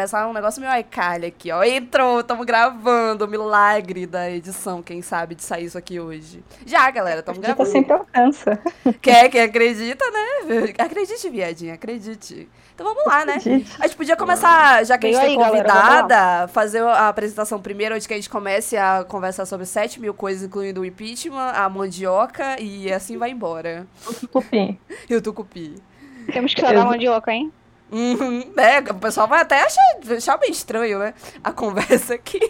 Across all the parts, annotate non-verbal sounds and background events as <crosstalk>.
Começar um negócio meio calha aqui, ó. Entrou, tamo gravando. Milagre da edição, quem sabe, de sair isso aqui hoje. Já, galera, tamo Acredita gravando. sempre alcança. <laughs> Quer, quem acredita, né? Acredite, viadinha, acredite. Então vamos lá, né? Acredite. A gente podia começar, já que a gente tem aí, galera, convidada, fazer a apresentação primeiro, antes que a gente comece a conversar sobre 7 mil coisas, incluindo o impeachment, a mandioca, e assim vai embora. Cupim. <laughs> E o tucupi. Temos que Exa- mandioca, hein? Uhum, né? O pessoal vai até achar, achar bem estranho, né? A conversa aqui.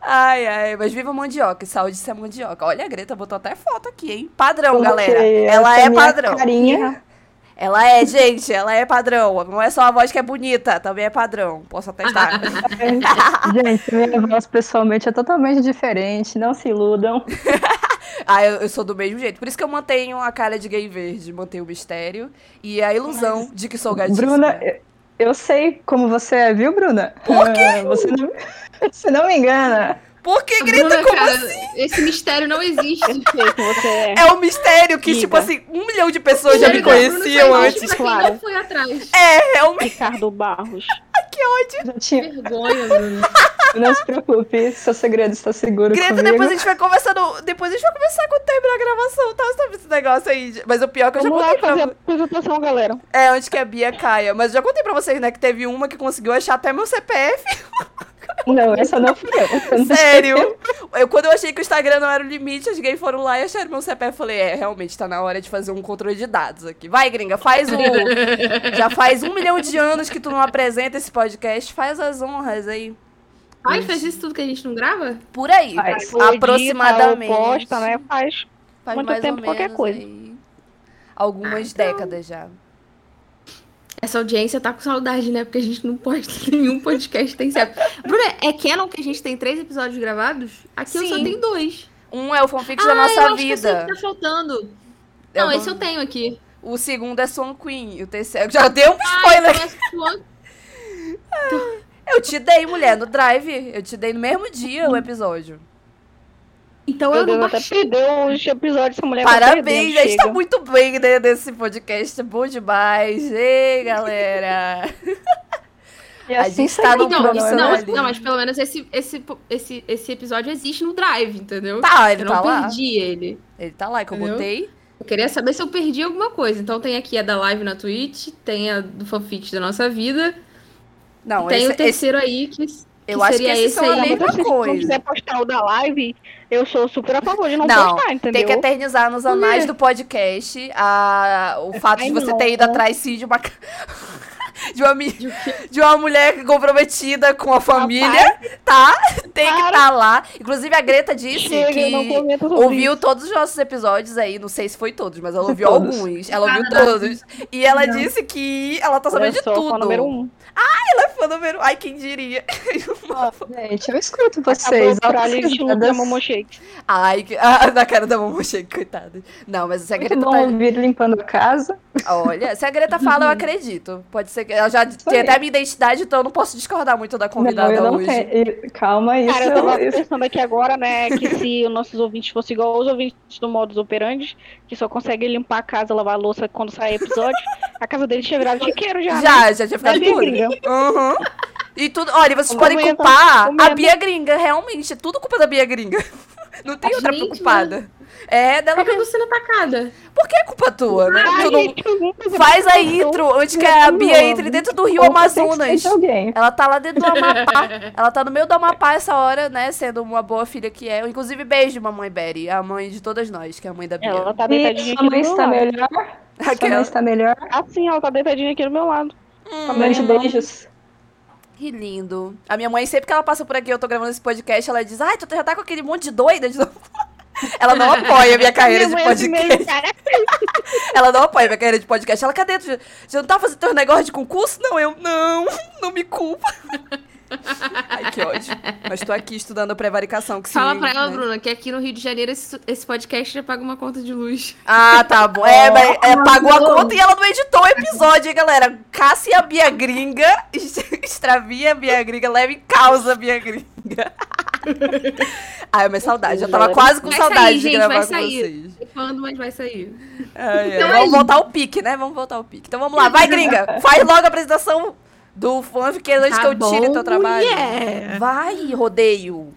Ai, ai, mas viva a mandioca, saúde se é mandioca. Olha, a Greta botou até foto aqui, hein? Padrão, Como galera. Ela é padrão. Carinha. Ela é, gente, ela é padrão. Não é só a voz que é bonita, também é padrão. Posso atestar. <laughs> Gente, minha voz pessoalmente é totalmente diferente. Não se iludam. <laughs> <laughs> ah, eu, eu sou do mesmo jeito. Por isso que eu mantenho a cara de gay verde, mantenho o mistério e a ilusão de que sou gatíssima. Bruna, eu- eu sei como você é, viu, Bruna? Por quê? <laughs> Você não, <laughs> você não me engana. Por que grita Bruna, como cara, assim? esse mistério não existe. <laughs> Que é. É um mistério que, Diga. tipo assim, um milhão de pessoas já me conheciam antes. Pra quem claro. não foi atrás. É, realmente. Ricardo Barros. Já tinha, Vergonha, Bruna. <laughs> não se preocupe, seu segredo está seguro Greta, comigo. depois a gente vai conversando. Depois a gente vai conversar quando terminar a gravação, tá? Sabe esse negócio aí? Mas o pior é que eu já Vamos lá contei pra fazer a apresentação, galera. É, antes que a Bia caia. Mas eu já contei pra vocês, né, que teve uma que conseguiu achar até meu CPF. <laughs> Não, essa não fui eu. Sério. Eu, quando eu achei que o Instagram não era o limite, as gays foram lá e acharam meu CPF. Eu falei, é, realmente, tá na hora de fazer um controle de dados aqui. Vai, gringa, faz um. <laughs> Já faz um milhão de anos que tu não apresenta esse podcast. Faz as honras aí. Ai, faz isso tudo que a gente não grava? Por aí. Faz. Edita, aproximadamente. ou posta, né? Faz. Faz muito mais tempo ou qualquer coisa. aí Algumas décadas já. Essa audiência tá com saudade, né? Porque a gente não posta <laughs> nenhum podcast tem certo. Bruna, é canon que a gente tem três episódios gravados? Aqui eu só Sim. tenho dois. Um é o fanfic ah, da nossa acho eu vida. que tá faltando. É Não, esse eu tenho aqui. O segundo é Swan Queen. E o terceiro. <laughs> Já deu um Ah, spoiler. é sua- Eu te dei, mulher, no drive. Eu te dei no mesmo dia o episódio. Então Meu eu Deus, não até perdeu os episódios dessa mulher. tá Parabéns, a gente tá muito bem né, nesse podcast. É bom demais. Ei, galera. E A assim gente tá no Não, isso, não, não, mas pelo menos esse, esse, esse, esse episódio existe no Drive, entendeu? Tá, ele eu tá não lá. perdi ele. Ele tá lá, que eu Entendeu? botei. Eu queria saber se eu perdi alguma coisa. Então tem aqui a da live na Twitch, tem a do fanfic da nossa vida, Não, tem esse, o esse- terceiro aí que, que eu acho que seria esses esse são a aí. mesma assim, se não coisa. quiser postar o da live, eu sou super a favor de não, Não, postar, entendeu? Tem que eternizar nos anais do podcast a, o fato de Ai, você não. ter ido atrás sim de uma. <laughs> De uma, de uma mulher comprometida com a família, tá? Tem que para. estar lá. Inclusive, a Greta disse Chega, que não ouviu isso. todos os nossos episódios aí. Não sei se foi todos, mas ela ouviu Todos. alguns. Ela ouviu todos. E ela disse que ela tá sabendo de tudo. número um. Ela é fã número. Ai, quem diria? <laughs> Gente, eu escuto Acabou vocês. por ali de luta autoescusadas. Momo Shake. Ai, que... ah, <laughs> na cara da Momo Shake, coitada. Não, mas se a Greta bom tá... ouvir limpando a casa. Olha, se a Greta fala, eu acredito. Pode ser que ela já tem até a minha identidade, então eu não posso discordar muito da convidada não, eu não hoje. tenho. Calma, isso. Cara, eu tava isso- pensando aqui agora, né, que <laughs> se os nossos ouvintes fossem igual aos ouvintes do Modus Operandi, que só conseguem limpar a casa, lavar a louça quando sai episódio, a casa deles tinha virado chiqueiro já, né? Já, já tinha ficado Da tudo. Gringa. <laughs> Uhum. E tudo, olha, vocês podem culpar a comenta. Bia Gringa, realmente. É tudo culpa da Bia Gringa. <laughs> Não tem outra Gente, preocupada. É dela Por que eu mesmo. tô sendo atacada? Por que é culpa tua, né? Ai, Tu não- gente, Faz a intro antes que a Bia entre dentro do Rio Amazonas. Ela tá lá dentro do <laughs> Amapá. Ela tá no meio do Amapá essa hora, né? Sendo uma boa filha que é. Inclusive, beijo, mamãe Betty, a mãe de todas nós, que é a mãe da Bia. Ela tá deitadinha sua aqui do mãe está melhor? Sua mãe está melhor? Assim, ela tá deitadinha aqui do meu lado. Hum, Mande irmã. beijos. que lindo. A minha mãe, sempre que ela passa por aqui, eu tô gravando esse podcast, ela diz: Ai, tu já tá com aquele monte de doida de novo. <laughs> Ela não apoia <laughs> a minha carreira de Minha mãe é assim podcast. <laughs> Ela não apoia a minha carreira de podcast. Ela, cadê? Tu já não tá fazendo teu negócio de concurso? Não, eu, não, não me culpa. <laughs> Ai, que ódio. Mas tô aqui estudando a prevaricação. Que Fala sim, pra ela, né? Bruna, que aqui no Rio de Janeiro esse, esse podcast já paga uma conta de luz. Ah, tá bom. É, mas é, pagou a conta e ela não editou o episódio, hein, galera? Cássia a Bia Gringa, extravia a Bia Gringa, leve em causa a Bia Gringa. <laughs> Ai, mas saudade. Eu tava quase com Vai saudade sair, de gente, gravar vai com sair. vocês. Quando, mas vai sair. Ai. Então é Vamos voltar ao pique, né? Vamos voltar ao pique. Então vamos lá. Vai, gringa. Faz logo a apresentação Do fanfic antes Tá que eu tire bom, teu trabalho. mulher. Vai, rodeio.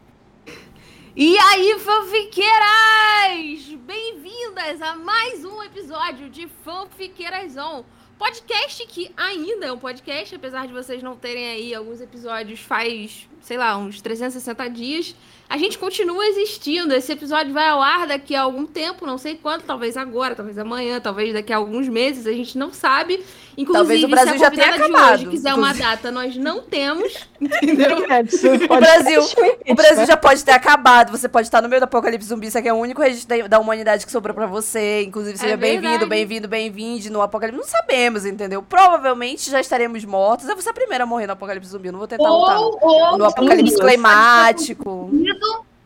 E aí, fanfiqueiras! Bem-vindas a mais um episódio de Fanfiqueiras On. Podcast que ainda é um podcast, apesar de vocês não terem aí alguns episódios faz, sei lá, uns 360 dias. A gente continua existindo. Esse episódio vai ao ar daqui a algum tempo, não sei quando, talvez agora, talvez amanhã, talvez daqui a alguns meses, a gente não sabe. Inclusive, Talvez o Brasil se a já tenha convidada de acabado, hoje quiser uma data, nós não temos, <laughs> entendeu? É, pode Brasil- O Brasil já pode ter acabado, você pode estar no meio do apocalipse zumbi, isso aqui é o único registro da- da humanidade que sobrou pra você. Inclusive, seja É bem-vindo, bem-vindo, bem-vinde no apocalipse. Não sabemos, entendeu? Provavelmente já estaremos mortos. Eu vou ser a primeira a morrer no apocalipse zumbi, eu não vou tentar lutar. Ou, ou No apocalipse climático.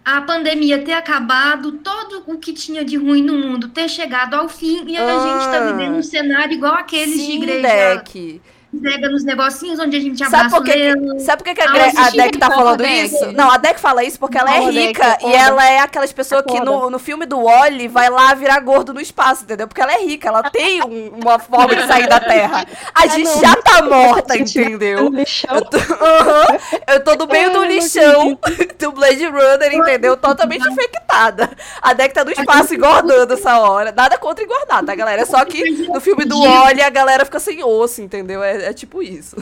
a pandemia ter acabado, todo o que tinha de ruim no mundo ter chegado ao fim e a Ah. gente tá vivendo um cenário igual aqueles de Sim, igreja Deck. Entrega nos negocinhos onde a gente Sabe abraça por o que, sabe por que, a, Ah, Gre- a Deck tá falando Deck. isso? Não, a Deck fala isso porque ela é Não, Deck, rica é e foda. ela é aquelas pessoas que no, no filme do Wally vai lá virar gordo no espaço, entendeu? Porque ela é rica, ela tem um- uma forma de sair da Terra. A gente não. já tá morta, entendeu? No lixão. Eu tô, Aham. eu tô no meio do Ai, não lixão do Blade Runner, entendeu? Totalmente infectada. A Deck tá no espaço engordando essa hora. Nada contra engordar, tá, galera? É só que no filme do Wally a galera fica sem osso, entendeu? É, é tipo isso,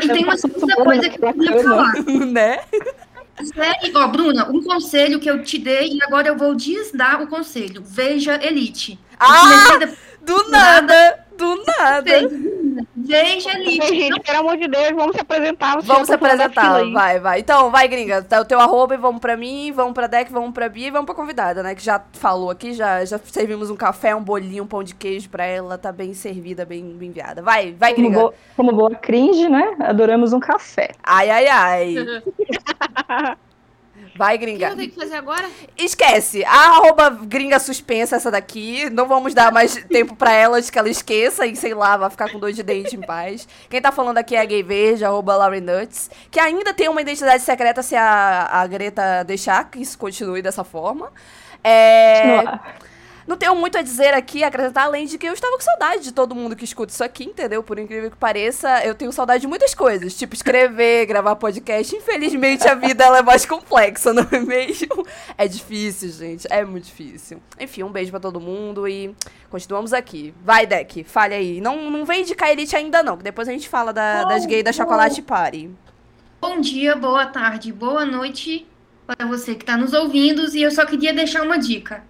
E tem uma segunda coisa que eu queria falar. <laughs> né? Série, ó, Bruna, um conselho que eu te dei e agora eu vou desdar o conselho. Veja Elite. Ah! Do nada, do nada. Veja Elite. Gente, pelo amor de Deus, vamos se apresentar. Vamos se fila apresentar, vai, vai. Então, vai, gringa. Tá o teu arroba e vamos pra mim, vamos pra Deck, vamos pra Bia e vamos pra convidada, né? Que já falou aqui, já, já servimos um café, um bolinho, um pão de queijo pra ela. Tá bem servida, bem, bem enviada. Vai, vai, Como gringa. boa, como boa cringe, né? Adoramos um café. Ai, ai, ai. <laughs> Vai, O que eu gringa. tenho que fazer agora? Esquece. A arroba gringa suspensa essa daqui. Não vamos dar mais <laughs> tempo pra ela de que ela esqueça e, sei lá, vai ficar com dor de dente em paz. Quem tá falando aqui é a Gay Verde, arroba Nuts, que ainda tem uma identidade secreta se a, a Greta deixar que isso continue dessa forma. É, não tenho muito a dizer aqui, acrescentar, além de que eu estava com saudade de todo mundo que escuta isso aqui, entendeu? Por incrível que pareça, eu tenho saudade de muitas coisas, tipo escrever, <laughs> gravar podcast. Infelizmente, a vida ela é mais complexa, <laughs> não é mesmo? É difícil, gente, é muito difícil. Enfim, um beijo pra todo mundo e continuamos aqui. Vai, Deck, fale aí. Não, não vem indicar Elite ainda não, que depois a gente fala da- das gays da Chocolate Party. Bom dia, boa tarde, boa noite para você que está nos ouvindo. E eu só queria deixar uma dica.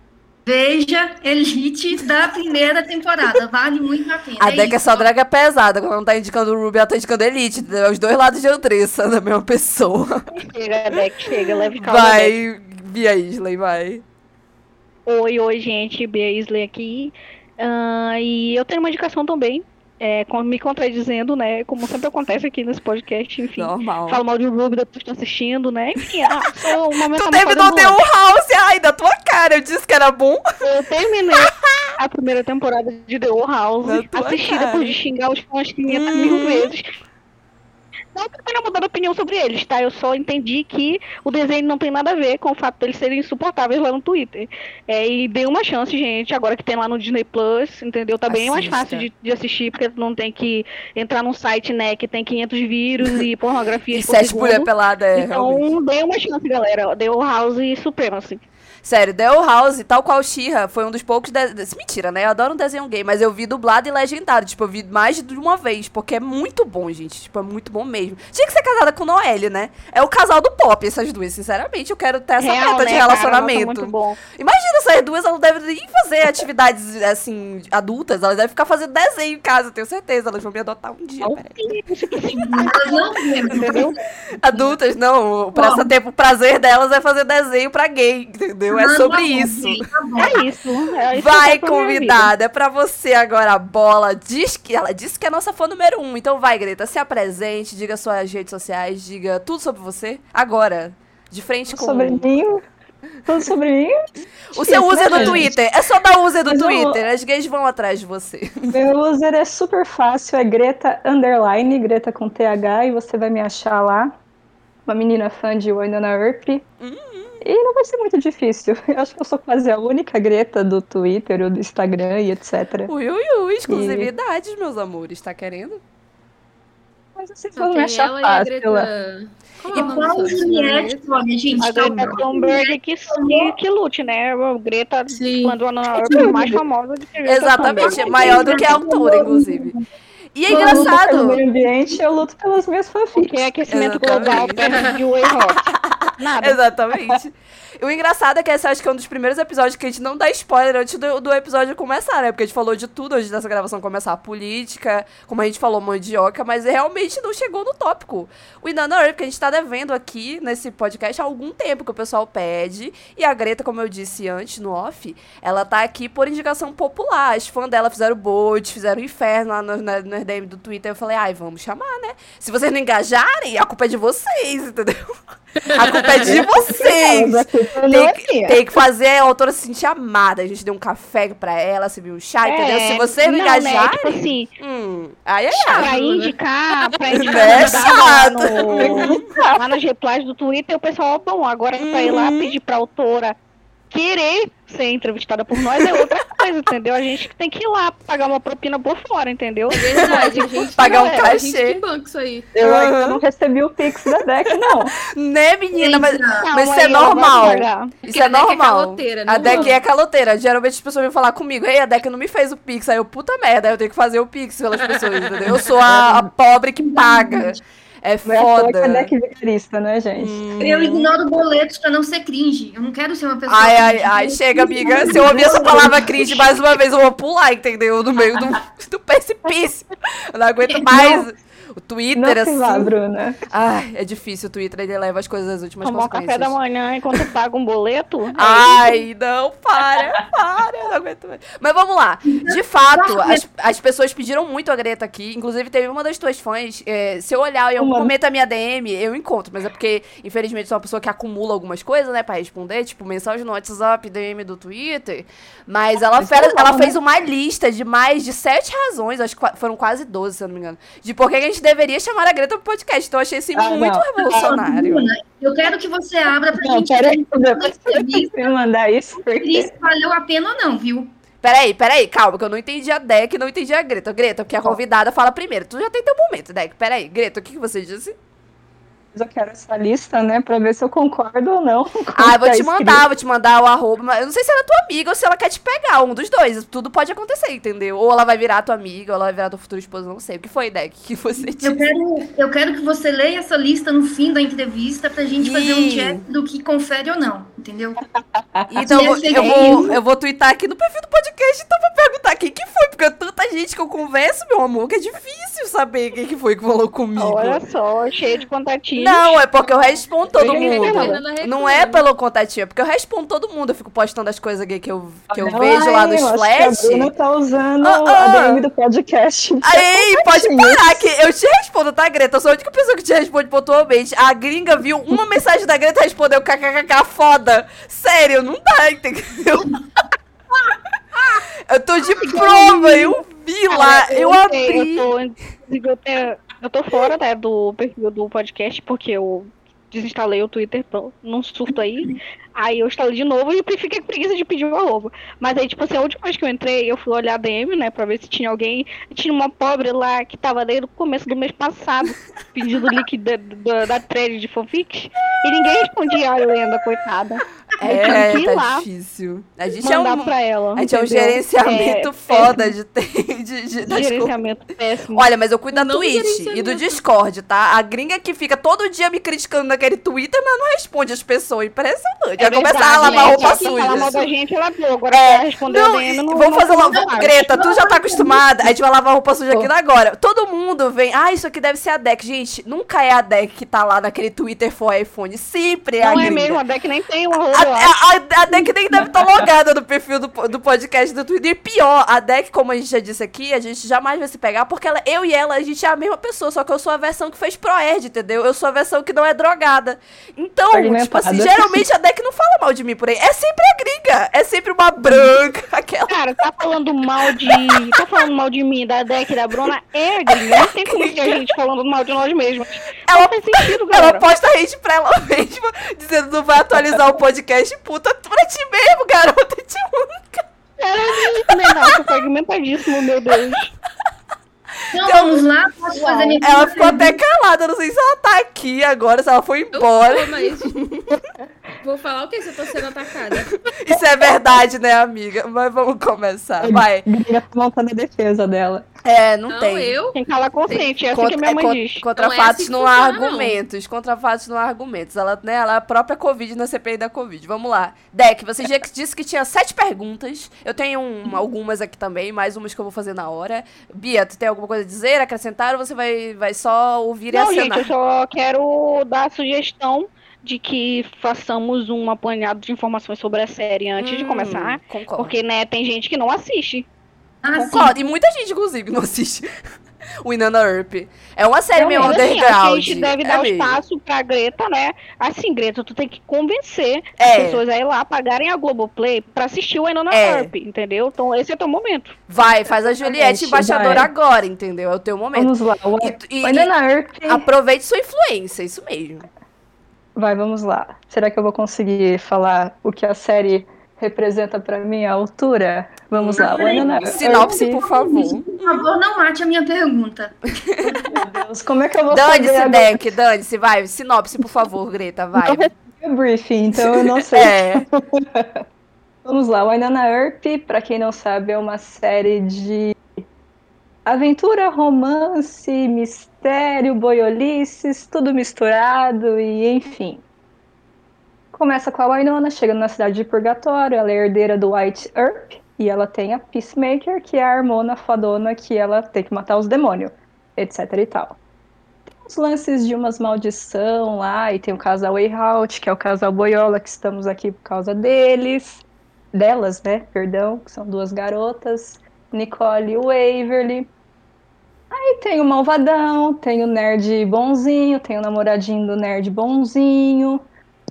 Veja Elite da primeira temporada. Vale muito a pena. A Deck é isso. só draga pesada, quando não tá indicando o Ruby, ela tá indicando Elite, entendeu? Os dois lados de Andressa <laughs> da mesma pessoa. Chega, Deck, chega, leve calma. Deck. Vai, Bia Isley, vai. Oi, oi, gente, Bia Isley aqui. Ah, e eu tenho uma indicação também, é, me contradizendo, né? Como sempre acontece aqui nesse podcast, enfim. Normal. Falo mal de Ruby, depois tô assistindo, né? Enfim, ah, sou uma Tu terminou The House, ai, da tua cara, eu disse que era bom. Eu terminei <laughs> a primeira temporada de The House, assisti cara. depois de xingar os fãs 500 Hum. mil vezes. Não que eu tenha mudado opinião sobre eles, tá? Eu só entendi que o desenho não tem nada a ver com o fato deles serem insuportáveis lá no Twitter. É, e dei uma chance, gente, agora que tem lá no Disney Plus, entendeu? Tá bem mais Assista. fácil de, de assistir, porque não tem que entrar num site, né, que tem 500 vírus e pornografia E sete mulher pelada, é, realmente. Então, dei uma chance, galera. Old House e Supremacy. Sério, The Old House, tal qual She-Ra, foi um dos poucos... De... Mentira, né? Eu adoro um desenho gay, mas eu vi dublado e legendado. Tipo, eu vi mais de uma vez, porque é muito bom, gente. Tipo, é muito bom mesmo. Tinha que ser casada com Noelle, né? É o casal do pop, essas duas. Sinceramente, eu quero ter essa Real, meta né, de cara? relacionamento. Nossa, muito bom. Imagina, essas duas, elas não devem nem fazer atividades, assim, adultas. Elas devem ficar fazendo desenho em casa, tenho certeza. Elas vão me adotar um dia, <laughs> mesmo. Entendeu? Adultas, não. Pra tempo, o prazer delas é fazer desenho pra gay, entendeu? É sobre tá isso. tá. É isso. É isso Vai, eu convidada. É pra você agora a bola. Diz que ela disse que é nossa fã número um. Então vai, Greta, se apresente, diga suas redes sociais, diga tudo sobre você. Agora. De frente com Sobre mim. Tudo sobre mim. o seu Isso, user né, do gente? Twitter. É só dar user do Mas eu- Twitter. As gays vão atrás de você. <laughs> Meu user é super fácil, é Greta Underline, Greta com TH, e você vai me achar lá. Uma menina fã de Winona Earp. E não vai ser muito difícil. <laughs> Eu acho que eu sou quase a única Greta do Twitter ou do Instagram e etc. Ui, ui, ui. Exclusividades, meus amores. Tá querendo? Mas vocês vão me achar ela e a fácil. lá. Greta. Como é E o nome qual Juliette, olha, gente, A tá Greta. Thunberg que, que, que lute, né? A Greta, Sim. quando a Ana Urban mais famosa do que a Greta Exatamente, Thunberg. é maior do que a altura, inclusive. E é Eu luto pelo engraçado. meio ambiente, eu luto pelas minhas fanfics. que é aquecimento global perto de Way Hot? Nada. Exatamente. <laughs> E o engraçado é que esse acho que é um dos primeiros episódios que a gente não dá spoiler antes do, do episódio começar, né? Porque a gente falou de tudo antes dessa gravação começar. A política, como a gente falou, mandioca, mas realmente não chegou no tópico. O Inanna Earth, que a gente tá devendo aqui nesse podcast há algum tempo que o pessoal pede. E a Greta, como eu disse antes, no off, ela tá aqui por indicação popular. As fãs dela fizeram boot, fizeram inferno lá no, na, no DM do Twitter. Eu falei, ai, vamos chamar, né? Se vocês não engajarem, a culpa é de vocês, entendeu? <laughs> A culpa é de <laughs> vocês. Tem é que, tem que fazer a autora se sentir amada. A gente deu um café pra ela, serviu um chá, entendeu? Se você não, É, não, engajar. né? Tipo assim, Hum, aí é chato. pra indicar, pra <laughs> indicar Né? mandar lá, Chato. no, lá nas replies do Twitter, o pessoal, bom, agora pra ir lá Uhum. pedir pra autora querer ser entrevistada por nós é outra <laughs> coisa, entendeu? A gente tem que ir lá pagar uma propina por fora, entendeu? É verdade, a gente <laughs> Pagar um é, A gente cachê. que banca isso aí. Eu ainda Uhum. não recebi o Pix da deck, não. <laughs> Né, menina? Mas, Calma mas isso é normal. Isso é a Deck é normal. caloteira, não a Deck vamos. é caloteira. Geralmente as pessoas vêm falar comigo, ei, a Deck não me fez o Pix. Aí eu, puta merda, aí eu tenho que fazer o Pix pelas pessoas, entendeu? Eu sou a, a pobre que paga. É Não é que é foda. deck vigarista, né, gente? Hum. Eu ignoro boletos pra não ser cringe. Eu não quero ser uma pessoa Ai, ai, ai, chega, amiga. Se eu ouvir essa palavra cringe mais uma vez, eu vou pular, entendeu? No meio do, do precipício. Eu não aguento mais. O Twitter, Não assim. Bruna. Ai, é difícil. O Twitter ele leva as coisas às últimas Tomar um café consequências. da manhã enquanto paga um boleto. <laughs> Ai, não, para, para, eu não aguento mais. Mas vamos lá. De fato, as, as pessoas pediram muito a Greta aqui. Inclusive, teve uma das tuas fãs. é, se eu olhar e eu Uma. comento a minha DM, eu encontro. Mas é porque, infelizmente, sou uma pessoa que acumula algumas coisas, né, pra responder. Tipo, mensagem no WhatsApp, DM do Twitter. Mas ela, Mas fez, bom, ela né? fez uma lista de mais de sete razões, acho que foram quase 12, se eu não me engano, de por que a gente deveria chamar a Greta pro podcast. Então eu achei assim Ah, muito não. revolucionário. Eu quero que você abra pra Não, gente peraí, tem que me mandar isso, porque se valeu a pena ou não, viu? Peraí, peraí, calma, que eu não entendi a Deck não entendi a Greta. Greta, porque a convidada fala primeiro. Tu já tem teu momento, Deck. Peraí, Greta, o que, que você disse? Eu quero essa lista, né, pra ver se eu concordo ou não. <laughs> Ah, eu vou tá te escrito. mandar, vou te mandar o arroba. Mas eu não sei se ela é tua amiga ou se ela quer te pegar, um dos dois. Tudo pode acontecer, entendeu? Ou ela vai virar tua amiga, ou ela vai virar tua futura esposa, não sei. O que foi, Deck? Que você disse? Eu quero, eu quero que você leia essa lista no fim da entrevista pra gente fazer um check do que confere ou não, entendeu? <laughs> Então eu vou, Esse eu, vou, eu vou twittar aqui no perfil do podcast, então vou perguntar quem que foi, porque é tanta gente que eu converso, meu amor, que é difícil saber quem que foi que falou comigo. Olha só, cheio de <laughs> contatinhos. Não, é porque eu respondo todo quem mundo. reclama. Não é pelo contatinho, é porque eu respondo todo mundo. Eu fico postando as coisas que eu, que eu Olha vejo lá nos eu flash. A Bruna tá usando Ah, ah. a DM do podcast. Aí, pode parar que eu te respondo, tá, Greta? Eu sou a única pessoa que te responde pontualmente. A gringa viu uma <laughs> mensagem da Greta e respondeu kkkk foda. Sério, não dá, entendeu? Eu tô de prova, eu vi lá, eu abri. Eu tô, eu, tenho- eu tô fora né, do perfil do podcast, porque eu desinstalei o Twitter num surto aí. Aí eu instalei de novo e fiquei com preguiça de pedir o arroba. Mas aí, tipo assim, a última vez que eu entrei, eu fui olhar a DM, né, pra ver se tinha alguém. Tinha uma pobre lá que tava desde o começo do mês passado <laughs> pedindo o link da, da, da thread de fanfics. E ninguém respondia a lenda, coitada. É, ir tá lá difícil. A gente é um, pra ela. a gente é um gerenciamento É, foda de, ter- <laughs> de, de, péssimo, das coisas. Gerenciamento péssimo. Olha, mas eu cuido da Não Twitch e do gerenciamento. Discord, tá? A gringa que fica todo dia me criticando naquele Twitter, mas não responde as pessoas. Impressionante. Vai começar a lavar né? roupa Quem Falar mal suja. da gente, ela viu. Agora É, pra responder não, DM, não vamos fazer não, uma. não, Greta, tu já tá acostumada? A gente vai lavar roupa suja aqui agora. Todo mundo vem. Ah, isso aqui deve ser a deck. Gente, nunca é a deck que tá lá naquele Twitter for iPhone. Sempre é a Não é mesmo, a deck nem tem uma A, roupa, eu acho. a, a, a deck nem deve estar logada no perfil do, do podcast do Twitter. E pior, a deck, como a gente já disse aqui, a gente jamais vai se pegar, porque ela, eu e ela, a gente é a mesma pessoa, só que eu sou a versão que fez Proerd, entendeu? Eu sou a versão que não é drogada. Então, tipo assim, geralmente a deck não fala mal de mim por aí. É sempre a gringa, é sempre uma branca, <laughs> aquela. Cara, tá falando mal de. Tá falando mal de mim, da deck da Bruna, é a gringa. Não tem como <laughs> ser a gente falando mal de nós mesmos. Ela- Não faz sentido, <laughs> Ela galera. posta hate pra ela mesma, dizendo não vai atualizar o podcast. Puta, pra ti mesmo, garota, te amo. Cara, não, tô fragmentadíssimo, meu Deus. Então vamos lá, posso fazer minha Ela ficou até calada, não sei se ela tá aqui agora, se ela foi embora. mas... Vou falar o que se eu tô sendo atacada. Isso é verdade, né, amiga? Mas vamos começar. Vai. Gringa tá montando a defesa dela. É, não, Não, tem. eu? Quem cala consente, é assim que a Contra, minha é, mãe con- diz. contra Não é fatos assim que não funciona, há não. argumentos. Contra fatos não há argumentos. Ela, né, ela é a própria Covid na CPI da Covid. Vamos lá. Deck, você já <laughs> disse que tinha sete perguntas. Eu tenho um- algumas aqui também, mais umas que eu vou fazer na hora. Bia, tu tem alguma coisa a dizer, acrescentar, ou você vai, vai só ouvir e Não, gente, acenar? eu só quero dar a sugestão de que façamos um apanhado de informações sobre a série antes de Hum, começar. Concordo. Porque, né, tem gente que não assiste. Ah, sim. Concordo. E muita gente, inclusive, <laughs> não assiste o Inanna Earp. É uma série meio assim, underground. a gente deve é dar o meio. espaço pra Greta, né? Assim, Greta, tu tem que convencer É. as pessoas a ir lá pagarem a Globoplay pra assistir o Enona É. Earp, entendeu? Então esse é teu momento. Vai, faz a Juliette embaixadora agora, entendeu? É o teu momento. Vamos lá. O, E, e- o Inanna Earp. aproveite sua influência, isso mesmo. Vai, vamos lá. Será que eu vou conseguir falar o que a série representa pra mim, a altura? Vamos lá. O Inanna Earp. Sinopse, por favor. Por favor, não mate a minha pergunta. Meu Deus, como é que eu vou Dane-se? Deck, dane-se, vai. Sinopse, por favor, Greta, vai. Eu recebi o briefing, então eu não <laughs> sei. É, <laughs> Vamos lá, o Inanna Earp, pra quem não sabe, é uma série de aventura, romance, mistério, boiolices, tudo misturado e enfim. Começa com a Winona chegando na cidade de Purgatório, ela é herdeira do White Earp e ela tem a Peacemaker, que é a harmona fadona que ela tem que matar os demônios, etc e tal. Tem uns lances de umas maldição lá, e tem o casal Wayhout, que é o casal Boiola, que estamos aqui por causa deles delas, né? Perdão, que são duas garotas, Nicole e Waverly. Aí tem o malvadão, tem o nerd bonzinho, tem o namoradinho do nerd bonzinho.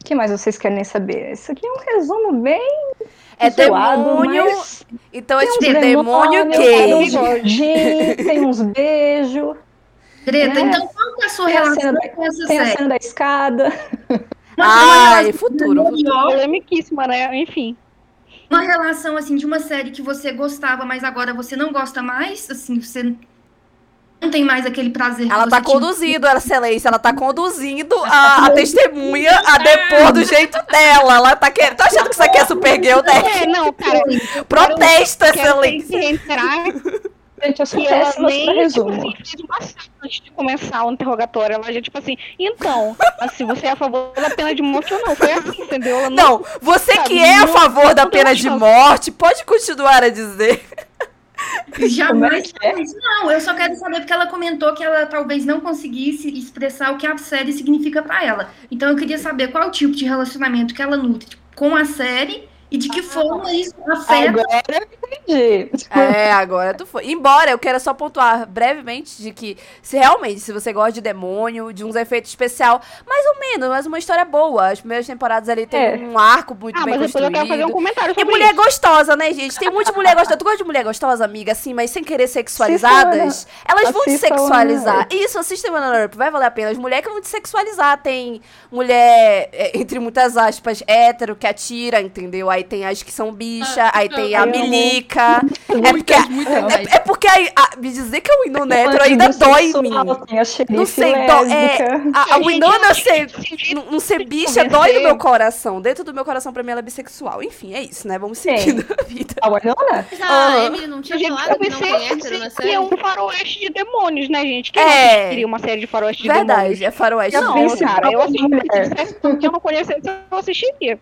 O que mais vocês querem saber? Isso aqui é um resumo bem é zoado, demônio. mas Então é tem uns tipo demônio tem uns gay. gordinhos, tem uns beijos, Greta, É. então qual que é a sua Tem a relação cena da- com essa tem a série? cena da escada. Relação futuro, Polemiquíssima, né? Enfim. uma relação assim de uma série que você gostava, mas agora você não gosta mais, assim, você não tem mais aquele prazer Ela tá tinha. conduzindo, ela, excelência, ela tá conduzindo a, <laughs> a testemunha a depor do jeito dela. Ela tá querendo. Tá achando que isso aqui é super gay, né? É, não, cara. Protesto, Quero <laughs> excelência. entrar Gente, eu sou ela nem tipo assim, fez uma antes de começar o interrogatório. Ela já, tipo assim, então, assim, você é a favor da pena de morte ou não? Foi assim, entendeu? Ela Não, você Sabe, que é a não- favor da não pena de morte, pode continuar a dizer. Jamais é que é? Não, eu só quero saber porque ela comentou que ela talvez não conseguisse expressar o que a série significa pra ela. Então eu queria saber qual tipo de relacionamento que ela nutre tipo, com a série e de que forma isso afeta. Agora eu entendi. É, agora tu foi. Embora eu quero só pontuar brevemente de que, se realmente, se você gosta de demônio, de uns efeitos especial, mais ou menos, mas uma história boa. As primeiras temporadas ali tem É. um arco muito Ah, bem mas depois eu quero fazer um construído. comentário E sobre mulher isso. gostosa, né, gente? Tem muita mulher gostosa. Tu gosta de mulher gostosa, amiga, assim, mas sem querer sexualizadas? Elas vão te sexualizar. Ana Isso, assista o Ana Earp, vai valer a pena. As mulheres que vão te sexualizar. Tem mulher, é, entre muitas aspas, hétero, que atira, entendeu? Aí tem as que são bicha, Ah, aí não, tem a milica. <laughs> É porque, Muitas, muitas mais. é, é porque aí, a- me dizer que é o hino hétero ainda dói em mim. A Não sei, dó- é, a, a Winona ser, que não, ser que bicha dói no meu coração. Dentro do meu coração, pra mim, ela é bissexual. Enfim, é isso, né? Vamos seguir na vida. A Winona? Mas a. Emily não tinha Gente, falado que não tem hétero na que é um faroeste de demônios, né, gente? Quem É. queria uma série de faroeste de demônios? Verdade, é faroeste. Não, cara, eu assisti porque eu não conhecesse, eu assistiria.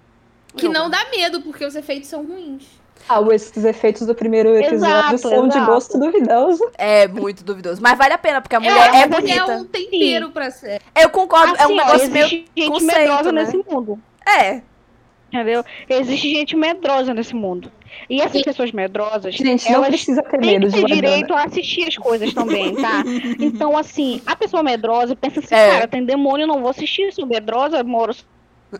Que não dá medo, porque os efeitos são ruins. Ah, esses efeitos do primeiro episódio Exato, são de exato. gosto duvidoso. É muito duvidoso. Mas vale a pena, porque a mulher É, é, mas Porque é bonita. um tempero pra série. Eu concordo, é um Assim, ó, negócio meio. existe gente conceito, medrosa né? nesse mundo. É. Entendeu? Existe gente medrosa nesse mundo. E essas pessoas medrosas, Gente, não elas precisa ter têm medo que de ter direito a assistir as coisas também, tá? <laughs> Então, assim, a pessoa medrosa pensa assim, É. cara, tem demônio, eu não vou assistir, sou medrosa, moro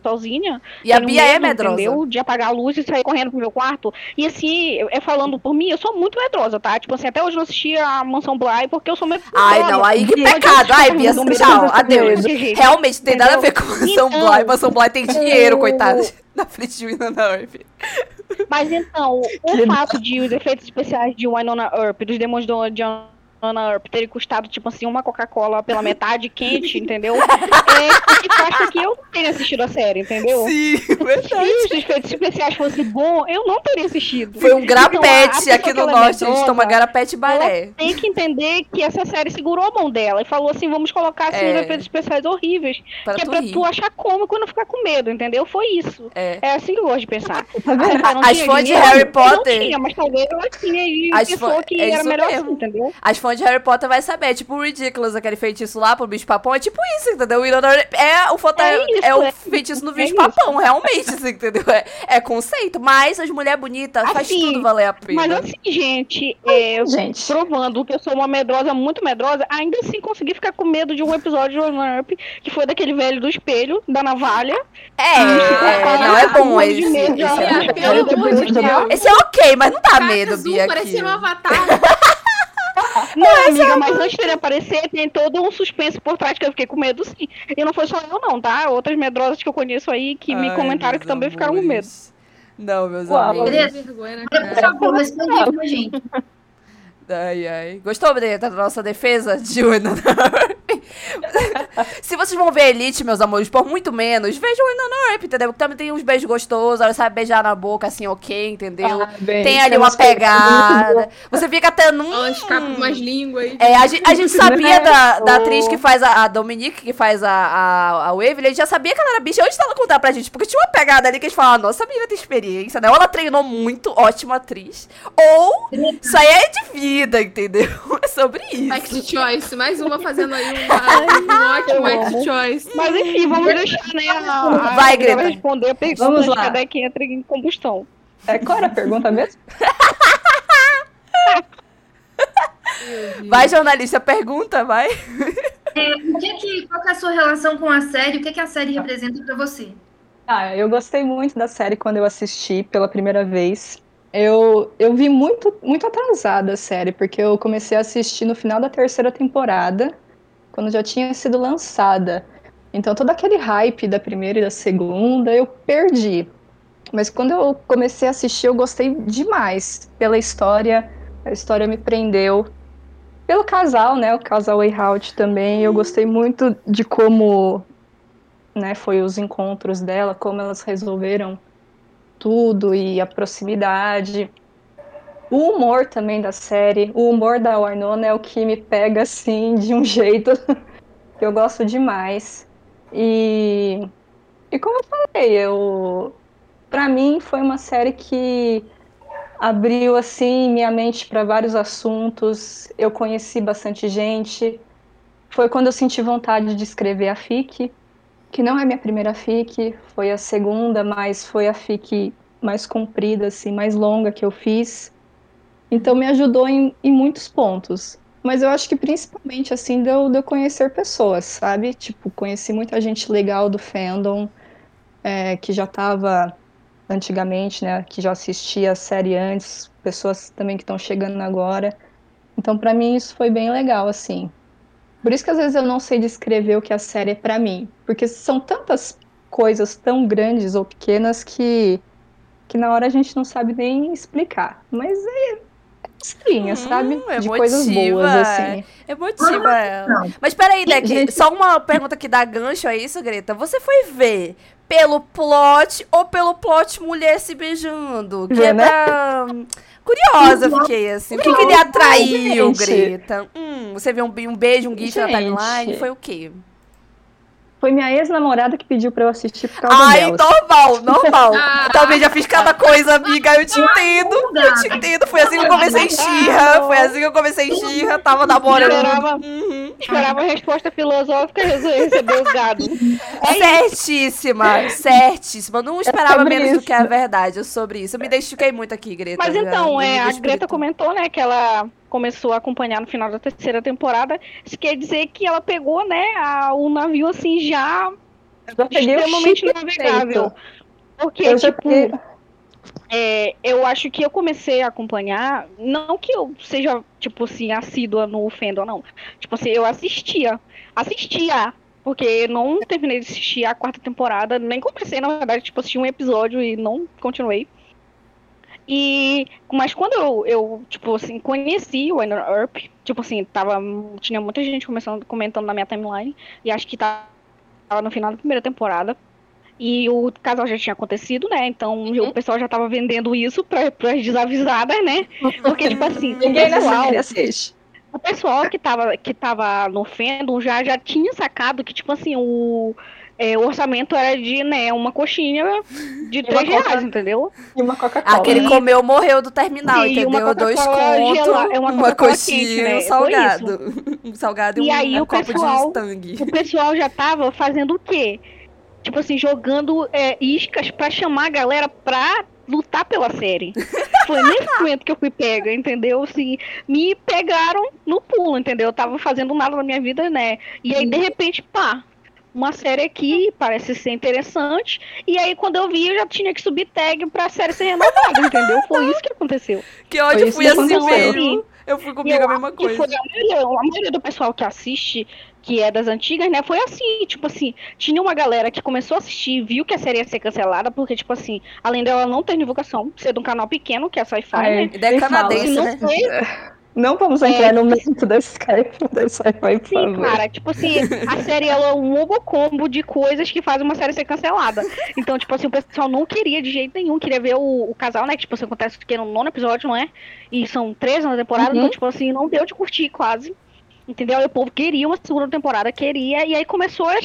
sozinha. E a Bia é medo, medrosa. Entendeu? De apagar a luz e sair correndo pro meu quarto. E assim, é falando por mim, eu sou muito medrosa, tá? Tipo assim, até hoje eu não assisti a Mansão Bly porque eu sou medrosa. Ai, não, aí que pecado. Ai, Bia, tchau, esse adeus. Realmente, não tem nada a ver com Mansão Então- Bly. Mansão Bly tem dinheiro, Eu- coitada. <laughs> Na frente de Winona Earp. Mas então, o Que fato de os efeitos especiais de Winona Earp, dos demônios do- de Winona Earp terem custado, tipo assim, uma Coca-Cola pela <laughs> metade quente, entendeu? <laughs> É porque tu acha que eu não teria assistido a série, entendeu? Sim, verdade. Se os efeitos especiais fossem bons, eu não teria assistido. Foi um Então, a grapete pessoa aqui que no norte. A gente toma garapete e balé. Tem que entender que essa série segurou a mão dela e falou assim: vamos colocar assim, É. os efeitos especiais horríveis. Pra que é tu pra rir. tu achar cômico e não ficar com medo, entendeu? Foi isso. É. É assim que eu gosto de pensar. <laughs> Tá As fãs de? Harry Eu Potter- Não tinha, mas talvez ela tinha e As pensou fã- que é era melhor mesmo. assim, entendeu? As fãs de Harry Potter vai saber, tipo o Ridiculous, aquele feitiço lá pro bicho papão, é tipo isso, entendeu? O Winona é o foto É é, isso, é o é- feitiço no é bicho isso. papão, realmente, assim, entendeu? É, é conceito, mas as mulheres bonitas faz Assim, tudo valer a pena. Mas assim, gente, é, eu Gente, provando que eu sou uma medrosa, muito medrosa, ainda assim consegui ficar com medo de um episódio de One Up, que foi daquele velho do espelho, da navalha. É, é, não é bom esse. Esse é, esse é ok, mas não dá Caraca, medo, Bia. parecendo um aqui. avatar. <laughs> Não, amiga, mas antes dele aparecer, tem todo um suspense por trás que eu fiquei com medo, sim. E não foi só eu, não, tá? Outras medrosas que eu conheço aí que me Ai, comentaram que também ficaram com medo. amores. Não, meus Uau. amores. Beleza. vergonha na por favor, responde gente. <laughs> <laughs> Ai, ai. Gostou, da nossa defesa <laughs> de <laughs> Se vocês vão ver Elite, meus amores, por muito menos, vejam Winona Earp, entendeu? Porque também tem uns beijos gostosos, ela sabe beijar na boca, assim, ok, entendeu? Ah, bem, tem ali tem uma pegada. Você fica até num... Ela escapa umas línguas aí. É, a gente, a gente sabia da, <laughs> da Oh. atriz que faz a, a Dominique, que faz a, a, a Waverly, a gente já sabia que ela era bicha antes dela contar pra gente, porque tinha uma pegada ali que a gente falava, nossa, a menina tem experiência, né? Ou ela treinou muito, ótima atriz, ou isso aí é de vida, entendeu? <laughs> É sobre isso. Act Choice, mais uma fazendo aí uma, <laughs> um ótimo Act. Choice. Mas enfim, vamos deixar, né? A, a Vai, Greta Greta. responder a pergunta Vamos de lá. cada que entra em combustão. É, qual era a pergunta mesmo? <laughs> Vai, jornalista, pergunta, vai. É, o que que, qual que é a sua relação com a série? O que, que a série representa pra você? Ah, eu gostei muito da série quando eu assisti pela primeira vez. Eu, eu vi muito, muito atrasada a série, porque eu comecei a assistir no final da terceira temporada, quando já tinha sido lançada. Então todo aquele hype da primeira e da segunda eu perdi. Mas quando eu comecei a assistir, eu gostei demais pela história. A história me prendeu. Pelo casal, né? O casal Wayhout também. Eu gostei muito de como né, foi os encontros dela, como elas resolveram tudo e a proximidade. O humor também da série, o humor da Winona é o que me pega assim de um <laughs> jeito que eu gosto demais. E, e como eu falei, eu para mim foi uma série que abriu assim minha mente para vários assuntos. Eu conheci bastante gente. Foi quando eu senti vontade de escrever a FIC, que não é minha primeira FIC, foi a segunda, mas foi a FIC mais comprida, assim, mais longa que eu fiz. Então me ajudou em, em muitos pontos. Mas eu acho que principalmente, assim, de eu, de eu conhecer pessoas, sabe? Tipo, conheci muita gente legal do fandom, é, que já estava antigamente, né? Que já assistia a série antes, pessoas também que estão chegando agora. Então, para mim, isso foi bem legal, assim. Por isso que às vezes eu não sei descrever o que a série é pra mim, porque são tantas coisas tão grandes ou pequenas que que na hora a gente não sabe nem explicar. Mas é estranha, Hum, sabe? é De coisas emotiva, boas é. assim. Emotiva ela. Não. Mas peraí, Deck, Gente- só uma pergunta que dá gancho a isso, Greta. Você foi ver pelo plot ou pelo plot mulher se beijando? Que Vê, é né? pra... Curiosa fiquei assim. O que, que lhe atraiu, gente. Greta? Hum, você viu um, um beijo, um gif na timeline? Foi o quê? Foi minha ex-namorada que pediu pra eu assistir por causa Ai, delas. normal, normal. <laughs> Ah. Também já fiz cada coisa, amiga. Eu te entendo. Eu te entendo. Foi assim que eu comecei em Xirra. Foi assim que eu comecei em Xirra. Tava namorando. Esperava, Uhum. esperava a resposta filosófica e resolvi receber os gados. Certíssima, certíssima. Não esperava sobre menos do isso. que a verdade sobre isso. Eu me identifiquei muito aqui, Greta. Mas então, no é, a Greta comentou, né, que ela começou a acompanhar no final da terceira temporada. Isso quer dizer que ela pegou, né, a- o navio assim já já extremamente navegável. feito. Porque, Eu já tipo, peguei... é, eu acho que eu comecei a acompanhar, não que eu seja, tipo assim, assídua no fandom, não. Tipo assim, eu assistia. Assistia. Porque não terminei de assistir a quarta temporada, nem comecei, na verdade, tipo, assisti um episódio e não continuei. E, mas quando eu, eu, tipo assim, conheci o Winona Earp, tipo assim, tava, tinha muita gente começando, comentando na minha timeline, e acho que tava no final da primeira temporada. E o casal já tinha acontecido, né? Então Uhum. o pessoal já tava vendendo isso pra, pras desavisadas, né? Porque, tipo assim, o Ninguém pessoal, assiste. o pessoal que tava, que tava no fandom já, já tinha sacado que, tipo assim, o, é, o orçamento era de, né, uma coxinha de uma 3 reais, Coca- entendeu? E uma Coca-Cola. Aquele comeu, morreu do terminal, E uma entendeu? Dois Coca-Cola contos, é uma uma coxinha, quente, né? um Foi salgado. <laughs> Um salgado e, E um, aí um o copo pessoal- de Stang. O pessoal já tava fazendo o quê? Tipo assim, jogando é, iscas pra chamar a galera pra lutar pela série. <laughs> Foi nesse momento que eu fui pega, entendeu? Assim, me pegaram no pulo, entendeu? Eu tava fazendo nada na minha vida, né? E aí, de repente, pá, uma série aqui, parece ser interessante. E aí, quando eu vi, eu já tinha que subir tag pra série ser renovada, entendeu? Foi isso que aconteceu. Que ódio, isso fui assim aconteceu. mesmo. Eu fui comigo eu a mesma coisa. foi a maioria, a maioria do pessoal que assiste, que é das antigas, né? Foi assim, tipo assim, tinha uma galera que começou a assistir, viu que a série ia ser cancelada, porque, tipo assim, além dela não ter divulgação, ser de um canal pequeno, que é a Sci-Fi, Ai, né? Ideia nem canadense, né? Não foi <laughs> Não vamos É. entrar no mérito da Skype, da Sci-Fi, por Sim, favor. cara, tipo assim, a série ela é um combo de coisas que faz uma série ser cancelada. Então, tipo assim, o pessoal não queria de jeito nenhum, queria ver o, o casal, né? Que, tipo assim, acontece que no nono episódio, não é? E são três na temporada, Uhum. então, tipo assim, não deu de curtir quase. Entendeu? E o povo queria uma segunda temporada, queria, e aí começou a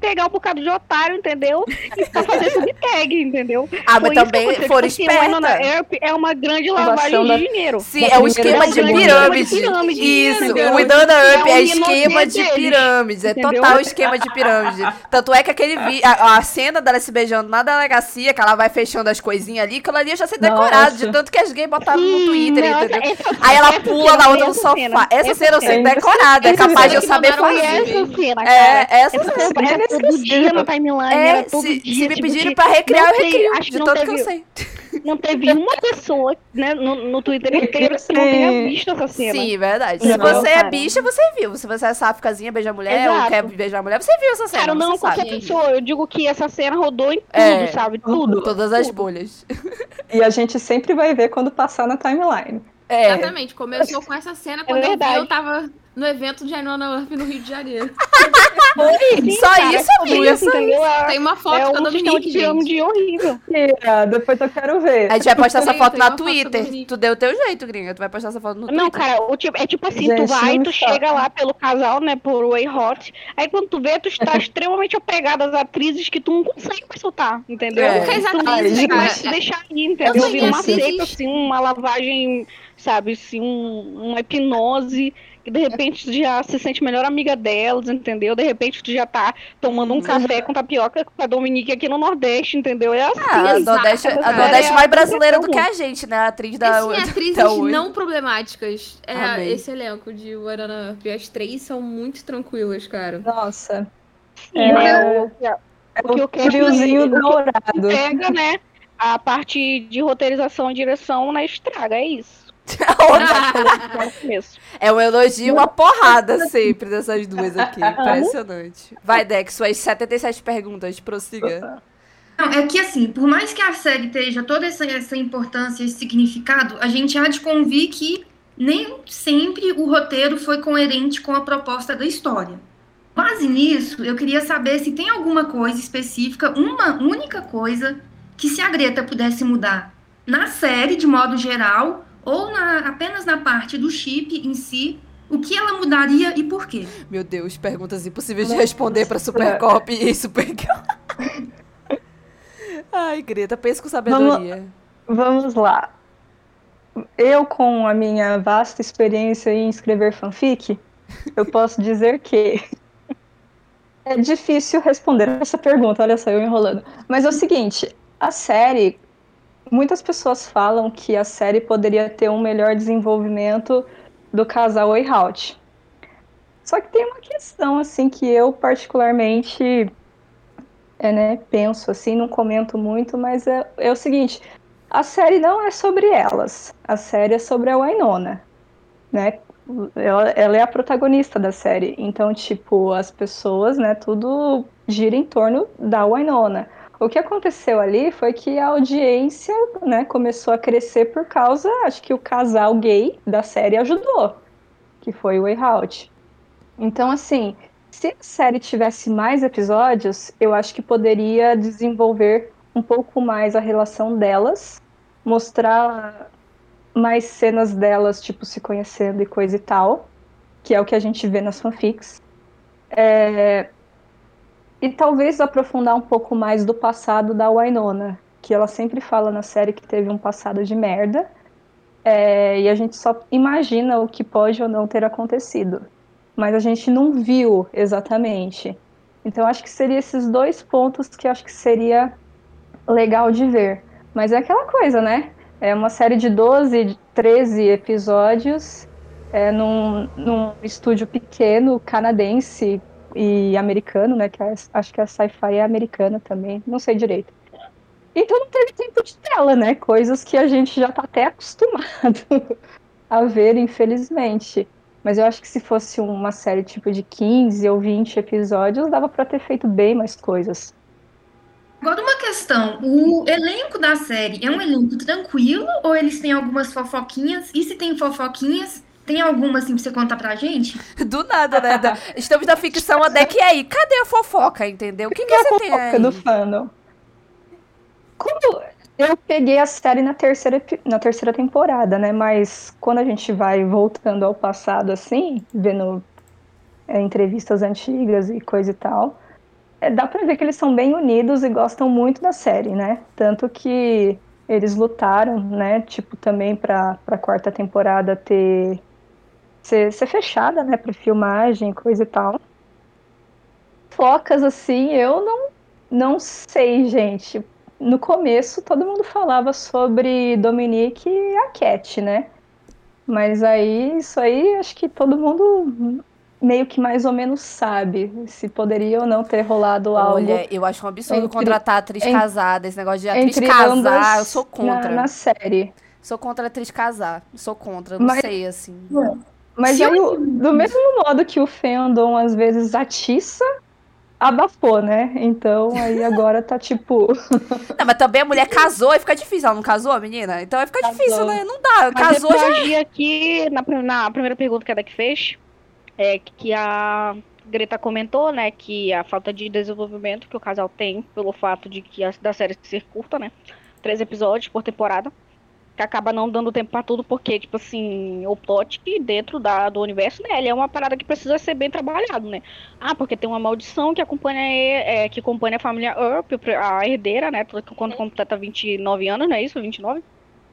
pegar um bocado de otário, entendeu? E pra fazer subtag, entendeu? Ah, mas que também aconteceu. foram o Winona espertas. Earp é uma grande lavagem da- de dinheiro. Sim, é um primeira esquema de pirâmide. Pirâmide, Isso, entendeu? o Idana Up É é esquema de deles, pirâmides. É total esquema de pirâmide. Tanto é que aquele vi a, a cena dela se beijando na delegacia, que ela vai fechando as coisinhas ali, que ela ali já sei decorado, Nossa. de tanto que as gays botavam no Sim, Twitter, nossa, entendeu? essa- Aí ela essa pula na outra no sofá. Essa cena eu sei decorada, é capaz de eu saber fazer. essa cena, É, Essa cena. Todo dia na timeline, É, era todo se, dia. se me tipo, pedirem pra recriar, eu teve- recrio. acho que De não tanto que eu teve- sei. <laughs> Não teve uma pessoa né, no, no Twitter inteiro que não tenha visto essa cena. Sim, verdade. Se Não, você é cara. bicha, você viu. Se você é sáficazinha, beija mulher, ou Exato. quer beijar mulher, você viu essa cena. Cara, não você sabe. qualquer pessoa. Eu digo que essa cena rodou em tudo, É. sabe? Tudo. Todas as tudo. bolhas. <laughs> E a gente sempre vai ver quando passar na timeline. É. Exatamente, começou com essa cena quando eu vi, eu tava no evento de Ainona Earp no Rio de Janeiro. <laughs> Sim, Só isso, tudo amiga, entendeu? É, Tem uma foto é com a um sistema Dominique, de gente. pirâmide horrível. Tia, depois eu quero ver. A gente vai postar essa foto na foto Twitter. do Nick. Tu deu o teu jeito, gringa. Tu vai postar essa foto no Não, Twitter. cara, o tipo, é tipo assim, Gente, tu vai, não tu chega lá pelo casal, né, por Way Hot, aí quando tu vê, tu está <laughs> extremamente apegado às atrizes que tu não consegue mais soltar, entendeu? É. Porque as Tu não atrizes, consegue cara, mais se deixar ir, entendeu? Eu Vira uma seita, atriz- assim, uma lavagem, sabe, assim, um- uma hipnose, de repente tu já se sente melhor amiga delas, entendeu? De repente tu já tá tomando um café com tapioca com a Dominique aqui no Nordeste, entendeu? É assim. Ah, a Nordeste, a cara. Nordeste É mais brasileira do que a gente, né? A atriz da. Assim, <laughs> atrizes da não problemáticas. É Amei. esse elenco de Earp. As três são muito tranquilas, cara. Nossa. Sim, É, né? O, É o que eu o quero friozinho dourado. pega, né? A parte de roteirização e direção, né? Estraga, é isso. <laughs> No começo. <laughs> É um elogio, uma porrada sempre dessas duas aqui. Impressionante. Vai, Dex, suas 77 perguntas, prossiga. Não, é que assim, por mais que a série esteja toda essa, essa importância, esse significado, a gente há de convir que nem sempre o roteiro foi coerente com a proposta da história. Base nisso, eu queria saber se tem alguma coisa específica, uma única coisa, que se a Greta pudesse mudar na série, de modo geral, ou na- apenas na parte do chip em si, o que ela mudaria e por quê? Meu Deus, perguntas impossíveis de responder pra Supercop e Supergirl. <laughs> Ai, Greta, pensa com sabedoria. Vamos lá. Eu, com a minha vasta experiência em escrever fanfic, eu posso dizer que <laughs> é difícil responder essa pergunta. Olha só, eu enrolando. Mas é o seguinte: a série. Muitas pessoas falam que a série poderia ter um melhor desenvolvimento do casal Oyhout. Só que tem uma questão, assim, que eu particularmente é, né, penso, assim, não comento muito, mas é, é o seguinte: a série não é sobre elas, a série é sobre a Winona, né? Ela, ela é a protagonista da série, então, tipo, as pessoas, né, tudo gira em torno da Winona. O que aconteceu ali foi que a audiência né, começou a crescer por causa, acho que o casal gay da série ajudou, que foi o Way Out. Então, assim, se a série tivesse mais episódios, eu acho que poderia desenvolver um pouco mais a relação delas, mostrar mais cenas delas, tipo, se conhecendo e coisa e tal, que é o que a gente vê nas fanfics. É... E talvez aprofundar um pouco mais do passado da Wynonna, que ela sempre fala na série que teve um passado de merda, é... e a gente só imagina o que pode ou não ter acontecido. Mas a gente não viu exatamente. Então acho que seria esses dois pontos que acho que seria legal de ver. Mas é aquela coisa, né? É uma série de 12, 13 episódios é, num, num estúdio pequeno, canadense e americano, né? Que é, acho que a sci-fi é americana também, não sei direito. Então não teve tempo de tela, né? Coisas que a gente já tá até <laughs> acostumado a ver, infelizmente. Mas eu acho que se fosse uma série tipo de 15 ou 20 episódios, dava para ter feito bem mais coisas. Agora uma questão, o elenco da série é um elenco tranquilo ou eles têm algumas fofoquinhas? E se tem fofoquinhas, tem alguma assim pra você contar pra gente? <laughs> Do nada, né? Da- Estamos na ficção a deck aí. Cadê a fofoca, entendeu? O que, que é a você tem fofoca aí? do fandom. Como eu peguei a série na terceira, na terceira temporada, né? Mas quando a gente vai voltando ao passado, assim, vendo é, entrevistas antigas e coisa e tal, é, dá pra ver que eles são bem unidos e gostam muito da série, né? Tanto que eles lutaram, né? Tipo, também pra, pra quarta temporada ter. Ser, ser fechada, né? Pra filmagem, coisa e tal. Focas, assim, eu não, não sei, gente. No começo, todo mundo falava sobre Dominique e a Cat, né? Mas aí, isso aí, acho que todo mundo meio que mais ou menos sabe se poderia ou não ter rolado algo Olha, eu acho um absurdo entre- contratar atriz en- casada. Esse negócio de atriz entre casar, eu sou na, contra. na série. Sou contra atriz casar. Sou contra, não Mas- sei, assim. Mas aí, eu- do mesmo modo que o fandom às vezes atiça, abafou, né? Então aí agora tá tipo. <laughs> Não, mas também a mulher casou e fica difícil. Ela não casou, menina? Então vai ficar Casou. difícil, né? Não dá. Mas Casou eu já.agi aqui na, na primeira pergunta que a Deck fez, é que a Greta comentou, né, que a falta de desenvolvimento que o casal tem pelo fato de que a da série ser curta, né, três episódios por temporada, que acaba não dando tempo pra tudo porque, tipo assim, o plot dentro da, do universo, né, ele é uma parada que precisa ser bem trabalhado, né. Ah, porque tem uma maldição que acompanha, é, que acompanha a família Earp, a herdeira, né, quando completa 29 anos, não é isso? 29?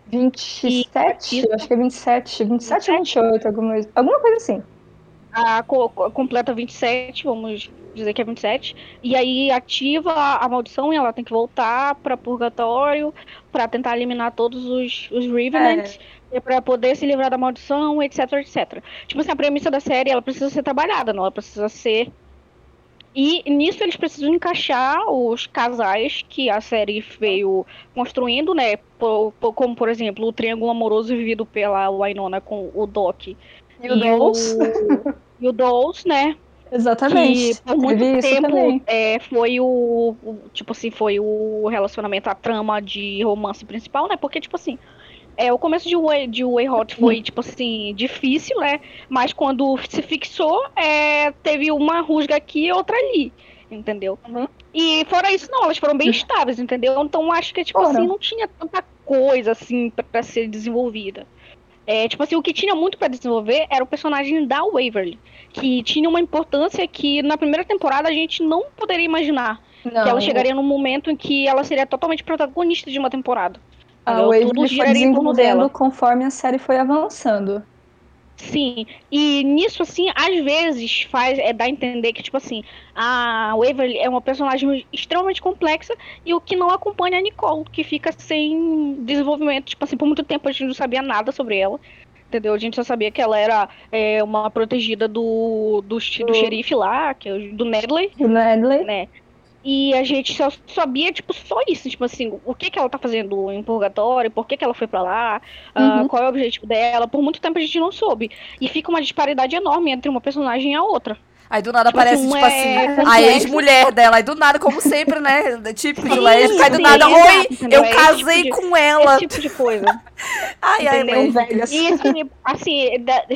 27, E- acho que é 27, 27 ou 28, alguma, alguma coisa assim. a co- completa 27, vamos dizer que é 27, e aí ativa a, a maldição e ela tem que voltar para purgatório para tentar eliminar todos os, os Revenants e para poder se livrar da maldição, etc, etc. Tipo assim, a premissa da série ela precisa ser trabalhada, não? Ela precisa ser e nisso eles precisam encaixar os casais que a série veio construindo, né? Por- por- como, por exemplo, o triângulo amoroso vivido pela Wynonna com o Doc E o Dolls, <laughs> e o Dolls, né? Exatamente. Que por muito tempo é, foi o, o- Tipo assim, foi o relacionamento, a trama de romance principal, né? Porque, tipo assim. É, o começo de Way, de Way Hot foi, tipo assim, difícil, né? Mas quando se fixou, é, teve uma rusga aqui e outra ali. Entendeu? Uhum. E fora isso, não, elas foram bem estáveis, entendeu? Então acho que, tipo Foram. assim, não tinha tanta coisa assim pra, pra ser desenvolvida. É, tipo assim, o que tinha muito pra desenvolver era o personagem da Waverly, que tinha uma importância que na primeira temporada a gente não poderia imaginar. Não, que ela chegaria num momento em que ela seria totalmente protagonista de uma temporada. a? Waverly foi desenvolvendo dela. conforme a série foi avançando. Sim, e nisso, assim, às vezes faz, é, dá a entender que, tipo assim, a Waverly é uma personagem extremamente complexa e o que não acompanha a Nicole, que fica sem desenvolvimento, tipo assim, por muito tempo a gente não sabia nada sobre ela. Entendeu? A gente só sabia que ela era é, uma protegida do, do, do Do- xerife lá, que é o- do Nedley, O Nedley, né? E a gente só sabia, tipo, só isso. Tipo assim, o que que ela tá fazendo em purgatório, por que que ela foi pra lá, ah, Uhum. qual é o objetivo dela. Por muito tempo a gente não soube. E fica uma disparidade enorme entre uma personagem e a outra. Aí do nada Tipo aparece, assim, tipo um assim, é a ex-mulher dela. Aí do nada, como sempre, né? Típico de lésbica. Aí do sim, nada, oi, eu É casei tipo de- com ela. Esse tipo de coisa. <laughs> Ai, ai, entendeu? mãe. velhas. E assim, assim,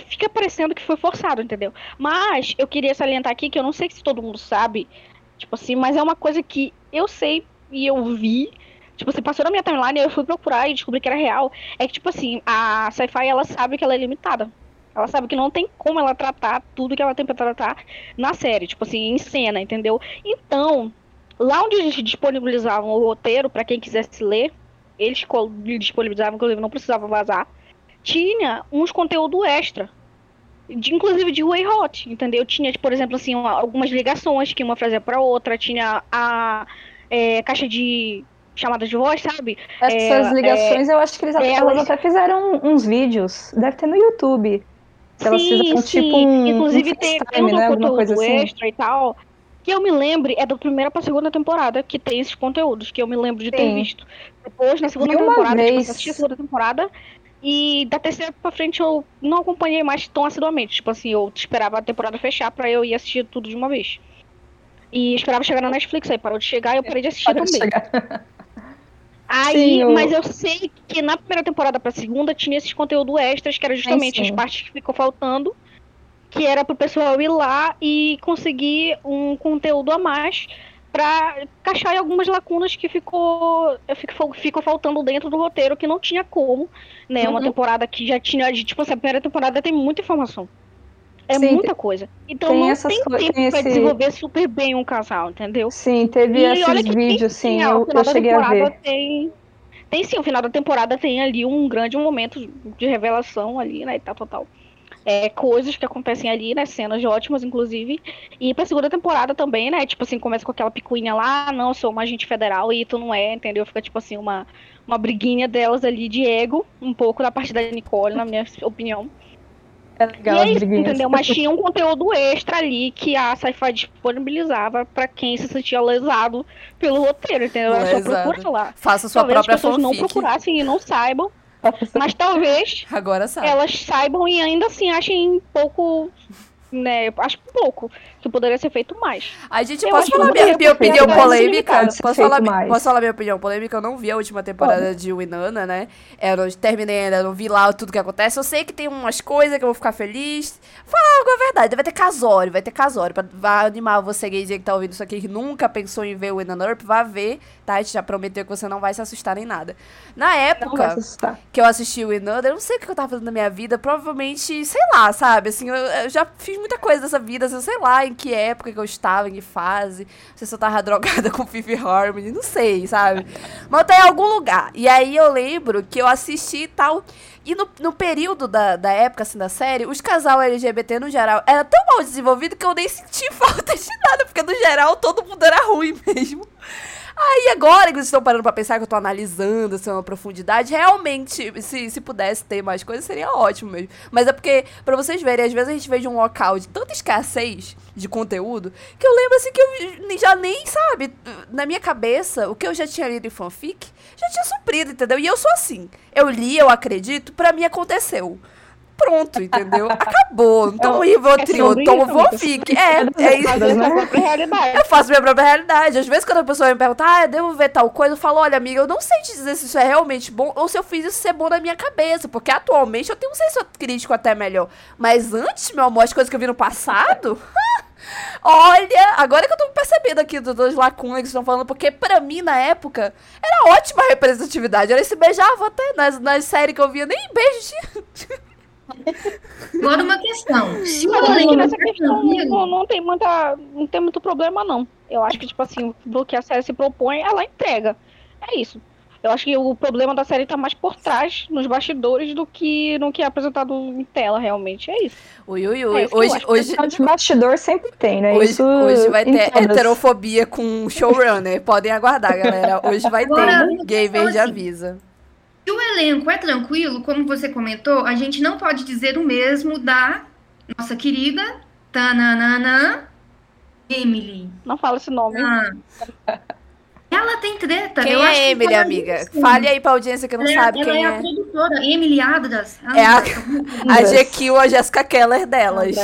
fica parecendo que foi forçado, entendeu? Mas eu queria salientar aqui que eu não sei se todo mundo sabe, tipo assim, mas é uma coisa que eu sei e eu vi. Tipo assim, passou na minha timeline, eu fui procurar e descobri que era real. É que, tipo assim, a sci-fi, ela sabe que ela é limitada. Ela sabe que não tem como ela tratar tudo que ela tem pra tratar na série, tipo assim, em cena, entendeu? Então, lá onde eles disponibilizavam o roteiro pra quem quisesse ler, eles disponibilizavam, inclusive não precisava vazar, tinha uns conteúdo extra. De, inclusive de Way Hot, entendeu? Tinha, por exemplo, assim, uma- algumas ligações que uma fazia pra outra, tinha a é, caixa de chamada de voz, sabe? Essas É, ligações, eu acho que eles, elas- elas até fizeram uns vídeos. Deve ter no YouTube. Elas sim, fizeram sim. tipo um, Inclusive um tem, tem um né? Conteúdo coisa assim. extra e tal. Que eu me lembre, é da primeira pra segunda temporada que tem esses conteúdos, que eu me lembro de ter Sim. visto. Depois, na segunda temporada, tipo, vez. assisti a segunda temporada. E da terceira pra frente eu não acompanhei mais tão assiduamente. Tipo assim, eu esperava a temporada fechar pra eu ir assistir tudo de uma vez. E esperava chegar na Netflix, aí parou de chegar e eu parei de assistir Para também. chegar. Aí, Sim, o- mas eu sei que na primeira temporada pra segunda tinha esses conteúdo extras, que era justamente as sim. partes que ficou faltando, que era pro pessoal ir lá e conseguir um conteúdo a mais pra encaixar em algumas lacunas que ficou, ficou, ficou faltando dentro do roteiro, que não tinha como, né? Uma Uhum. temporada que já tinha, tipo assim, a primeira temporada tem muita informação. É Sim, muita coisa. Então tem não tem co- tempo tem pra esse- desenvolver super bem um casal, entendeu? Sim, teve E esses vídeos, sim, eu, eu cheguei a ver. Tem, tem sim, o final da temporada tem ali um grande momento de revelação ali, né, e tal, tal, tal. É, coisas que acontecem ali, né, cenas ótimas, inclusive. E pra segunda temporada também, né, tipo assim, começa com aquela picuinha lá, ah, não, eu sou uma agente federal e tu não é, entendeu? Fica tipo assim, uma, uma briguinha delas ali de ego, um pouco da parte da Nicole, na minha opinião. É legal E é as isso, entendeu? Mas tinha um conteúdo extra ali que a Sci-Fi disponibilizava pra quem se sentia lesado pelo roteiro, entendeu? Era só Lesado. procurar lá. Faça sua Talvez as própria pessoas não fanfic. procurassem e não saibam, mas talvez Agora sabe. elas saibam e ainda assim achem pouco, né? Acho pouco, que poderia ser feito mais. Ai, gente, Eu posso falar minha, minha opinião polêmica? Posso falar, mais. posso falar minha opinião polêmica? Eu não vi a última temporada de Winona, né? Eu não terminei ainda, não vi lá tudo que acontece. Eu sei que tem umas coisas que eu vou ficar feliz. Falar algo é verdade, vai ter casório, vai ter casório. Pra, vai animar você, gayzinha que tá ouvindo isso aqui, que nunca pensou em ver Winona Earp, vai ver, tá? A gente já prometeu que você não vai se assustar nem nada. Na época que eu assisti o Winona, eu não sei o que eu tava fazendo na minha vida, provavelmente, sei lá, sabe? Assim, eu, eu já fiz muita coisa dessa vida, assim, sei lá em que época que eu estava, em que fase. Não sei se eu tava <laughs> drogada com Fifi Harmony, não sei, sabe? Mas eu tô em algum lugar. E aí eu lembro que eu assisti e tal. E no, no período da, da época, assim, da série, os casal LGBT, no geral, era tão mal desenvolvido que eu nem senti <laughs> falta de nada, porque no geral todo mundo era ruim mesmo. Aí agora que vocês estão parando pra pensar que eu tô analisando assim, uma profundidade, realmente, se, se pudesse ter mais coisas, seria ótimo mesmo. Mas é porque, pra vocês verem, às vezes a gente vê de um local de tanta escassez de conteúdo, que eu lembro assim que eu já nem, sabe, na minha cabeça, o que eu já tinha lido em fanfic, já tinha suprido, entendeu? E eu sou assim. Eu li, eu acredito, pra mim aconteceu. Pronto, entendeu? Acabou. <laughs> Não tomo Rivotril, sobre tomo isso, fanfic. É, é isso. Realidade. Eu faço minha própria realidade. Às vezes, quando a pessoa me pergunta, ah, eu devo ver tal coisa, eu falo, olha, amiga, eu não sei te dizer se isso é realmente bom ou se eu fiz isso ser bom na minha cabeça. Porque atualmente eu tenho um senso crítico até melhor. Mas antes, meu amor, as coisas que eu vi no passado. <laughs> Olha, agora que eu tô percebendo aqui das lacunas que estão falando, porque pra mim, na época, era ótima representatividade. Eles se beijavam até nas, nas séries que eu via, nem beijo tinha. <laughs> Agora uma questão. Se o Mas eu acho que elenco nessa tá questão não, não tem muita, não tem muito problema, não. Eu acho que, tipo assim, do que a série se propõe, ela entrega. É isso. Eu acho que o problema da série tá mais por trás, nos bastidores, do que no que é apresentado em tela, realmente. É isso. Ui, ui, É ui. isso que eu Hoje, hoje, De bastidor sempre tem, né? Hoje, Isso hoje vai ter todas. heterofobia com showrunner. Podem aguardar, galera. Hoje vai Agora, ter. Gay então, verde assim, avisa. Se o elenco é tranquilo, como você comentou, a gente não pode dizer o mesmo da nossa querida Tananana Emily. Não fala esse nome. Ah. Ela tem treta. Quem eu acho é que Emily, ela amiga? Fale aí pra audiência que não Ela, sabe ela quem é a é. produtora, Emily Adras. É a- Ah, <laughs> A GQ, a Jessica Keller delas.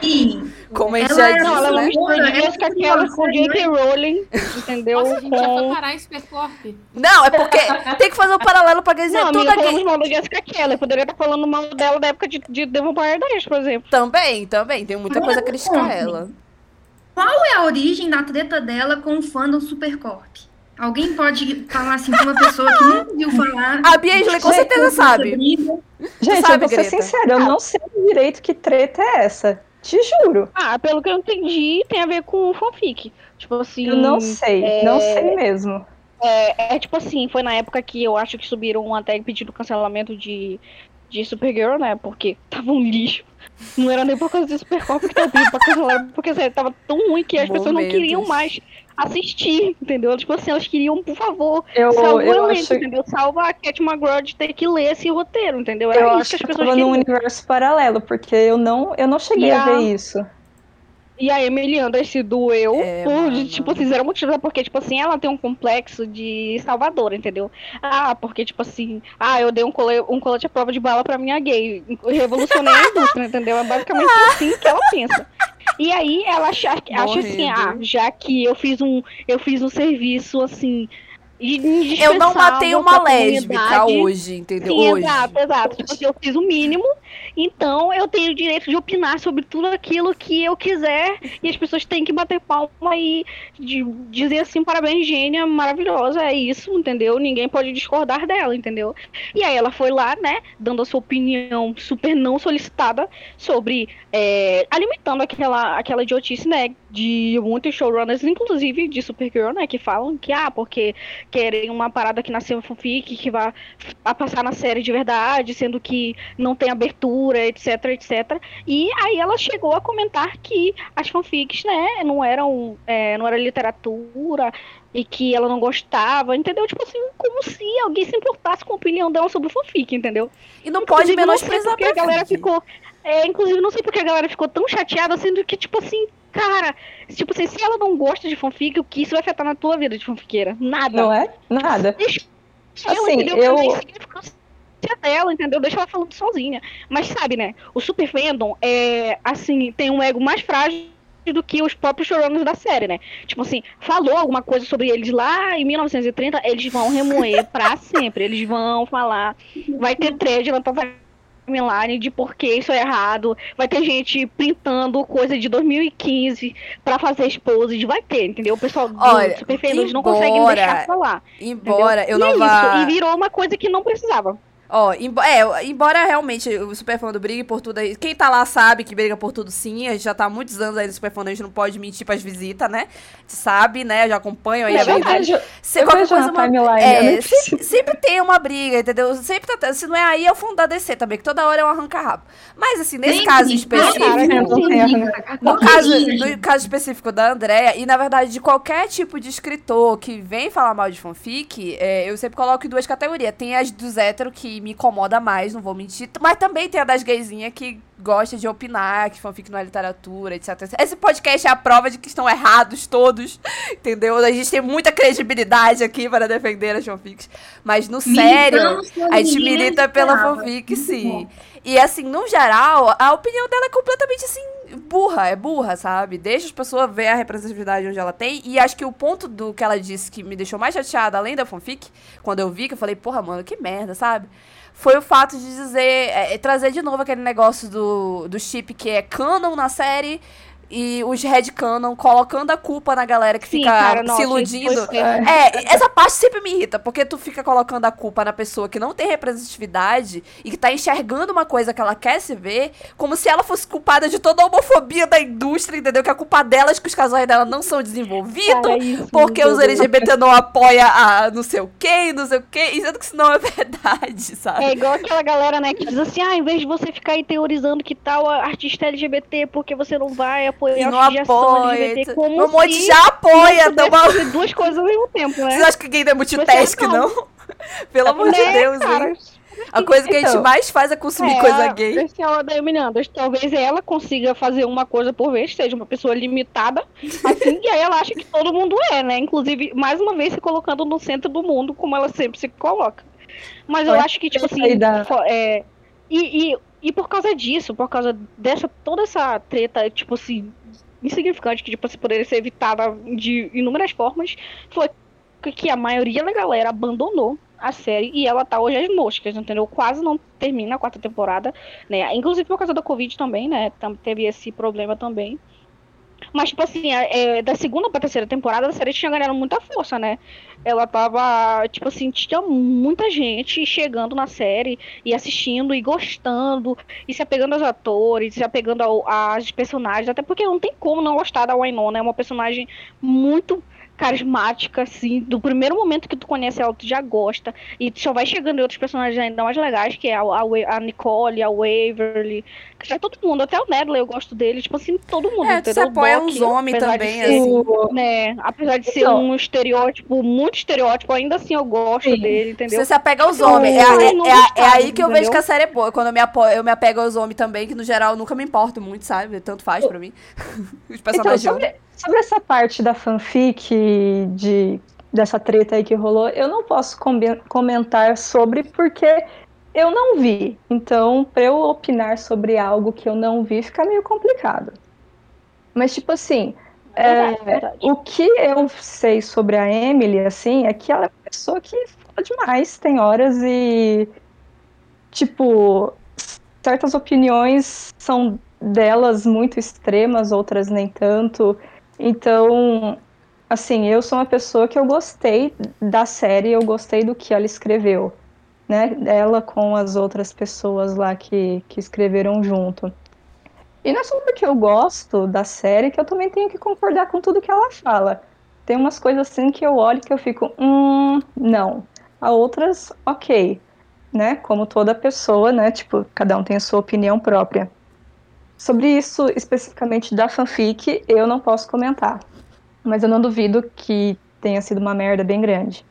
Sim. Como a gente Ela já é- disse, Não, ela é uma né? é Jessica Keller com J.K. Rowling, entendeu? Nossa, a gente já foi Com... parar em Supercorp. Não, é porque tem que fazer um paralelo pra dizer Não, amiga, aqui. falamos mal da Jessica Keller. Poderia estar falando mal dela da época de, de The Vampire Diaries, por exemplo. Também, também. Tem muita coisa a criticar Conte. ela. Qual é a origem da treta dela com o fandom Supercorp? Alguém pode falar assim pra uma pessoa que nunca ouviu falar? A Bia com certeza sabe. Gente, sabe, eu vou ser Greta? sincera, eu não sei direito que treta é essa. Te juro. Ah, pelo que eu entendi, tem a ver com fanfic. Tipo assim. Eu não sei, é- não sei mesmo. É, é tipo assim, foi na época que eu acho que subiram até pedindo cancelamento de, de Supergirl, né? Porque tava um lixo. Não era nem por causa de Supercorp que tava pedindo pra cancelar, porque sério, tava tão ruim que as pessoas não queriam mais assistir, entendeu? Tipo assim, elas queriam, por favor, Eu, salva o eu elenco, acho, entendeu? Salva a Cat McGraw de ter que ler esse roteiro, entendeu? eu Era acho isso que as eu pessoas tava num queriam. universo paralelo, porque eu não, eu não cheguei a a- ver isso. E a Emily Anders se doeu É, por, mano. tipo, fizeram motivo, porque, tipo assim, ela tem um complexo de salvador, entendeu? Ah, porque, tipo assim, ah, eu dei um, cole, um colete à prova de bala pra minha gay. Revolucionei a indústria, entendeu? É basicamente <laughs> assim que ela pensa. E aí ela acha, acha assim, ah, já que eu fiz um, eu fiz um serviço assim. Eu não matei uma lésbica hoje, entendeu? Sim, hoje. exato, exato. Tipo assim, eu fiz o mínimo, então eu tenho o direito de opinar sobre tudo aquilo que eu quiser e as pessoas têm que bater palma e de- dizer assim, parabéns, gênia, maravilhosa, é isso, entendeu? Ninguém pode discordar dela, entendeu? E aí ela foi lá, né, dando a sua opinião super não solicitada sobre, é, alimentando aquela, aquela idiotice, né, de muitos showrunners, inclusive de Supergirl, né, que falam que, ah, porque querem uma parada que nasceu fanfic, que vai passar na série de verdade, sendo que não tem abertura, etc, etc. E aí ela chegou a comentar que as fanfics, né, não eram, é, não era literatura e que ela não gostava, entendeu? Tipo assim, como se alguém se importasse com a opinião dela sobre fanfic, entendeu? E não pode Inclusive, não sei menosprezar porque a galera fic. ficou. É, inclusive, não sei porque a galera ficou tão chateada, sendo que, tipo assim, cara, tipo assim, se ela não gosta de fanfic, o que isso vai afetar na tua vida de fanfiqueira? Nada. Não é? Nada. Deixa ela, Assim, entendeu? eu- Pra significância dela, entendeu? Deixa ela falando sozinha. Mas sabe, né? O Super Fandom é, assim, tem um ego mais frágil do que os próprios showrunners da série, né? Tipo assim, falou alguma coisa sobre eles lá em 1930, eles vão remoer pra <laughs> sempre. Eles vão falar, vai ter thread na tua timeline de por que isso é errado. Vai ter gente printando coisa de 2015 pra fazer expose, vai ter, entendeu? O pessoal do Olha, Super eles não conseguem embora- deixar falar. Embora eu E não é vá. isso, e virou uma coisa que não precisava. Ó, embo- é, embora realmente o Superfã do brigue por tudo aí. Quem tá lá sabe que briga por tudo sim. A gente já tá há muitos anos aí no Superfã, a gente não pode mentir pras visitas, né? Sabe, né? Já acompanham aí a Eu verdade. vejo, Se eu qualquer coisa, uma- timeline, é, eu nem sempre, sempre tem uma briga, entendeu? Sempre tá, se não é aí, é o fundo da DC também, que toda hora é um arranca-rabo. Mas assim, nesse Sempre. caso Ah, específico. cara, sim. arranca- No caso, no caso específico da Andrea, e na verdade de qualquer tipo de escritor que vem falar mal de fanfic, é, eu sempre coloco em duas categorias. Tem as dos héteros que me incomoda mais, não vou mentir, mas também tem a das gaysinhas que gosta de opinar, que fanfic não é literatura, etc. Esse podcast é a prova de que estão errados todos, <laughs> entendeu? A gente tem muita credibilidade aqui para defender as fanfics. Mas no sério, Militamos a gente milita pela fanfic, sim. E assim, no geral, a opinião dela é completamente assim, burra, é burra, sabe? Deixa as pessoas ver a representatividade onde ela tem. E acho que o ponto do que ela disse que me deixou mais chateada, além da fanfic, quando eu vi, que eu falei, porra, mano, que merda, sabe? Foi o fato de dizer, é, é, trazer de novo aquele negócio do, do chip que é canon na série e os headcanon colocando a culpa na galera que Sim, fica cara, se nossa, iludindo. É, essa parte sempre me irrita, porque tu fica colocando a culpa na pessoa que não tem representatividade e que tá enxergando uma coisa que ela quer se ver, como se ela fosse culpada de toda a homofobia da indústria, entendeu? Que a culpa dela é que os casais dela não são desenvolvidos, Cara, isso, porque os. LGBT não apoiam a não sei o que, não sei o que, e sendo que isso não é <laughs> verdade, sabe? É igual aquela galera, né, que diz assim, ah, em vez de você ficar aí teorizando que tal artista LGBT, porque você não vai E apoiar não apoia. LGBT, como Um monte se já apoia, não tamo... pudesse fazer duas coisas ao mesmo tempo, né? Vocês acham que gay não é multitask, não. não? <laughs> Pelo amor de Né, Deus, cara? hein? A coisa que a gente Então, mais faz é consumir É, coisa gay. Esse é o da Miranda. Talvez ela consiga fazer uma coisa por vez, seja uma pessoa limitada, assim, e aí ela acha que todo mundo é, né? Inclusive, mais uma vez, se colocando no centro do mundo, como ela sempre se coloca. Mas eu acho que, tipo assim, fo- é, e, e E por causa disso, por causa dessa toda essa treta, tipo assim, insignificante que tipo, assim, poderia ser evitada de inúmeras formas, foi que a maioria da galera abandonou a série e ela tá hoje às moscas, entendeu? Quase não termina a quarta temporada, né? Inclusive por causa da Covid também, né? Teve esse problema também. Mas, tipo assim, é, da segunda pra terceira temporada, a série tinha ganhado muita força, né? Ela tava, tipo assim, tinha muita gente chegando na série e assistindo e gostando, e se apegando aos atores, se apegando aos personagens, até porque não tem como não gostar da Wynonna, é uma personagem muito carismática, assim, do primeiro momento que tu conhece ela, tu já gosta. E só vai chegando outros personagens ainda mais legais, que é a, a, a Nicole, a Waverly, já todo mundo, até o Nedley eu gosto dele, tipo assim, todo mundo, é, entendeu? Você apoia uns homens também, ser, assim. Né, apesar de ser então, um estereótipo, muito estereótipo, ainda assim eu gosto sim. dele, entendeu? Você se apega aos homens. É, é, é, é, aí que eu vejo que a série é boa. Quando eu me, apoio, eu me apego aos homens também, que no geral eu nunca me importo muito, sabe? Tanto faz pra mim. <laughs> Os personagens então, sobre, sobre essa parte da fanfic, de, dessa treta aí que rolou, eu não posso comentar sobre porque eu não vi. Então, para eu opinar sobre algo que eu não vi, fica meio complicado. Mas, tipo assim, é, o que eu sei sobre a Emily, assim, é que ela é uma pessoa que fala demais, tem horas e. Tipo, certas opiniões são delas muito extremas, outras nem tanto. Então, assim, eu sou uma pessoa que eu gostei da série, eu gostei do que ela escreveu, né? Ela com as outras pessoas lá que, que escreveram junto. E não é só porque eu gosto da série que eu também tenho que concordar com tudo que ela fala. Tem umas coisas assim que eu olho que eu fico, hum, não. A outras, ok. Né? Como toda pessoa, né? Tipo, cada um tem a sua opinião própria. Sobre isso, especificamente da fanfic, eu não posso comentar. Mas eu não duvido que tenha sido uma merda bem grande.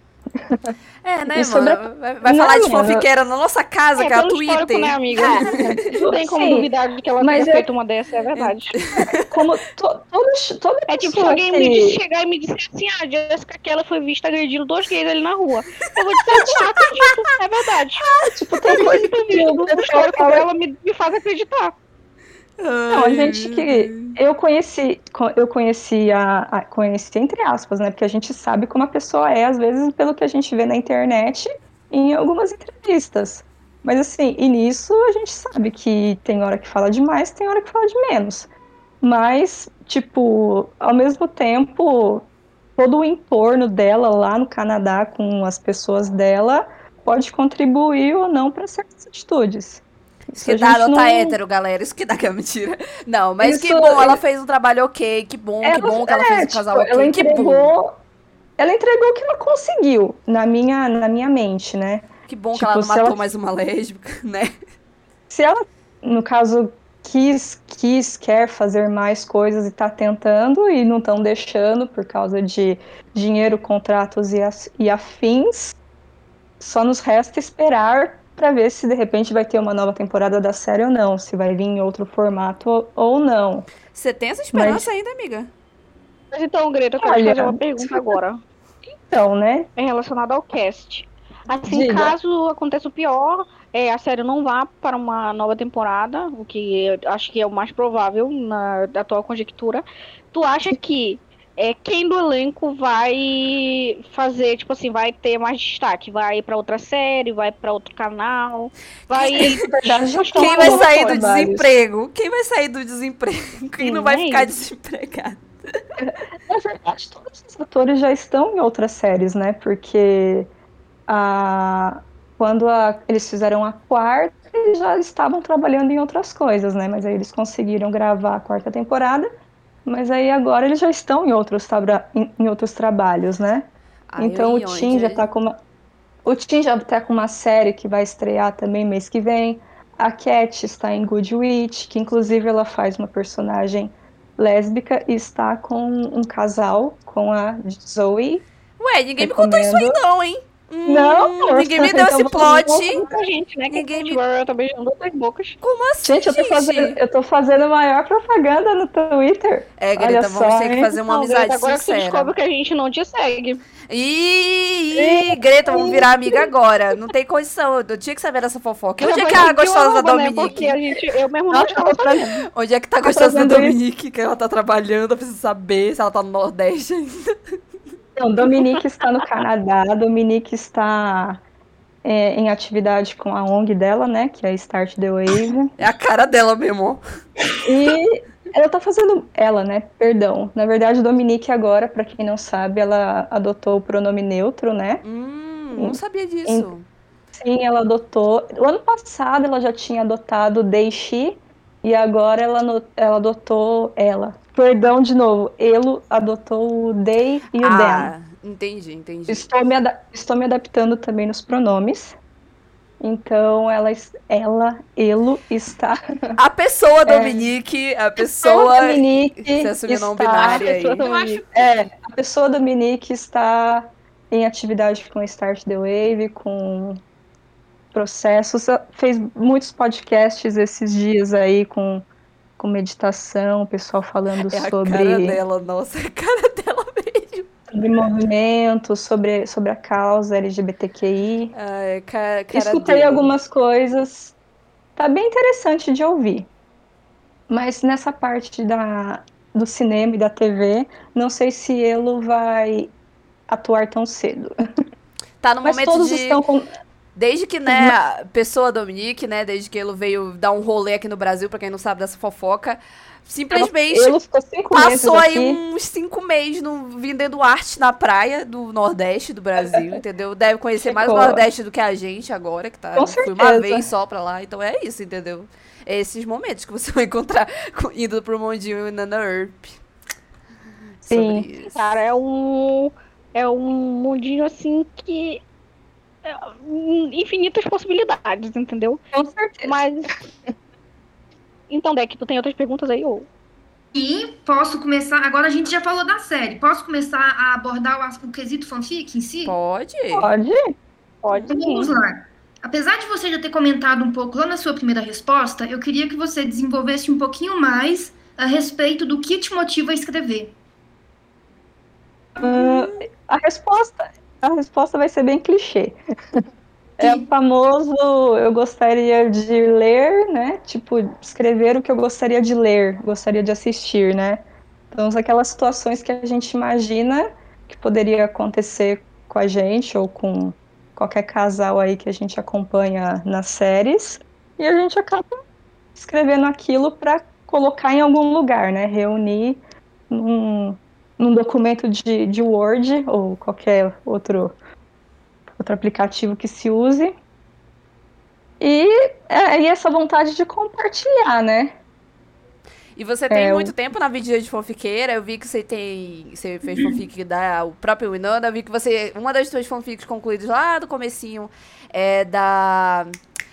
É, né, sobre... mano? Vai, vai não, falar de fanfiqueira na nossa casa, é, que é a Twitter. Né, amiga? É. <laughs> Não tem como Sim, duvidar de que ela tenha é... feito uma dessa, é verdade. Como to, todos, toda É tipo, se alguém me chegar e me disser assim, ah, Jessica aquela foi vista agredindo dois gays ali na rua. Eu vou dizer, ah, acredito, é verdade. Ah, tipo, tem coisa que o histórico dela me, me faz acreditar. Não, a gente que eu conheci, eu conheci a, a, conheci entre aspas, né? Porque a gente sabe como a pessoa é às vezes pelo que a gente vê na internet em algumas entrevistas. Mas assim, e nisso a gente sabe que tem hora que fala demais, tem hora que fala de menos. Mas tipo, ao mesmo tempo, todo o entorno dela lá no Canadá com as pessoas dela pode contribuir ou não para certas atitudes. Isso que dá não tá hétero, galera. Isso que dá que é mentira. Não, mas Isso, que bom, ela fez um trabalho ok, que bom, ela, que bom que ela é, fez um tipo, casal ok, ela entregou, Ela entregou o que ela conseguiu, na minha, na minha mente, né? Que bom tipo, que ela não matou ela, mais uma lésbica, <laughs> né? Se ela, no caso, quis, quis, quer fazer mais coisas e tá tentando e não estão deixando por causa de dinheiro, contratos e, e afins, só nos resta esperar para ver se de repente vai ter uma nova temporada da série ou não, se vai vir em outro formato ou não. Você tem essa esperança Mas... ainda, amiga? Mas então, Greta, eu quero Olha, fazer uma pergunta agora. Então, né? É relacionada ao cast. Assim, Diga. caso aconteça o pior, é, a série não vá para uma nova temporada, o que acho que é o mais provável na atual conjectura. Tu acha que é, quem do elenco vai fazer, tipo assim, vai ter mais destaque, vai para outra série, vai para outro canal, vai. Quem vai <laughs> sair do desemprego? Quem vai sair do desemprego? Quem Sim, não vai é ficar desempregado? Na verdade, todos os atores já estão em outras séries, né? Porque a, quando a, eles fizeram a quarta, eles já estavam trabalhando em outras coisas, né? Mas aí eles conseguiram gravar a quarta temporada mas aí agora eles já estão em outros, em, em outros trabalhos, né? Ai, então o Tim já tá com uma. O Tim já tá com uma série que vai estrear também mês que vem. A Cat está em Good Witch, que inclusive ela faz uma personagem lésbica e está com um casal com a Zoe. Ué, ninguém me contou isso aí não, hein? Hum, Não, ninguém me deu esse você plot. Muita gente, né? Ninguém me- Ninguém tá beijando outras bocas. Como assim, Gente, eu tô, fazendo, eu tô fazendo maior propaganda no Twitter. É, Olha Greta, vamos só, ter que fazer uma Não, amizade Greta, agora que você sincera. descobre que a gente não te segue. Ih, ih, Greta, vamos virar amiga agora. Não tem condição. Eu tinha que saber dessa fofoca. Onde é que Foi a gostosa arroba, né? Dominique? Gente, eu mesmo não eu tô. Onde é que tá a Tô gostosa isso. Dominique? Que ela tá trabalhando, eu preciso saber se ela tá no Nordeste ainda. Não, Dominique está no Canadá, Dominique está é, em atividade com a ONG dela, né? Que é a Start the Wave. É a cara dela mesmo. E ela tá fazendo. Ela, né? Perdão. Na verdade, Dominique agora, pra quem não sabe, ela adotou o pronome neutro, né? Hum, não sabia disso. Sim, ela adotou. O ano passado ela já tinha adotado she, e agora ela, ela adotou ela. Perdão de novo. Ele adotou o they e o them. Ah, entendi, entendi. Estou me, estou me adaptando também nos pronomes. Então ela, ela, ele está. A pessoa <laughs> Dominique, a pessoa. É. Dominique Você assumiu não está- binário aí. acho É, a pessoa Dominique está em atividade com Start the Wave, com processos. Fez muitos podcasts esses dias aí com, com meditação, o pessoal falando É a sobre, cara dela, nossa, é a cara dela mesmo. sobre movimento, sobre, sobre a causa LGBTQI. Ah, é ca- cara Escutei dele. algumas coisas. Tá bem interessante de ouvir. Mas nessa parte da, do cinema e da TV, não sei se ele vai atuar tão cedo. Tá no Mas momento todos de. estão com. Desde que, né, a pessoa Dominique, né, desde que ele veio dar um rolê aqui no Brasil, pra quem não sabe dessa fofoca, simplesmente Ele ficou cinco meses passou aí uns cinco meses no, vendendo arte na praia do Nordeste do Brasil, <laughs> entendeu? Deve conhecer mais o. Nordeste do que a gente agora, que tá. Com Fui uma vez só pra lá, então é isso, entendeu? É esses momentos que você <laughs> vai encontrar indo pro mundinho e Nana Earp. Sim. Cara, é um. É um mundinho assim que. É, infinitas possibilidades, entendeu? Com certeza. Mas. Então, Deck, tu tem outras perguntas aí? Ou... E posso começar. Agora a gente já falou da série. Posso começar a abordar o, o quesito fanfic em si? Pode? Pode? Pode Então vamos lá. Apesar de você já ter comentado um pouco lá na sua primeira resposta, eu queria que você desenvolvesse um pouquinho mais a respeito do que te motiva a escrever. Ah, a resposta. A resposta vai ser bem clichê. <laughs> É o famoso eu gostaria de ler, né? Tipo, escrever o que eu gostaria de ler, gostaria de assistir, né? Então, aquelas situações que a gente imagina que poderia acontecer com a gente ou com qualquer casal aí que a gente acompanha nas séries, e a gente acaba escrevendo aquilo para colocar em algum lugar, né? Reunir num, num documento de, de Word ou qualquer outro, outro aplicativo que se use. E, é, e essa vontade de compartilhar, né? E você tem É, muito tempo na vida de fanfiqueira. Eu vi que você tem. Você fez fanfic da o próprio Winona. Eu vi que você. Uma das suas fanfics concluídas lá do comecinho é da.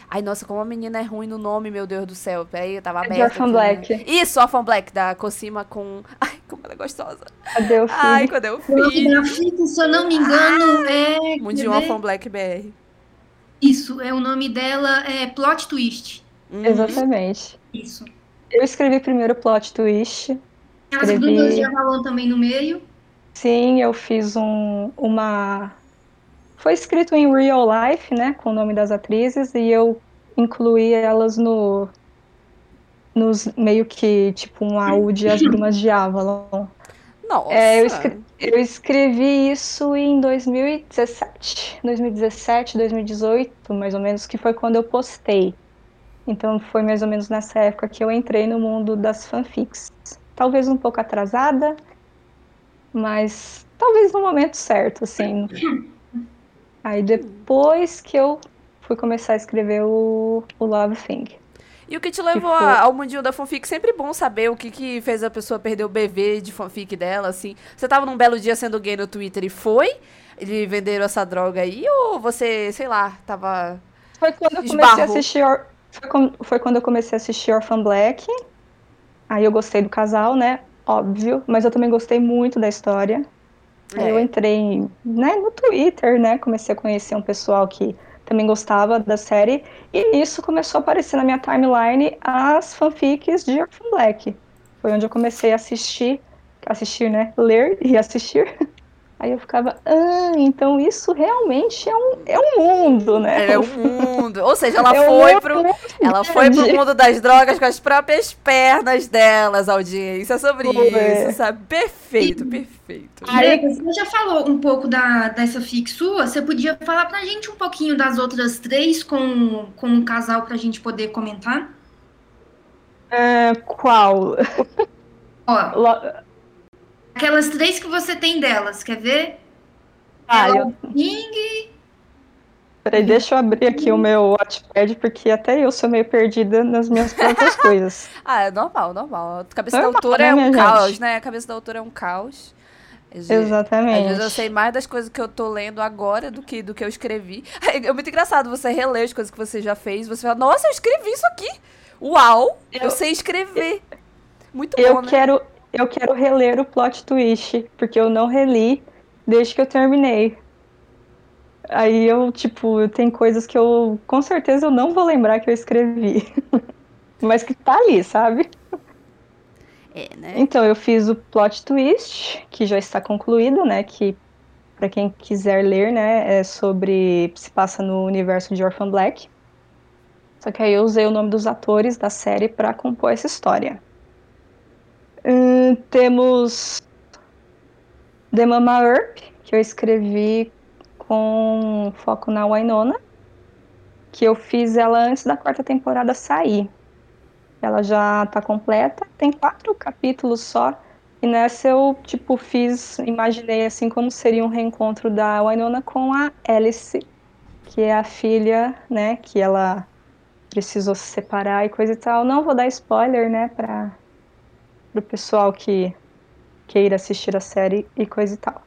Ai, nossa, como a menina é ruim no nome, meu Deus do céu. Peraí, eu tava De aberta. Orphan aqui, né? Black. Isso, Orphan Black, da Cosima com. Ai, como ela é gostosa. Cadê o filho? Ai, eu O fic, se eu não me engano, é. Mundinho quer ver? Orphan Black BR. Isso, é o nome dela é Plot Twist. Uhum. Exatamente. Isso. Eu escrevi primeiro plot twist. As Escrevi. brumas de Avalon também no meio. Sim, eu fiz um, uma. Foi escrito em real life, né? Com o nome das atrizes, e eu incluí elas no. Nos meio que tipo um áudio As <laughs> Brumas de Avalon. Nossa. É, eu, escre- eu escrevi isso em 2017, 2017, 2018, mais ou menos, que foi quando eu postei. Então foi mais ou menos nessa época que eu entrei no mundo das fanfics. Talvez um pouco atrasada, mas talvez no momento certo, assim. Aí depois que eu fui começar a escrever o, o Love Thing. E o que te levou foi- a- ao mundinho da fanfic? Sempre bom saber o que, que fez a pessoa perder o BV de fanfic dela, assim. Você tava num belo dia sendo gay no Twitter e foi? Eles venderam essa droga aí? Ou você, sei lá, tava... Foi quando eu comecei Esbarrou. a assistir. Or- Foi, com- foi quando eu comecei a assistir Orphan Black. Aí eu gostei do casal, né? Óbvio. Mas eu também gostei muito da história. Aí eu É. entrei né, no Twitter, né? Comecei a conhecer um pessoal que também gostava da série. E nisso começou a aparecer na minha timeline as fanfics de Orphan Black. Foi onde eu comecei a assistir, assistir, né? Ler e assistir. <laughs> Aí eu ficava, ah, então isso realmente é um, é um mundo, né? É o mundo. Ou seja, ela <laughs> É um foi mundo pro. Ela foi pro mundo das drogas com as próprias pernas delas, audiência, sobre Foi. isso, sabe? Perfeito, perfeito. Aí- você já falou um pouco da, dessa fic sua? Você podia falar pra gente um pouquinho das outras três com, com um casal pra gente poder comentar? É, qual? Ó, aquelas três que você tem delas, quer ver? Ah, Ela- eu, Ying, peraí, deixa eu abrir aqui o meu Watchpad, porque até eu sou meio perdida nas minhas próprias <laughs> coisas. Ah, é normal, normal. A cabeça Normal, da autora né, é um caos, gente? né? A cabeça da autora é um caos. Vezes- Às Exatamente. vezes eu sei mais das coisas que eu tô lendo agora do que do que eu escrevi. <laughs> É muito engraçado você reler as coisas que você já fez. Você fala, nossa, eu escrevi isso aqui. Uau! Eu, Eu- sei escrever. Muito Eu bom, né? quero, eu quero reler o plot twist, porque eu não reli desde que eu terminei. Aí eu, tipo, tem coisas que eu, com certeza, eu não vou lembrar que eu escrevi. <laughs> Mas que tá ali, sabe? É, né? Então, eu fiz o plot twist, que já está concluído, né? Que, pra quem quiser ler, né, é sobre. se passa no universo de Orphan Black. Só que aí eu usei o nome dos atores da série pra compor essa história. Hum, temos The Mama Earp, que eu escrevi com foco na Winona, que eu fiz ela antes da quarta temporada sair. Ela já tá completa, tem quatro capítulos só. E nessa eu, tipo, fiz, imaginei assim como seria um reencontro da Winona com a Alice, que é a filha, né, que ela precisou se separar e coisa e tal. Não vou dar spoiler, né, para o pessoal que queira assistir a série e coisa e tal.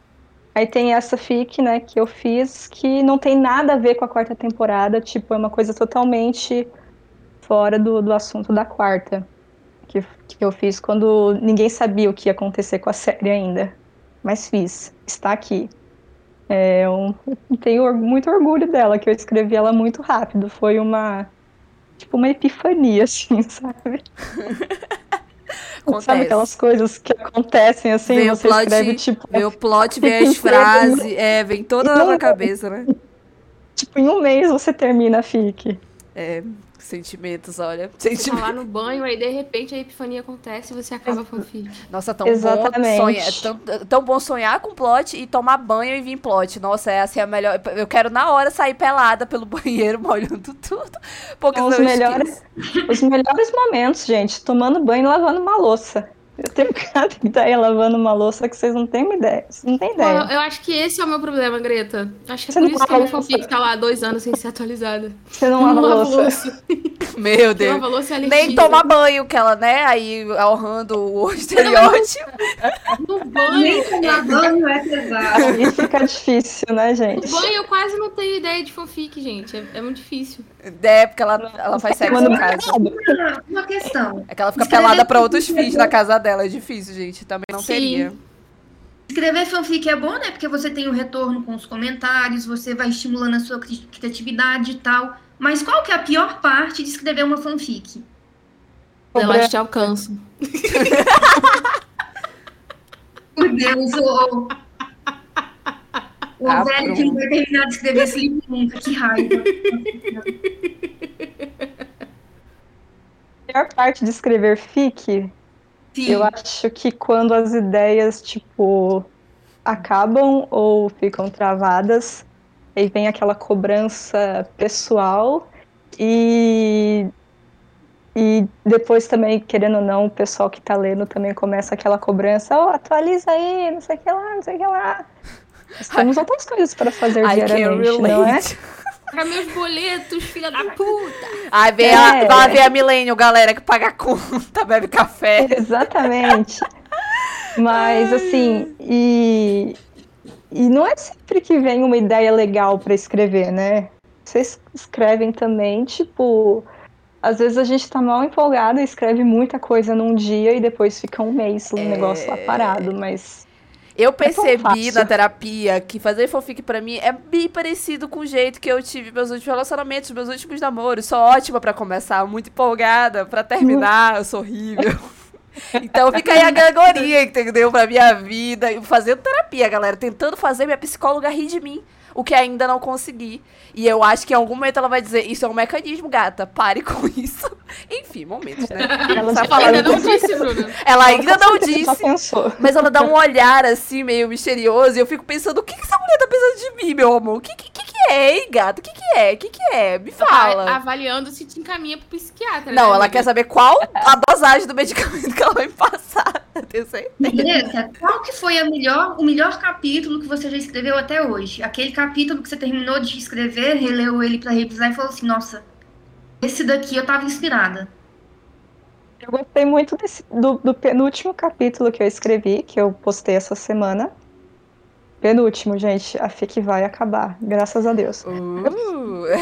Aí tem essa fic, né, que eu fiz, que não tem nada a ver com a quarta temporada, tipo, é uma coisa totalmente fora do, do assunto da quarta, que, que eu fiz quando ninguém sabia o que ia acontecer com a série ainda. Mas fiz, está aqui. É, eu tenho muito orgulho dela, que eu escrevi ela muito rápido. Foi uma, tipo, uma epifania, <laughs> assim, sabe? <laughs> Acontece. Sabe aquelas coisas que acontecem assim, Vem você plot- escreve, tipo, Vem o plot, vem as <laughs> frases, é, vem toda na cabeça, né? tipo, em um mês você termina a fic. É, sentimentos, olha. Você tá Sentimentos. lá no banho, aí de repente a epifania acontece e você acaba com a fanfic. Nossa, tão Exatamente. bom sonhar. É tão, tão bom sonhar com plot e tomar banho e vir plot. Nossa, essa é a melhor. Eu quero na hora sair pelada pelo <laughs> banheiro, molhando tudo. Porque São os melhores, esqueço. os melhores momentos, gente, tomando banho e lavando uma louça. Eu tenho <laughs> cada ideia lavando uma louça que vocês não têm uma ideia. Vocês não têm ideia. eu acho que esse é o meu problema, Greta. Acho que é Você por não isso que a minha lava fanfic tá lá há dois anos sem ser atualizada. Você não lava lavo louça. <laughs> Meu Quem Deus. lava louça é Nem tomar banho, que ela, né? Aí honrando o estereótipo. No banho. nem tomar banho é pesado. Aí fica difícil, né, No gente? banho eu quase não tenho ideia de fanfic, gente. É, é muito difícil. É, porque ela, ela faz sexo em casa. Uma, questão. É que ela fica Escrever pelada pra outros é fins na casa dela. É difícil, gente. Também não Sim. teria. Escrever fanfic é bom, né? Porque você tem o retorno com os comentários, você vai estimulando a sua cri- criatividade e tal. Mas qual que é a pior parte de escrever uma fanfic? Elas te alcançam. Por Deus, o, o Ah, velho que não vai terminar de escrever esse livro nunca, que raiva. A pior parte de escrever fic, Sim. eu acho que quando as ideias, tipo, acabam ou ficam travadas, aí vem aquela cobrança pessoal e. E depois também, querendo ou não, o pessoal que tá lendo também começa aquela cobrança, ó, atualiza aí, não sei o que lá, não sei o que lá. Temos outras coisas para fazer I diariamente, não é? Paga meus boletos, filha da puta. Ai, vem É. a, vai ver a Millennium, galera, que paga a conta, <laughs> bebe café. Exatamente. <laughs> Mas assim, e, e não é sempre que vem uma ideia legal para escrever, né? Vocês escrevem também, tipo, às vezes a gente tá mal empolgado e escreve muita coisa num dia e depois fica um mês o negócio lá parado, mas Eu tão percebi fácil. na terapia que fazer fanfic pra mim é bem parecido com o jeito que eu tive meus últimos relacionamentos, meus últimos namoros. Sou ótima pra começar, muito empolgada, pra terminar, eu sou horrível. <laughs> Então fica aí a grangoria, entendeu? Pra minha vida. Fazendo terapia, galera. Tentando fazer minha psicóloga rir de mim. O que ainda não consegui. E eu acho que em algum momento ela vai dizer: Isso é um mecanismo, gata. Pare com <laughs> isso. Enfim, momentos, né? Ela Tá falando Ainda não disse, Bruna. Ela ainda não disse. pensou. Mas ela dá um olhar assim, meio misterioso, e eu fico pensando, o que, que essa mulher tá pensando de mim, meu amor? O que, que, que que é, hein, gato? O que, que é? O que, que é? Me Tá fala. avaliando se te encaminha pro psiquiatra. Não, né, ela amiga? quer saber qual a dosagem do medicamento <laughs> que ela vai me passar. <laughs> Tenho certeza. Qual que foi a melhor, o melhor capítulo que você já escreveu até hoje? Aquele capítulo que você terminou de escrever, releu ele pra revisar e falou assim, nossa, esse daqui eu tava inspirada. Eu gostei muito desse, do, do penúltimo capítulo que eu escrevi, que eu postei essa semana. Penúltimo, gente. A FIC vai acabar, graças a Deus. Uh,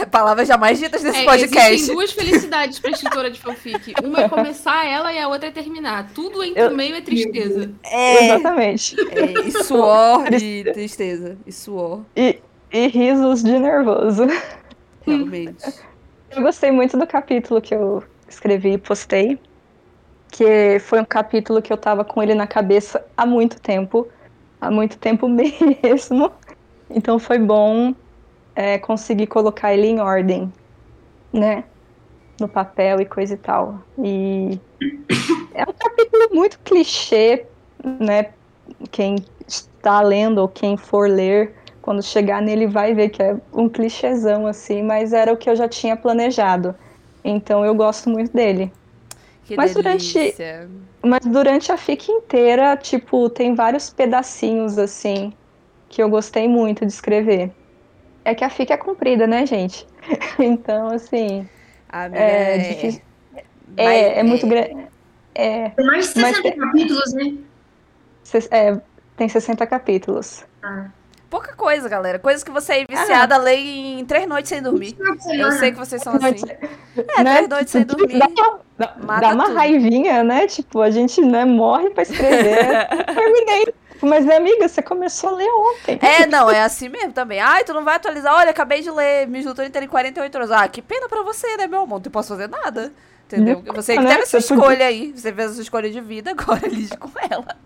<laughs> palavras jamais ditas nesse É, podcast. Existem duas felicidades pra escritora de fanfic. Uma é começar ela e a outra é terminar. Tudo entre Eu- o meio é tristeza. É, Exatamente. é, e suor e tristeza. E suor, E, e risos de nervoso. realmente. Eu gostei muito do capítulo que eu escrevi e postei, que foi um capítulo que eu tava com ele na cabeça há muito tempo, há muito tempo <laughs> mesmo. Então foi bom é, conseguir colocar ele em ordem, né? No papel e coisa e tal. E é um capítulo muito clichê, né? Quem está lendo ou quem for ler quando chegar nele vai ver que é um clichêzão assim, mas era o que eu já tinha planejado. Então eu gosto muito dele. Que Mas durante-. Mas durante a FIC inteira, tipo, tem vários pedacinhos assim que eu gostei muito de escrever. É que a FIC é comprida, né, gente? <laughs> Então, assim, Amiga, é, é, difícil. Mas- É, é muito grande. É, Tem mais de Mas 60 capítulos, né? é, tem 60 capítulos. Pouca coisa, galera. Coisas que você é viciada a ler em três noites sem dormir. Eu sei que vocês são assim. É, Né? três noites sem dormir. Dá, uma- dá- dá uma tudo. raivinha, né? Tipo, a gente né, morre pra escrever. <laughs> Terminei. Mas, minha amiga, você começou a ler ontem. É, não, é assim mesmo também. Ai, tu não vai atualizar? Olha, acabei de ler Miss Doutor inteira em 48 horas. Ah, que pena pra você, né, meu amor? Não posso fazer nada. Entendeu? Você que Né? teve a sua Você podia- escolha aí. Você fez a sua escolha de vida, agora <laughs> lide com ela.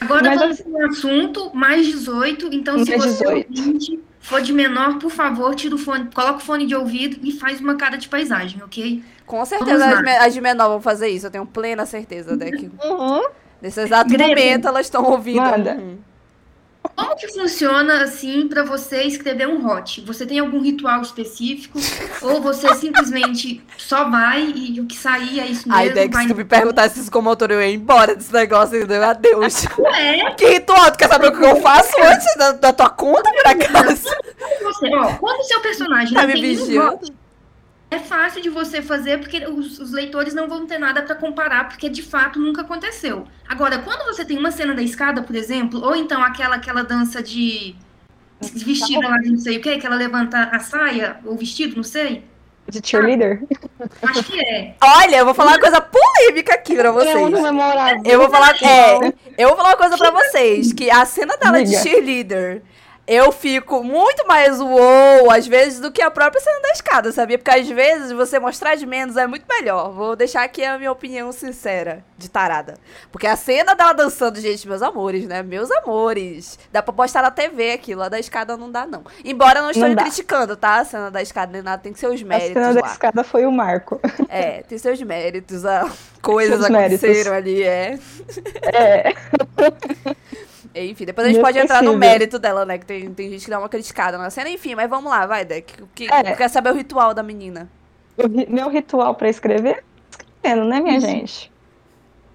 Agora Mas vamos para o assunto, mais 18. Então, se Mais você 18. ouvinte, for de menor, por favor, tira o fone, coloca o fone de ouvido e faz uma cara de paisagem, ok? Com certeza as, as de menor vão fazer isso. Eu tenho plena certeza? Que Uhum. nesse exato momento elas estão ouvindo. Manda. Hum. Como que funciona, assim, para você escrever um hot? Você tem algum ritual específico? ou você simplesmente só vai e o que sair é isso mesmo? Ai, Dex, vai... se tu me perguntasse isso como autor, eu ia embora desse negócio, entendeu? Adeus. Ué, que ritual? Tu quer saber o que eu faço antes da, da tua conta, por acaso? você, ó, quando o seu personagem Tá me tem vigiando? hot, é fácil de você fazer porque os, os leitores não vão ter nada para comparar, porque de fato nunca aconteceu. Agora, quando você tem uma cena da escada, por exemplo, ou então aquela aquela dança de vestida lá de não sei o que, que ela levanta a saia ou o vestido, não sei. De cheerleader. Acho que é. Olha, eu vou falar uma coisa polêmica aqui pra É vocês. Eu vou falar, é, eu vou falar uma coisa pra vocês, que a cena dela de cheerleader, eu fico muito mais uou, às vezes, do que a própria cena da escada, sabia? Porque às vezes você mostrar de menos é muito melhor. Vou deixar aqui a minha opinião sincera, de tarada. Porque a cena dela dançando, gente, meus amores, né? Meus amores. Dá pra postar na TV aquilo, a da escada não dá, não. Embora eu não dá. criticando, tá? A cena da escada nem nada, tem seus A méritos cena da lá. escada foi o marco. É, tem seus méritos, ah, coisas Seus méritos. aconteceram ali, é. É. <laughs> Enfim, depois a gente pode entrar no mérito dela, né? Que tem, tem gente que dá uma criticada na cena. Enfim, mas vamos lá, vai, Deck. O que, É. Quer saber o ritual da menina? Ri- meu ritual pra escrever? Escrevendo, né, minha gente?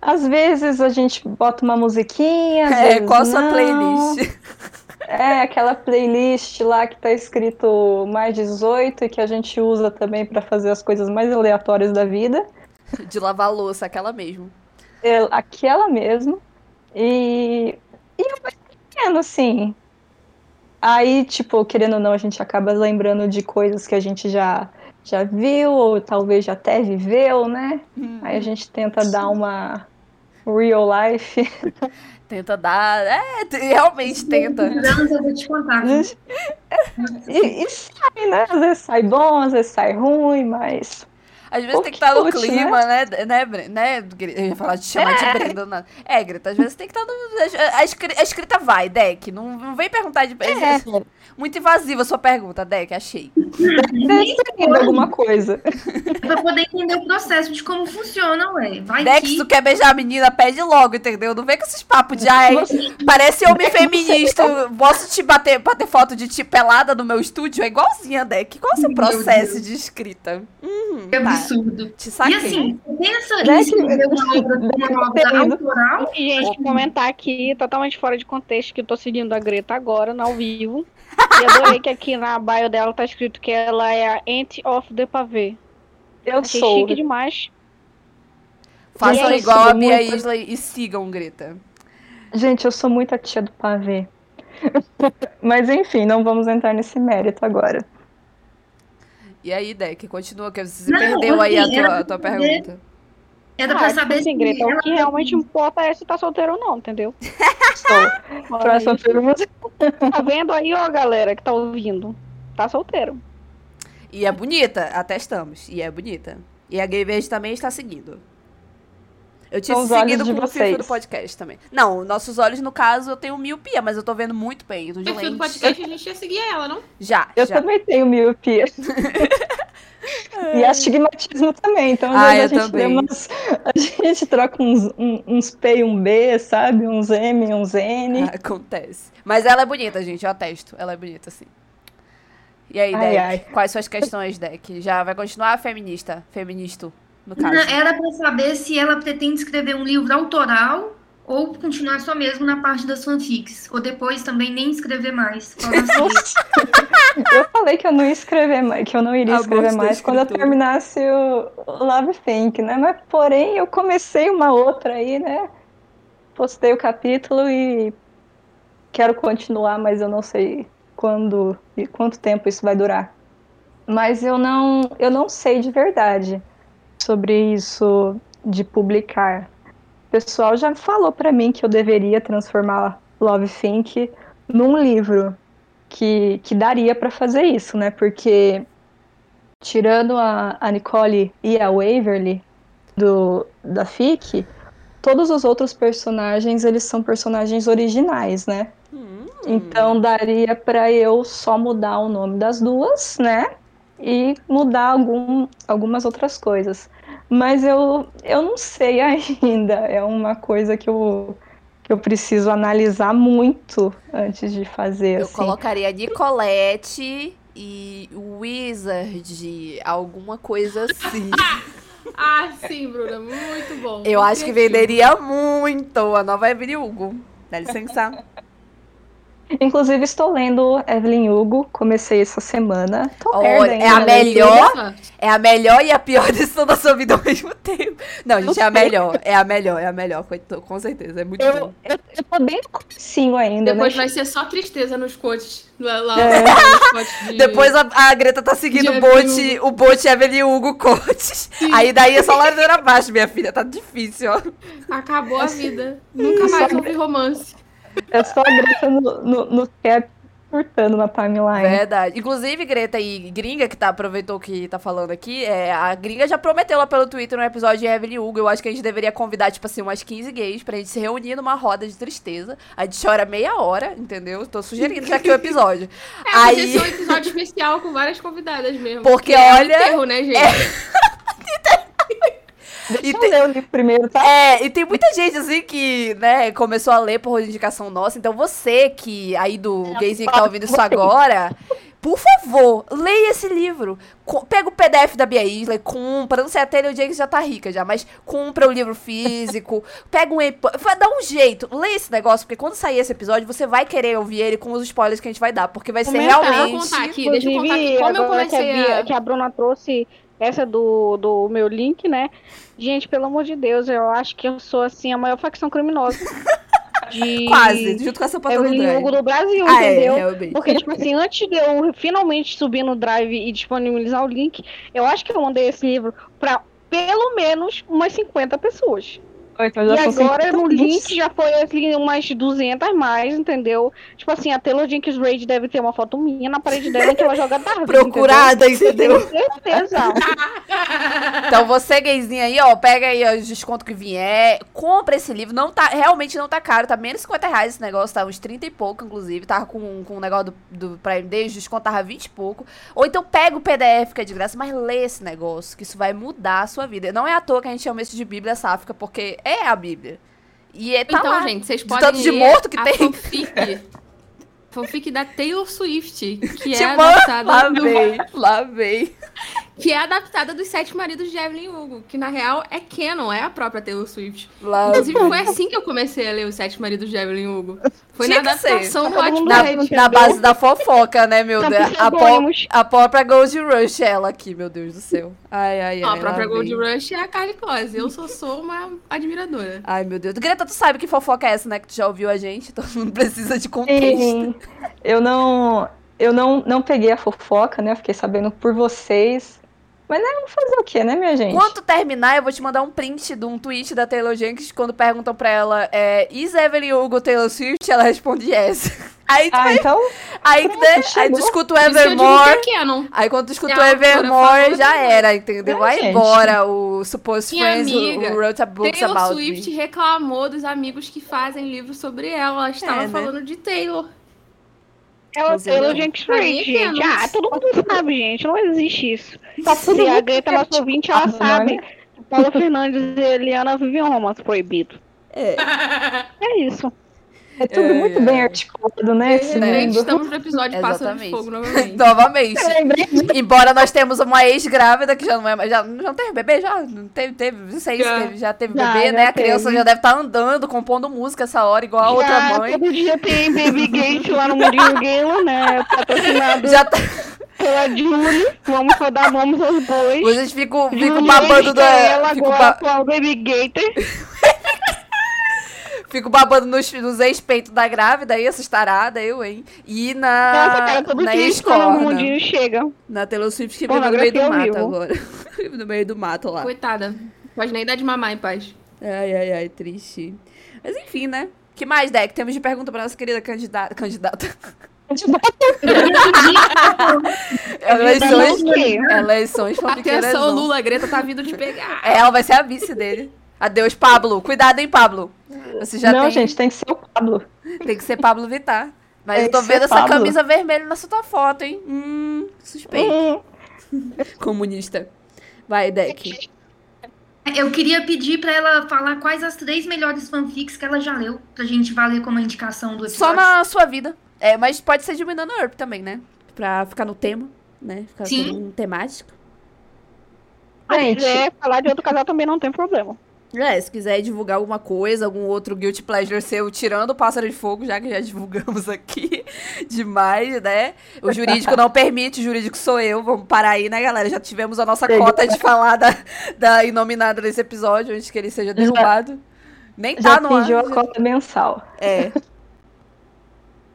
Às vezes a gente bota uma musiquinha, É, qual a sua não. playlist? É, aquela playlist lá que tá escrito mais 18 e que a gente usa também pra fazer as coisas mais aleatórias da vida. De lavar louça, aquela mesmo. É, aquela mesmo. E, e eu vou escrevendo, assim. Aí, tipo, querendo ou não, a gente acaba lembrando de coisas que a gente já, já viu, ou talvez já até viveu, né? Aí a gente tenta dar uma, real life. Tenta dar. É, realmente tenta. Anos eu vou te contar. E, e sai, né? Às vezes sai bom, às vezes sai ruim, mas. Às vezes tem que estar no Pouquinho, clima, né? Né, né? Gre- Eu ia falar de chamar de Brenda. Não. É, Greta, às vezes tem que estar no. A, a escrita vai, Deck. Não, não vem perguntar de. É. Muito invasiva a sua pergunta, Deck, achei. Deve ter alguma coisa. É pra poder entender o processo de como funciona, ué. Vai Deck, se que... tu quer beijar a menina, pede logo, entendeu? Não vem com esses papos de ai, parece homem feminista. Posso te bater, bater foto de ti pelada no meu estúdio? É igualzinha, Deck. Qual é o seu processo de escrita? É tá. Absurdo. Te E saquei. assim, você pensa Né, Querido. autoral? E, gente, comentar aqui, totalmente fora de contexto, que eu tô seguindo a Greta agora, no ao vivo. E adorei que aqui na bio dela tá escrito que ela é a Ant of the Pavê. Eu Achei sou. chique demais. Façam Gente, igual a Bia muito- Isley e sigam, Greta. Gente, eu sou muito a tia do pavê. <laughs> Mas enfim, não vamos entrar nesse mérito agora. E aí, Deck, continua, que você Não, perdeu aí a assim, tua, era a tua pra pergunta. Era ah, pra tipo saber assim, se Greta, o que realmente importa é se tá solteiro ou não, entendeu? Sou. Próxima pergunta. Tá vendo aí, ó, galera que tá ouvindo? Tá solteiro. E é bonita, atestamos. E é bonita. E a Gay Verde também está seguindo. Eu tinha seguido com o perfil vocês. do podcast também. Não, nossos olhos, no caso, eu tenho miopia, mas eu tô vendo muito bem. Tô No perfil do podcast a gente ia seguir ela, não? Já, Eu já. também tenho miopia. <laughs> e astigmatismo também. Então, às Ah, a gente umas. A gente troca uns, um- uns P e um B, sabe? Uns M, uns N. Acontece. Mas ela é bonita, gente, eu atesto. Ela é bonita, sim. E aí, Ai, Deck? ai. Quais suas questões, Deck? Já vai continuar feminista? Feministo, no caso. Não, Era pra saber se ela pretende escrever um livro autoral ou continuar só mesmo na parte das fanfics. Ou depois também nem escrever mais. <laughs> Ser? Eu falei que eu não ia escrever mais, que eu não iria A escrever mais quando eu terminasse o o Love Think, né? Mas porém eu comecei uma outra aí, né? Postei o capítulo e quero continuar, mas eu não sei quando e quanto tempo isso vai durar. Mas eu não, eu não sei de verdade sobre isso de publicar. O pessoal já falou pra mim que eu deveria transformar Love Think num livro que, que daria pra fazer isso, né? Porque tirando a, a Nicole e a Waverly do, da FIC, todos os outros personagens, eles são personagens originais, né? Hum. Então daria pra eu só mudar o nome das duas, né? E mudar algum, algumas outras coisas. Mas eu, eu não sei <laughs> ainda. É uma coisa que eu, que eu preciso analisar muito antes de fazer. Eu assim. colocaria Nicolette e Wizard, alguma coisa assim. <laughs> Ah, sim, Bruna, muito bom. Eu acho que Criativo. venderia muito a nova Evelyn Hugo. Dá licença. Inclusive, estou lendo Evelyn Hugo, comecei essa semana. Tô Olha, é a melhor- Ufa. É a melhor e a pior <laughs> decisão da sua vida ao mesmo tempo. Não, gente, é a melhor. É a melhor, é a melhor. Com certeza. É muito Eu, bom. eu, eu tô bem no comecinho ainda, Depois né? vai ser só tristeza nos coaches. Lá, lá, É. de- Depois a, a Greta tá seguindo o bot, Evelyn o bot Evelyn Hugo Coaches. Aí daí é só ladeira abaixo, minha filha. Tá difícil, ó. Acabou a vida. Nunca mais ouvi romance. É só a Greta no, no, no cap surtando na timeline. Verdade. Inclusive, Greta e Gringa, que tá, aproveitou que tá falando aqui, é, a Gringa já prometeu lá pelo Twitter no episódio de Evelyn Hugo. Eu acho que a gente deveria convidar, tipo assim, umas 15 gays pra gente se reunir numa roda de tristeza. A gente chora meia hora, entendeu? Tô sugerindo já aqui o episódio. <laughs> É, mas Aí- esse é um episódio especial com várias convidadas mesmo. Porque, é um olha, enterro, né, gente? Deixa <laughs> E eu tem- ler o livro primeiro, tá? É, e tem muita gente assim que, né, começou a ler por indicação nossa. Então você que aí do gayzinho que tá ouvindo isso agora, por favor, leia esse livro. Co- Pega o PDF da Bia Isley, compra. Não sei, a Taylor Jenkins já tá rica já, mas compra o livro físico. <laughs> pega um. epo- vai dar um jeito. Leia esse negócio, porque quando sair esse episódio, você vai querer ouvir ele com os spoilers que a gente vai dar. Porque vai ser Comentar. Eu vou realmente. contar aqui, deixa eu contar aqui. Como eu agora que a, comecei Bia- a... que a Bruna trouxe essa do, do meu link, né? Gente, pelo amor de Deus, eu acho que eu sou, assim, a maior facção criminosa. <laughs> De... Quase, junto com essa do Evelyn Drive. Hugo do Brasil, Ah, é, entendeu? realmente. Porque, tipo assim, <laughs> antes de eu finalmente subir no Drive e disponibilizar o link, eu acho que eu mandei esse livro pra pelo menos umas 50 pessoas. E agora 50 no link já foi assim, umas 200 mais, entendeu? Tipo assim, a Taylor Jenkins Reid deve ter uma foto minha na parede dela que ela joga Darwin. Procurada, entendeu? Certeza. Então você, gayzinha aí, ó, pega aí ó, os descontos que vier, compra esse livro. Não tá, realmente não tá caro, tá menos de 50 reais esse negócio, tá uns 30 e pouco, inclusive. Tava com, com o negócio do, do Prime Day, o desconto tava 20 e pouco. Ou então pega o PDF, que é de graça, mas lê esse negócio, que isso vai mudar a sua vida. Não é à toa que a gente chama isso de Bíblia Sáfica, porque é a Bíblia. E é, tá então, lá. gente, vocês De podem tanto de morto que a tem. fanfic. <laughs> fanfic da Taylor Swift, que é lá adaptada do, vem, lá vem. <laughs> que é adaptada dos Sete Maridos de Evelyn Hugo, que na real é canon, é a própria Taylor Swift. Lá Inclusive foi assim que eu comecei a ler os Sete Maridos de Evelyn Hugo. Foi Tinha na que ser. adaptação do Wattpad. Na, na base da fofoca, né, meu Deus? A, po- a própria Gold Rush, ela aqui, meu Deus do céu. Ai, ai, ai. Não, a própria Gold vem. Rush é a Carly Close. Eu só sou uma admiradora. Ai, meu Deus. Greta, tu sabe que fofoca é essa, né? Que tu já ouviu a gente, <laughs> todo mundo precisa de contexto. Sim, eu não, eu não, não peguei a fofoca, né? Eu fiquei sabendo por vocês. Mas né, vamos fazer o quê, né, minha gente? Quando terminar, eu vou te mandar um print de um tweet da Taylor Jenkins quando perguntam pra ela, é, is Evelyn Hugo Taylor Swift? Ela responde yes. <laughs> Aí, tu Ah, vai- então, aí, pronto, né, aí tu escuta o Evermore. que é. Aí quando tu escuta o Evermore, já era, entendeu? É, Vai gente. embora o Supposed Minha Friends amiga, who wrote a books Taylor about Swift me. reclamou dos amigos que fazem livros sobre ela. Ela estava É, né? falando de Taylor. Ela Mas eu Taylor não. Jenkins Pra mim Reid, é gente. Ah, todo mundo sabe, gente. Não existe isso. tá Se a Greta, nossa ouvinte, ela articulado, sabe. né? que Paula Fernandes e Eliana vivem um romance proibido. É. É isso. É tudo É, muito é. bem articulado, né? Esse Né? Gente, mundo. estamos no episódio Pássaro de. Fogo <laughs> novamente. Novamente. De- Embora nós temos uma ex-grávida que já não é mais. Já, não teve bebê? Já? Teve, teve. Não sei se Já. teve, já teve Já, bebê, já né? A criança teve. já deve estar andando, compondo música essa hora, igual a outra Já, mãe. Todo dia tem Baby Gate lá no Mundinho Galo, né? Patrocinado Já tá, pela Julie. Vamos só dar nomes aos bois. vocês ficam, ficam Julie babando é ela da. Fico, agora ba, com o Baby Gator. <laughs> fico babando nos, nos ex-peitos da grávida aí, essa estarada, eu, hein? E na. Nossa, cara, todo na dia. Mundinho chega. Na Taylor Swift que vive no meio do mato vivo. agora. <laughs> No meio do mato lá. Coitada. Pode nem dar de mamar em paz. Ai, ai, ai, triste. Mas enfim, né? que mais, Deck? Temos de pergunta pra nossa querida candidata. Candidata. Eleições. quê? Eleições. Atenção. Lula, a Greta tá vindo te pegar. É, ela vai ser a vice dele. Adeus, Pablo. Cuidado, hein, Pablo. Você já não, tem, gente, tem que ser o Pablo. <laughs> tem que ser Pablo Vittar. Mas Tem eu tô vendo essa Pablo. camisa vermelha nessa tua foto, hein? Hum, suspeito. Hum, Comunista. Vai, Deck. Eu queria pedir pra ela falar quais as três melhores fanfics que ela já leu, pra gente valer como indicação do Só episódio. na sua vida. É, mas pode ser de Winona Earp também, né? Pra ficar no tema, né? Ficar Sim. um temático. Gente, quiser falar de outro casal também não tem problema. É, se quiser divulgar alguma coisa, algum outro Guilty Pleasure seu, tirando o Pássaro de Fogo, já que já <laughs> divulgamos aqui demais, né? O jurídico não permite, o jurídico sou eu. Vamos parar aí, né, galera? Já tivemos a nossa cota de falar da, da inominada desse episódio, antes que ele seja derrubado. Nem já tá no ar. pediu a já- cota mensal. É.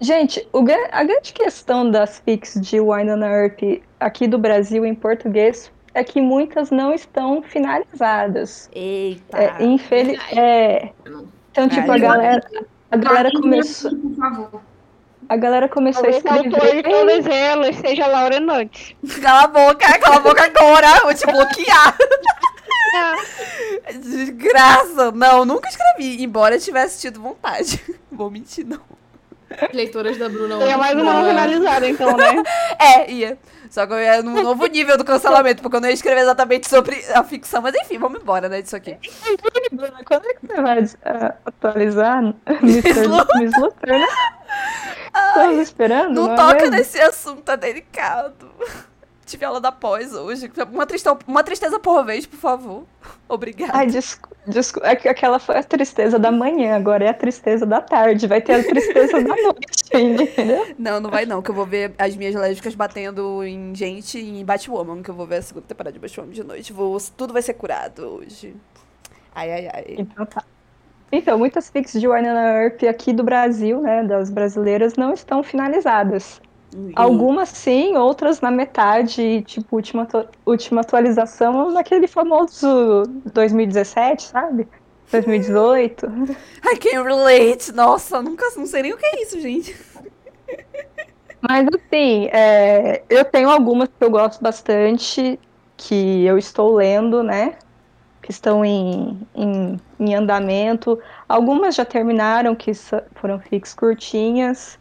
Gente, o a grande questão das fics de Winona Earp aqui do Brasil em português é que muitas não estão finalizadas. Eita. É, infeliz... é, então, tipo, a galera, a galera começou, Por favor. a galera começou a Talvez a autora de escrever. todas elas seja Laura Nantes. Cala a boca, cala a boca agora, vou te bloquear. <laughs> Desgraça. Não, nunca escrevi, embora tivesse tido vontade. <laughs> Vou mentir, não. Leitoras da Bruna. Seria mais uma não é- finalizada, então, né? <laughs> É, ia. Só que eu ia num novo nível do cancelamento, porque eu não ia escrever exatamente sobre a ficção. Mas enfim, vamos embora, né, disso aqui. Quando é que você vai ah, atualizar. Miss Luterna? Estamos esperando? Não é toca mesmo? nesse assunto, tá delicado. Tive aula da pós hoje. Uma tristeza, uma tristeza por vez, por favor. <laughs> Obrigada. Ai, desculpa. Descu é que aquela foi a tristeza da manhã, agora é a tristeza da tarde. Vai ter a tristeza da <laughs> noite ainda, entendeu? Não, não vai não, que eu vou ver as minhas lésbicas batendo em gente em Batwoman, que eu vou ver a segunda temporada de Batwoman de noite. Vou, tudo vai ser curado hoje. Ai, ai, ai. Então tá. Então, muitas fics de Winona Earp aqui do Brasil, né, das brasileiras, não estão finalizadas. Algumas sim, outras na metade, tipo, última, última atualização naquele famoso 2017, sabe? 2018. <laughs> I can relate. Nossa, nunca não sei nem o que é isso, gente. Mas assim, é, eu tenho algumas que eu gosto bastante, que eu estou lendo, né? Que estão em, em, em andamento. Algumas já terminaram, que foram fix curtinhas.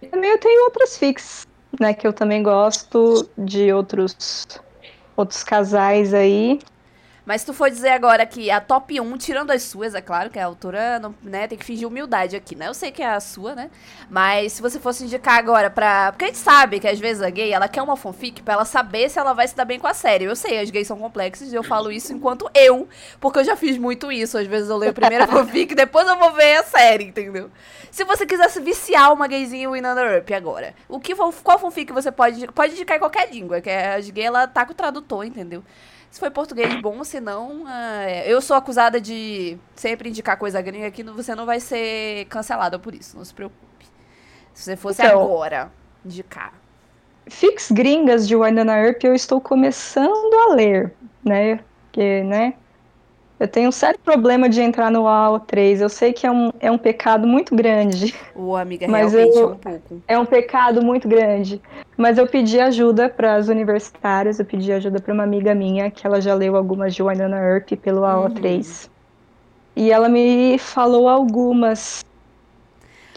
E também eu tenho outras fix, né? Que eu também gosto de outros, outros casais aí. Mas se tu for dizer agora que a top 1, tirando as suas, é claro que a autora não, né, tem que fingir humildade aqui, né? Eu sei que é a sua, né? Mas se você fosse indicar agora pra. Porque a gente sabe que às vezes a gay, ela quer uma fanfic pra ela saber se ela vai se dar bem com a série. Eu sei, as gays são complexas e eu falo isso enquanto eu, porque eu já fiz muito isso. Às vezes eu leio a <laughs> fanfic, depois eu vou ver a série, entendeu? Se você quisesse viciar uma gayzinha Win Under Up agora, o que, qual fanfic você pode. Pode indicar em qualquer língua, que as gays, ela tá com o tradutor, entendeu? Se foi português, bom, se não. é, eu sou acusada de sempre indicar coisa gringa aqui, você não vai ser cancelada por isso, não se preocupe. Se você fosse Então. agora indicar. Fix gringas de Wynonna Earp eu estou começando a ler, né? Porque, né? Eu tenho um sério problema de entrar no AO3. Eu sei que é um, é um pecado muito grande. Ô, amiga, <laughs> Mas realmente eu- é um pouco. É um pecado muito grande. Mas eu pedi ajuda para as universitárias, eu pedi ajuda para uma amiga minha, que ela já leu algumas de Wynonna Earp pelo AO3. E ela me falou algumas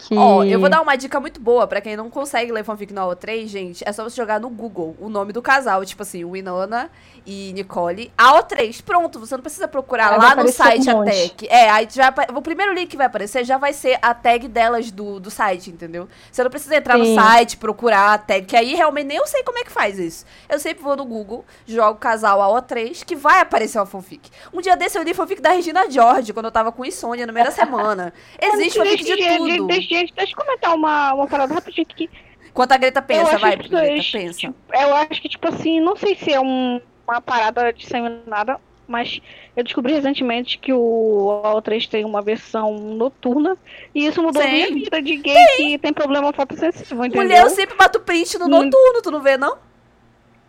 que... Ó, eu vou dar uma dica muito boa pra quem não consegue ler fanfic no AO3, gente. É só você jogar no Google o nome do casal, tipo assim, Winona e Nicole. AO3, pronto, você não precisa procurar lá no site um a tag. É, aí já, o primeiro link que vai aparecer já vai ser a tag delas do, do site, entendeu? Você não precisa entrar Sim. no site, procurar a tag, que aí realmente nem eu sei como é que faz isso. Eu sempre vou no Google, jogo casal AO3, que vai aparecer uma fanfic. Um dia desse eu li fanfic da Regina George, quando eu tava com insônia no meio da semana. <laughs> Existe fanfic de tudo. Deixa, deixa, eu comentar uma, uma parada rapidinho aqui. Enquanto a Greta pensa, vai, que Greta, isso- pensa. Eu acho que, tipo assim, não sei se é um- uma parada disseminada, mas eu descobri recentemente que o AO3 tem uma versão noturna e isso mudou Sim. minha vida de gay que tem problema fotossensível, entendeu? Mulher, eu sempre bato print no Hum. noturno, tu não vê, não?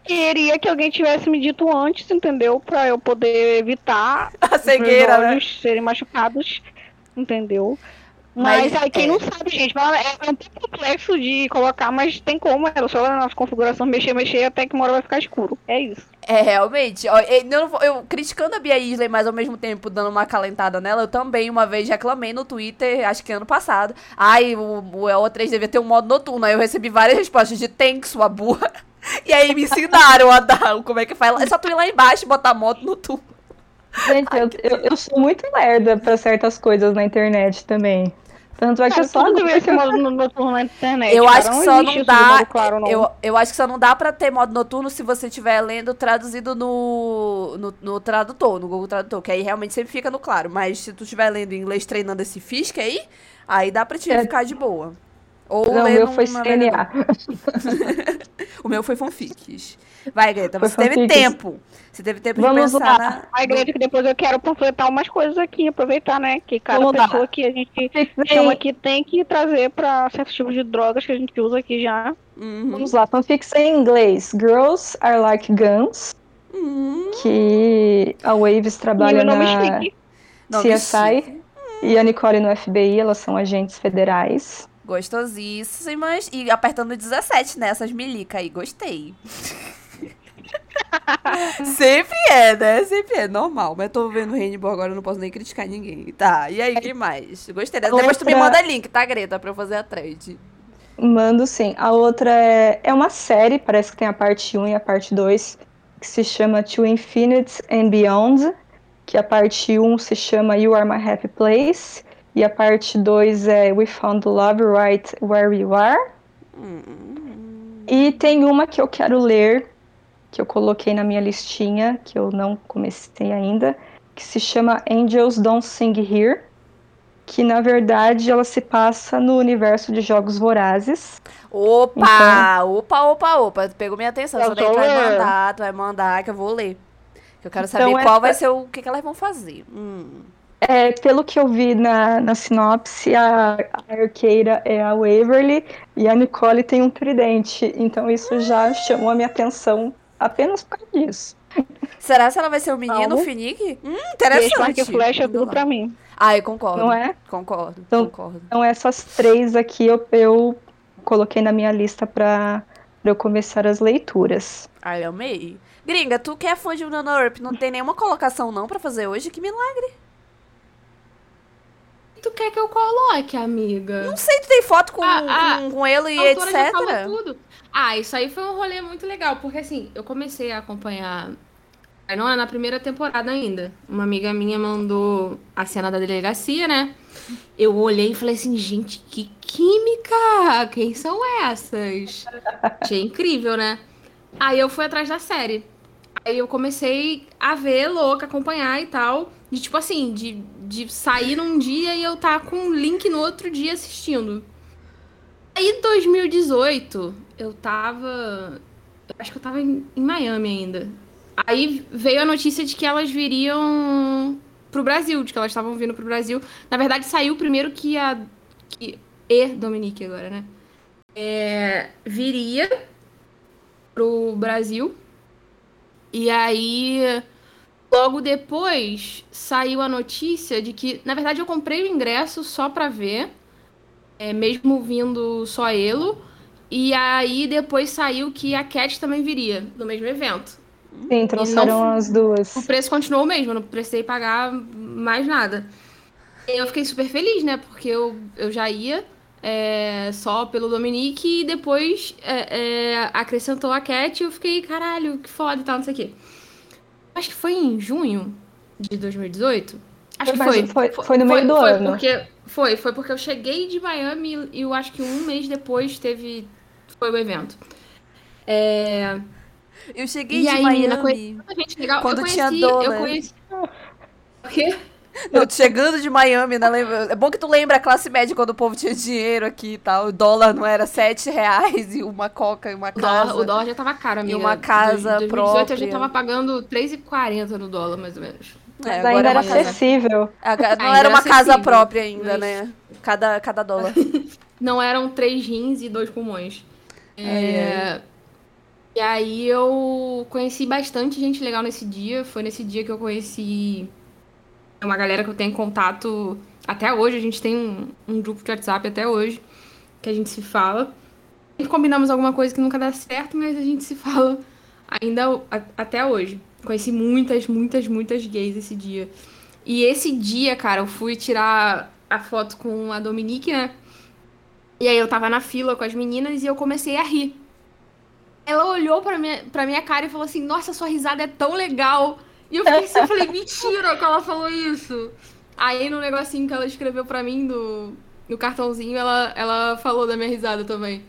Queria que alguém tivesse me dito antes, entendeu? Pra eu poder evitar <laughs> A os cegueira, meus né? olhos serem machucados, entendeu? Mas, Mas, aí quem é. não sabe, gente, é um pouco complexo de colocar, mas tem como, é só na nossa configuração mexer, mexer, até que uma hora vai ficar escuro. É isso. É, realmente. Eu, eu criticando a Bia Isley, mas ao mesmo tempo dando uma acalentada nela, eu também uma vez reclamei no Twitter, acho que ano passado. Ai, o, o EO3 devia ter um modo noturno. Aí eu recebi várias respostas de tem sua burra. E aí me ensinaram a dar como é que faz. É só tu ir lá embaixo e botar modo noturno. Gente, eu, eu, eu sou muito lerda para certas coisas na internet também. Tanto é que eu só deveria ser modo no- noturno na internet. Eu acho que só não dá. Eu, eu acho que só não dá pra ter modo noturno se você estiver lendo traduzido no, no, no tradutor, no Google Tradutor, que aí realmente sempre fica no claro. Mas se tu estiver lendo em inglês treinando esse Fisk aí, aí dá pra te É. ficar de boa. Ou Não, o meu foi. CNA. <laughs> O meu foi fanfics. Vai, Greta, Foi você teve tempo. Você teve tempo Vamos de pensar lá. na. A igreja que depois eu quero panfletar umas coisas aqui, aproveitar, né? Que cada Vamos pessoa que a gente chama aqui tem que trazer pra certos tipos de drogas que a gente usa aqui já. Uhum. Vamos lá, fanfics em inglês. Girls Are Like Guns, Uhum. que a Waves trabalha na CSI chique. e a Nicole no FBI, elas são agentes federais. Gostosíssimas. E apertando 17 nessas milica aí. Gostei. <laughs> Sempre é, né? Sempre é, normal. Mas tô vendo Rainbow agora, eu não posso nem criticar ninguém. Tá, e aí, quem mais? Gostei dessa. Depois tu me Outra- manda link, tá, Greta? Pra eu fazer a thread. Mando sim. A outra é, é uma série, parece que tem a parte 1 e a parte 2, que se chama To Infinite and Beyond, que a parte 1 se chama You Are My Happy Place, e a parte 2 é We Found Love Right Where You Are. Hum. E tem uma que eu quero ler, que eu coloquei na minha listinha, que eu não comecei ainda, que se chama Angels Don't Sing Here, que na verdade ela se passa no universo de Jogos Vorazes. Opa! Opa, opa, opa. Tu pegou minha atenção. Eu Só daí tu vai mandar, tu vai mandar, que eu vou ler. Eu quero saber Então, qual essa- vai ser o. O que, que elas vão fazer. Hum. É, pelo que eu vi na, na sinopse, a, a arqueira é a Waverly e a Nicole tem um tridente. Então isso já chamou a minha atenção apenas por causa disso. Será que ela vai ser o menino, Não. o Finick? Hum, interessante. e flecha é tudo pra mim. Ah, eu concordo. Não é? Concordo, Então- concordo. Então essas três aqui eu, eu coloquei na minha lista pra, pra eu começar as leituras. Ai, eu amei. Gringa, tu que é fã de Earp, não tem nenhuma colocação não pra fazer hoje? Que milagre. Tu quer que eu coloque, amiga? Não sei, tu tem foto com, Ah, ah, com, com ele e autora já etc. falou tudo. Ah, isso aí foi um rolê muito legal, porque assim, eu comecei a acompanhar. Não é na primeira temporada ainda. Uma amiga minha mandou a cena da delegacia, né? Eu olhei e falei assim, gente, que química! Quem são essas? Achei incrível, né? Aí eu fui atrás da série. Aí eu comecei a ver, louca, acompanhar e tal. De tipo assim, de, de sair num dia e eu tá com um link no outro dia assistindo. Aí em 2018, eu tava. Acho que eu tava em, em Miami ainda. Aí veio a notícia de que elas viriam pro Brasil, de que elas estavam vindo pro Brasil. Na verdade, saiu primeiro que a. Que, e Dominique agora, né? É, viria pro Brasil. E aí. Logo depois saiu a notícia de que, na verdade, eu comprei o ingresso só pra ver, é, mesmo vindo só Elo. E aí depois saiu que a Cat também viria no mesmo evento. Sim, trouxeram não- as duas. O preço continuou o mesmo, eu não precisei pagar mais nada. E eu fiquei super feliz, né? Porque eu, eu já ia é, só pelo Dominique e depois é, é, acrescentou a Cat e eu fiquei, caralho, que foda e tal, não sei o quê. Acho que foi em junho de 2018. Acho que foi. foi- foi no meio do foi ano. Porque, foi, foi porque eu cheguei de Miami e eu acho que um mês depois teve. Foi o evento. É, Eu cheguei E de aí, Miami. legal. Quando eu tinha conheci, dólar. Eu conheci. O quê? Eu chegando de Miami, né? lembra- É bom que tu lembra a classe média quando o povo tinha dinheiro aqui e tal. O dólar não era 7 reais e uma coca e uma O dólar, casa. o dólar já tava caro, amiga. uma casa Em 2018 eu própria. já tava pagando 3,40 no dólar, mais ou menos. É, Mas agora ainda era casa- acessível. a Não Ainda era uma era casa própria ainda, mas- né? Cada, cada dólar. <laughs> Não eram três rins e dois pulmões. É, E aí eu conheci bastante gente legal nesse dia. Foi nesse dia que eu conheci uma galera que eu tenho contato até hoje. A gente tem um, um grupo de WhatsApp até hoje que a gente se fala. Sempre combinamos alguma coisa que nunca dá certo, mas a gente se <laughs> fala ainda a- até hoje. Conheci muitas, muitas, muitas gays esse dia. E esse dia, cara, eu fui tirar a foto com a Dominique, né? E aí eu tava na fila com as meninas e eu comecei a rir. Ela olhou pra minha, pra minha cara e falou assim, nossa, sua risada é tão legal. E eu fiquei assim, eu <laughs> falei, mentira que ela falou isso. Aí no negocinho que ela escreveu pra mim no, no cartãozinho, ela, ela falou da minha risada também.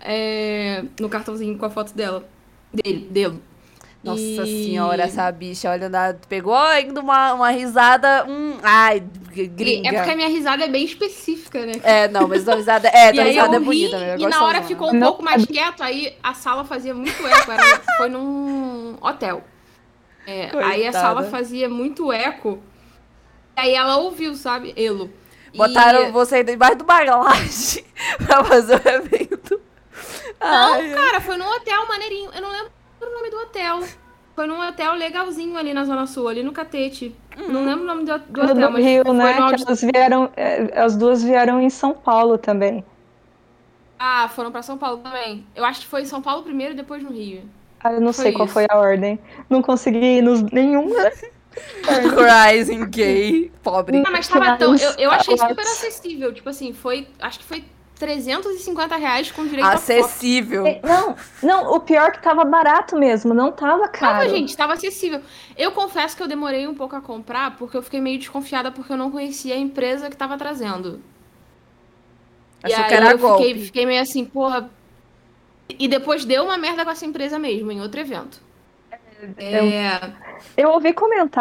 É, no cartãozinho com a foto dela. Dele, dele. Nossa E- senhora, essa bicha, olha, pegou ainda uma, uma risada. Hum, ai, gringa. É porque a minha risada é bem específica, né? É, não, mas tua risada. É, <laughs> tua risada eu é bonita, ri, eu e na hora ficou um Não pouco mais quieto, aí a sala fazia muito eco, era, foi num hotel. É, aí a sala fazia muito eco, aí ela ouviu, sabe? Elo. E- Botaram você debaixo do bagagem <laughs> pra fazer o evento. Não, Ai, cara, foi num hotel maneirinho, eu não lembro o nome do hotel. Foi num hotel legalzinho ali na Zona Sul, ali no Catete. Não lembro o nome do, do No hotel, do mas Rio, foi né? no Que elas vieram, é, as duas vieram em São Paulo também. Ah, foram pra São Paulo também. Eu acho que foi em São Paulo primeiro e depois no Rio. Ah, eu não Foi sei qual isso. foi a ordem. Não consegui ir nos nenhum. né? <laughs> Crising gay. Pobre. Ah, mas tava tão. Eu, eu achei super acessível. Tipo assim, foi. Acho que foi 350 reais com direito a foto. Acessível. É, Não, não, o pior é que tava barato mesmo, não tava caro. Tava, gente, tava acessível. Eu confesso que eu demorei um pouco a comprar, porque eu fiquei meio desconfiada, porque eu não conhecia a empresa que tava trazendo. Achou e aí que era eu golpe. fiquei, fiquei meio assim, porra. E depois deu uma merda com essa empresa mesmo, em outro evento. É, Eu ouvi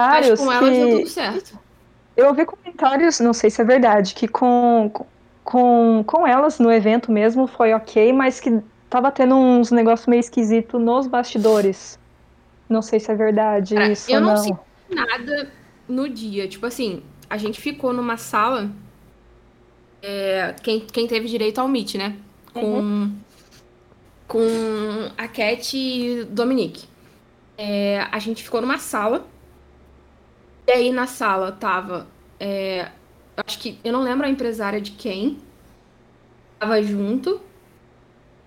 mas comentários com ela deu que tudo certo. eu ouvi comentários, não sei se é verdade, que com, com, com elas no evento mesmo foi ok, mas que tava tendo uns negócios meio esquisito nos bastidores. Não sei se é verdade Cara, isso eu não não. sei nada no dia. Tipo assim, a gente ficou numa sala. é, quem, quem teve direito ao Meet, né? Com, com a Cat e Dominique. é, a gente ficou numa sala. E aí na sala tava. é, acho que. Eu não lembro a empresária de quem. Tava junto.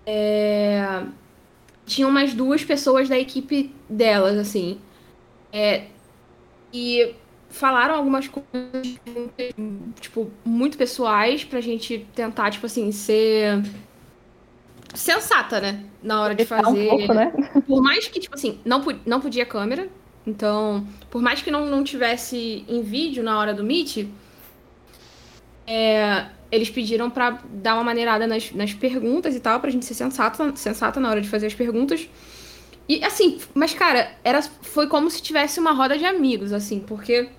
É, tinham mais duas pessoas da equipe delas, assim. É, e falaram algumas coisas, tipo, muito pessoais pra gente tentar, tipo assim, ser sensata, né? Na hora de fazer. Um pouco, né? Por mais que, tipo assim, não, não podia câmera. Então, por mais que não, não tivesse em vídeo na hora do Meet, é, eles pediram pra dar uma maneirada nas, nas perguntas e tal, pra gente ser sensata, sensata na hora de fazer as perguntas. E assim, mas cara, era, foi como se tivesse uma roda de amigos, assim, porque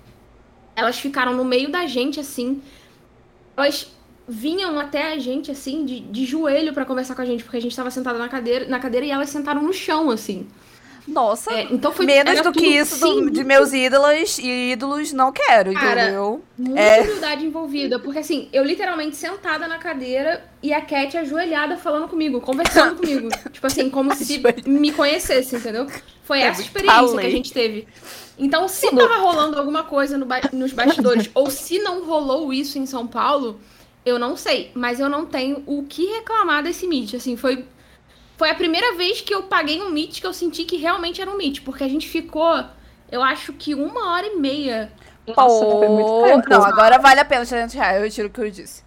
elas ficaram no meio da gente, assim. Elas vinham até a gente, assim, de, de joelho pra conversar com a gente, porque a gente tava sentada na cadeira, na cadeira e elas sentaram no chão, assim. Nossa, É, então foi menos do que isso do- sim, de meus ídolos e ídolos não quero, Cara, entendeu? Muita É. humildade envolvida, porque assim, eu literalmente sentada na cadeira e a Cat ajoelhada falando comigo, conversando <laughs> comigo. Tipo assim, como se me conhecesse, entendeu? Foi É essa experiência que a gente teve. Então, se tava rolando alguma coisa no ba- nos bastidores, ou se não rolou isso em São Paulo, eu não sei. Mas eu não tenho o que reclamar desse Meet. Assim, foi. Foi a primeira vez que eu paguei um Meet que eu senti que realmente era um Meet. Porque a gente ficou, eu acho que uma hora e meia Nossa, foi muito Pô, tempo. não, agora vale a pena os 300 reais, eu retiro o que eu disse.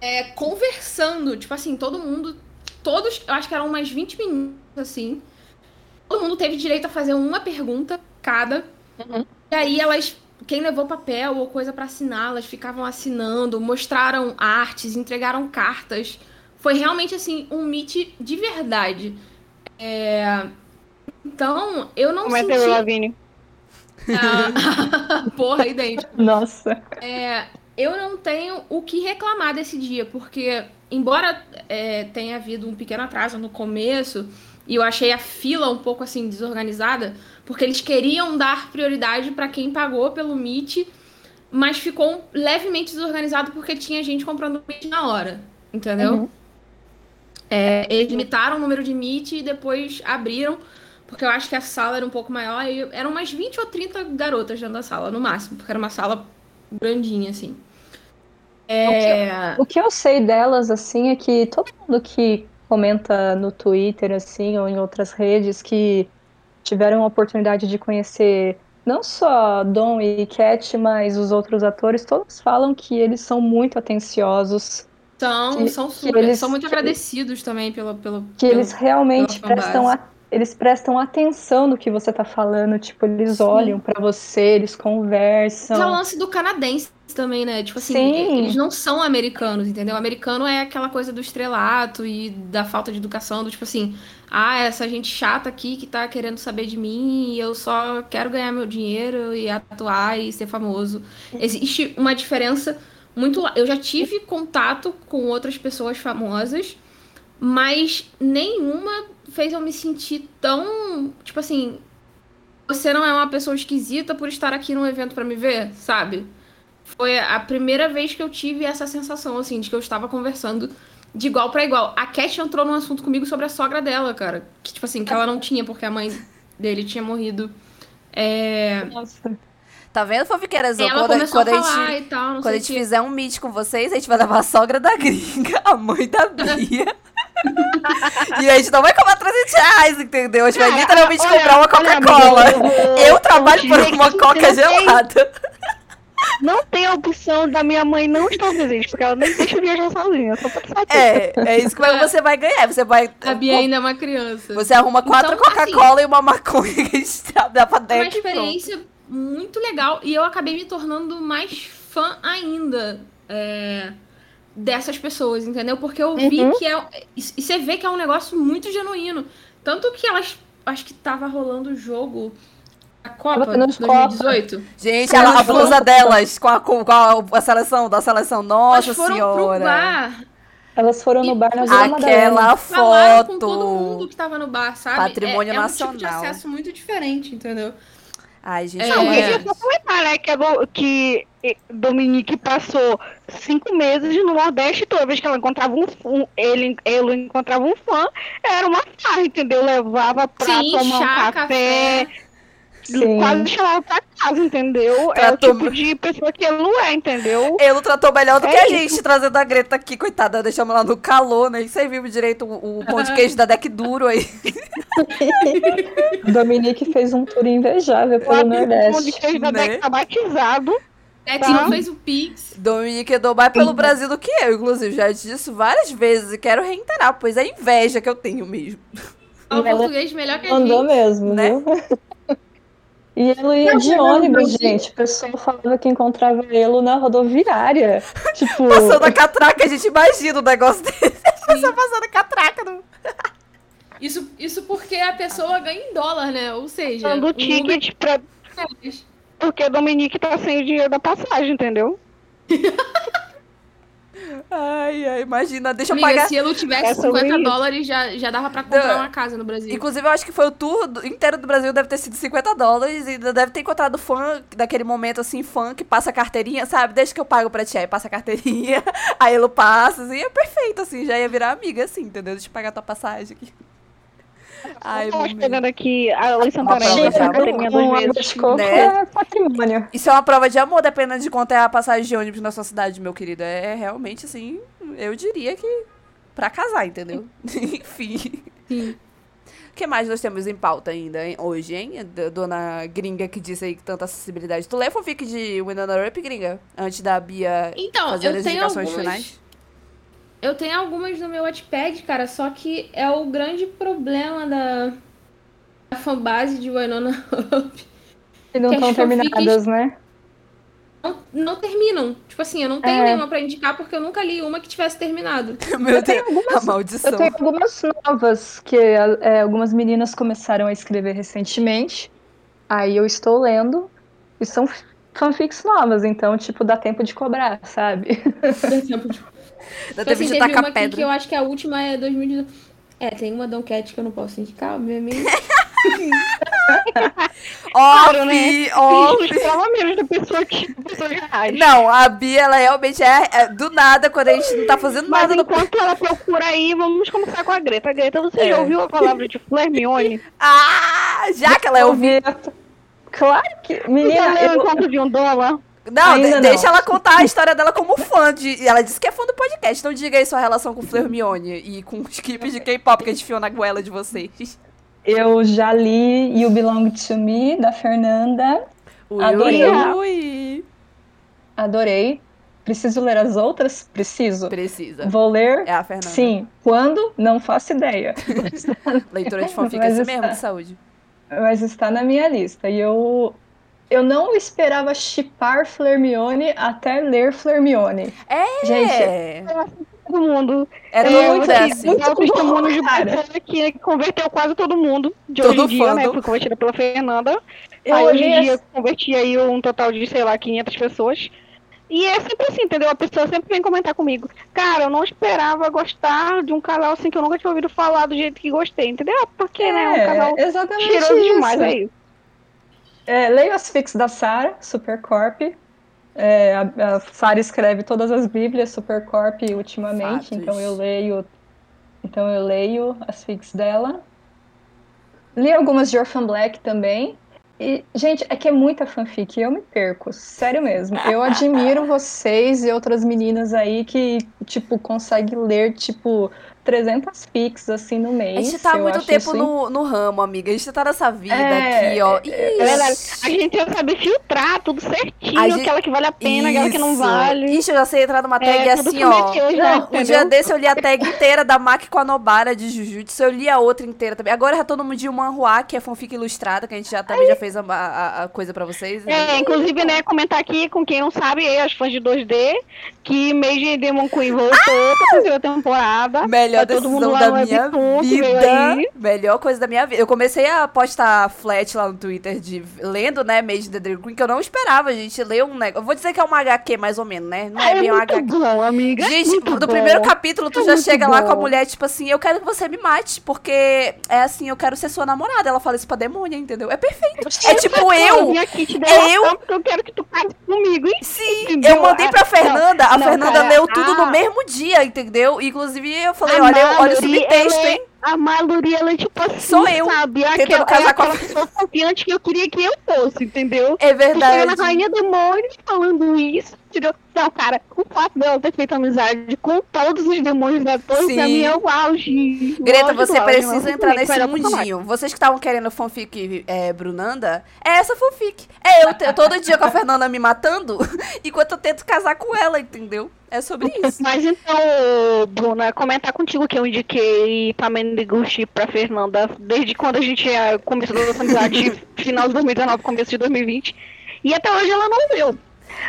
é, conversando, tipo assim, todo mundo, todos, eu acho que eram umas 20 minutos, assim. Todo mundo teve direito a fazer uma pergunta cada. Uhum. E aí elas, quem levou papel ou coisa pra assinar, elas ficavam assinando, mostraram artes, entregaram cartas. Foi realmente assim um meet de verdade. É, Então, eu não Como é senti. teu Lavigne? Ah, <laughs> Porra, idêntico. Nossa. É, eu não tenho o que reclamar desse dia, porque, embora é, tenha havido um pequeno atraso no começo, e eu achei a fila um pouco assim desorganizada, porque eles queriam dar prioridade para quem pagou pelo Meet, mas ficou levemente desorganizado porque tinha gente comprando Meet na hora, entendeu? Uhum. É, eles limitaram o número de Meet e depois abriram, porque eu acho que a sala era um pouco maior, e eram umas 20 ou 30 garotas dentro da sala, no máximo, porque era uma sala grandinha, assim. É... O que eu sei delas, assim, é que todo mundo que comenta no Twitter, assim, ou em outras redes, que tiveram a oportunidade de conhecer não só Dom e Cat, mas os outros atores, todos falam que eles são muito atenciosos, São, Que- são super, eles- são muito agradecidos também pelo. pelo, que pelo- eles realmente prestam fanbase. Eles prestam atenção no que você tá falando, tipo, eles Sim. olham pra você, eles Mas é o conversam. lance do canadense também, né? Tipo assim, Sim. eles não são americanos, entendeu? O americano é aquela coisa do estrelato e da falta de educação, do tipo assim, ah, essa gente chata aqui que tá querendo saber de mim e eu só quero ganhar meu dinheiro e atuar e ser famoso. Existe uma diferença muito. Eu já tive contato com outras pessoas famosas, mas nenhuma fez eu me sentir tão. Tipo assim, você não é uma pessoa esquisita por estar aqui num evento pra me ver, sabe? Foi a primeira vez que eu tive essa sensação, assim, de que eu estava conversando de igual pra igual. A Cat entrou num assunto comigo sobre a sogra dela, cara. Que, tipo assim, que ela não tinha, porque a mãe dele tinha morrido. É... Nossa. Tá vendo, fofiqueiras? Ela Quando, começou quando a a falar gente, e tal, não quando a gente quê. fizer um meet com vocês, a gente vai levar a sogra da gringa, <laughs> a mãe da Bia. E a gente não vai cobrar 300 reais, entendeu? A gente vai literalmente olha, comprar uma Coca-Cola. eu trabalho por uma Coca você não tem- gelada. Não tem a opção da minha mãe não estar presente, porque ela nem deixa eu viajar sozinha, só pra saber. É, é isso que você vai ganhar. Você vai. A Bia ainda é uma criança. Você arruma quatro Então, assim, Coca-Cola e uma maconha que a gente dá pra Foi uma dentro. e pronto. experiência muito legal e eu acabei me tornando mais fã ainda é, dessas pessoas, entendeu? Porque eu vi Uhum. que é. E você vê que é um negócio muito genuíno. Tanto que elas. Acho que tava rolando o jogo. A Copa Tava tendo Copa. 2018. Gente, ela, a foram- blusa delas com a, com a, seleção, da seleção. Nossa Elas foram senhora. pro bar. Elas foram no bar na. Aquela Falaram com todo mundo foto. que tava no bar, sabe? Patrimônio é, é um tipo de nacional. acesso muito diferente, entendeu? Ai, gente, É. Não, é? é só comentar, né? Que, Do- que Dominique passou cinco meses no Nordeste, toda vez que ela encontrava um, um ele, ele encontrava um fã, era uma farra, entendeu? Levava pra Sim, tomar chá, um café, Sim. quase chamava pra casa, entendeu? É o Tratou- tipo de pessoa que ele não é, entendeu? Ele tratou melhor do É que a isso. gente, trazendo a Greta aqui, coitada, deixamos ela no calor, né? E servimos direito o, o pão de queijo da Deck Duro aí. <laughs> Dominique fez um tour invejável O pelo amigo de Nordeste. queijo da né? Deck tá batizado. É, Tá. não fez o Pix. Dominique andou mais pelo Brasil do que eu, inclusive. Já disse isso várias vezes e quero reiterar, pois é inveja que eu tenho mesmo. Fala Ela português melhor que a Mandou gente. mesmo, Né? viu? <laughs> E ele ia de ônibus, gente. O pessoal falava que encontrava ele na rodoviária. <laughs> Tipo, Passando a catraca, a gente imagina o negócio desse. <laughs> A pessoa passando a catraca. No... <laughs> Isso, isso porque a pessoa ganha em dólar, né? Ou seja, Dando o ticket pra. Uber- Porque Dominique tá sem o dinheiro da passagem, entendeu? Ai, ai, imagina. Deixa eu Amiga, pagar. se ele tivesse sobre 50 isso. dólares, já, já dava pra comprar uma casa no Brasil. Inclusive, eu acho que foi o tour do- inteiro do Brasil, deve ter sido 50 dólares. E ainda deve ter encontrado fã daquele momento assim, fã que passa a carteirinha, sabe? Deixa que eu pago pra ti. Aí passa a carteirinha, <laughs> aí ele passa, assim, é perfeito, assim, já ia virar amiga, assim, entendeu? Deixa eu pagar tua passagem aqui. Ai, momento. esperando aqui a Lei Santarém carteirinha com duas vezes. coco né? é patrimônio. Isso é uma prova de amor, dependendo de quanto é a passagem de ônibus na sua cidade, meu querido. É realmente, assim, eu diria que pra casar, entendeu? <laughs> Enfim. Sim. O que mais nós temos em pauta ainda hein, hoje, hein? D- Dona Gringa que disse aí que tanta acessibilidade. Tu lê fanfic de Winona Earp, Gringa? Antes da Bia Então, fazer eu as tenho indicações algumas... finais? Eu tenho algumas no meu Wattpad, cara, só que é o grande problema da, da fanbase de Winona Earp. E não Que estão fanfics- terminadas, né? Não, não terminam. Tipo assim, eu não tenho É. nenhuma pra indicar porque eu nunca li uma que tivesse terminado. <laughs> Meu Eu Deus, algumas- a maldição. Eu tenho algumas novas que é, algumas meninas começaram a escrever recentemente. Aí eu estou lendo. E são fanfics novas, então, tipo, dá tempo de cobrar, sabe? Dá tempo de Dá Tipo assim, de tacar uma aqui que pedra. eu acho que a última é 2019. É, tem uma Doncat que eu não posso indicar, obviamente. <laughs> <laughs> Ó, Claro, né? Fi, ó, Isso Fi. esperava menos da pessoa que. Não, a Bia, ela realmente é, é do nada, quando a gente não tá fazendo Mas nada no enquanto ela procura aí, vamos começar com a Greta. Greta, você É. já ouviu a palavra de Flermione? Ah, já que ela é Eu vi. Claro que. Menina, leu o eu, encontro de um dólar? Não, Ainda não. deixa ela contar a história dela como fã. De, ela disse que é fã do podcast. Então diga aí sua relação com Flermione e com os clipes de K-pop que a gente enfiou na goela de vocês. eu já li You Belong to Me, da Fernanda. Ui, Adorei. ui. Adorei. Preciso ler as outras? Preciso. Precisa. Vou ler? É a Fernanda. Sim. Quando? Não faço ideia. <laughs> Leitura de fanfic é assim mesmo, de saúde. Mas está na minha lista. E eu. Eu não esperava chipar Flermione até ler Flermione. É. Gente, Todo mundo. é É, todo muito, mundo é assim. é o testemunho de cara. pessoa que converteu quase todo mundo de Todo hoje em dia, né? Foi convertida pela Fernanda. eu aí hoje em dia assim, converti aí um total de, sei lá, 500 pessoas. E é sempre assim, entendeu? A pessoa sempre vem comentar comigo. Cara, eu não esperava gostar de um canal assim que eu nunca tinha ouvido falar do jeito que gostei, entendeu? Porque, né? Um canal é, exatamente cheiroso isso. demais, é isso. É, leio as fics da Sarah, Supercorp. É, a, a Sarah escreve todas as bíblias Supercorp ultimamente, então eu leio então eu leio as fics dela. Li algumas de Orphan Black também. E, gente, é que é muita fanfic, eu me perco, sério mesmo. Eu admiro <laughs> vocês e outras meninas aí que, tipo, conseguem ler, tipo, 300 fics, assim, no A mês. gente tá há muito tempo isso no, no ramo, amiga. A gente tá nessa vida É, aqui, ó. é É. Ixi. A gente tem que saber filtrar tudo certinho, A gente- aquela que vale a pena, aquela que não Isso. vale. Ixi, eu já sei entrar numa tag É, assim, ó. né, Não, Um dia desse eu li a tag inteira da Maki com a Nobara de Jujutsu, eu li a outra inteira também. Agora já tô no de Manhua, que é fanfic ilustrada, que a gente já também já fez a, a- a coisa pra vocês. É, inclusive, né, comentar aqui com quem não sabe, as fãs de 2D, que Made Demon Queen voltou pra terceira temporada. Melhor Melhor decisão da no minha vida. Melhor coisa da minha vida. Eu comecei a postar flat lá no Twitter de lendo, né, Made the Dream Queen, que eu não esperava, gente, ler um negócio. Eu vou dizer que é uma HQ, mais ou menos, né? Não é, É bem uma muito HQ. bom, amiga. é Gente, no bom. primeiro capítulo, tu É já chega lá com a bom. mulher, tipo assim, eu quero que você me mate, porque é assim, eu quero ser sua namorada. Ela fala isso pra demônia, entendeu? É perfeito. É tipo eu. É eu. porque eu quero que tu case comigo, hein? Sim, Entendeu? eu mandei pra Ah, Fernanda, a não, Fernanda cara, leu tudo no ah. mesmo dia, entendeu? Inclusive eu falei, A olha, olha o subtexto, ela é- hein? A Mallory, ela é tipo assim, Sou eu, sabe? Aquela, casar com a- aquela pessoa confiante que eu queria que eu fosse, entendeu? É Tu chega na verdade. Rainha Demônios falando isso, entendeu? Não, cara, o fato dela ter feito amizade com todos os demônios da torre, pra Sim. mim é o auge. o Greta, auge você auge, precisa mano. entrar nesse mundinho. Vocês que estavam querendo fanfic é, Brunanda, é essa fanfic. É eu, te- todo dia com a Fernanda me matando, <laughs> enquanto eu tento casar com ela, entendeu? É sobre <laughs> isso. Mas então, Bruna, comentar contigo que eu indiquei Pamendeguchi pra Fernanda desde quando a gente eh, começou a nossa amizade, <laughs> final de 2019, começo de 2020. E até hoje ela não leu.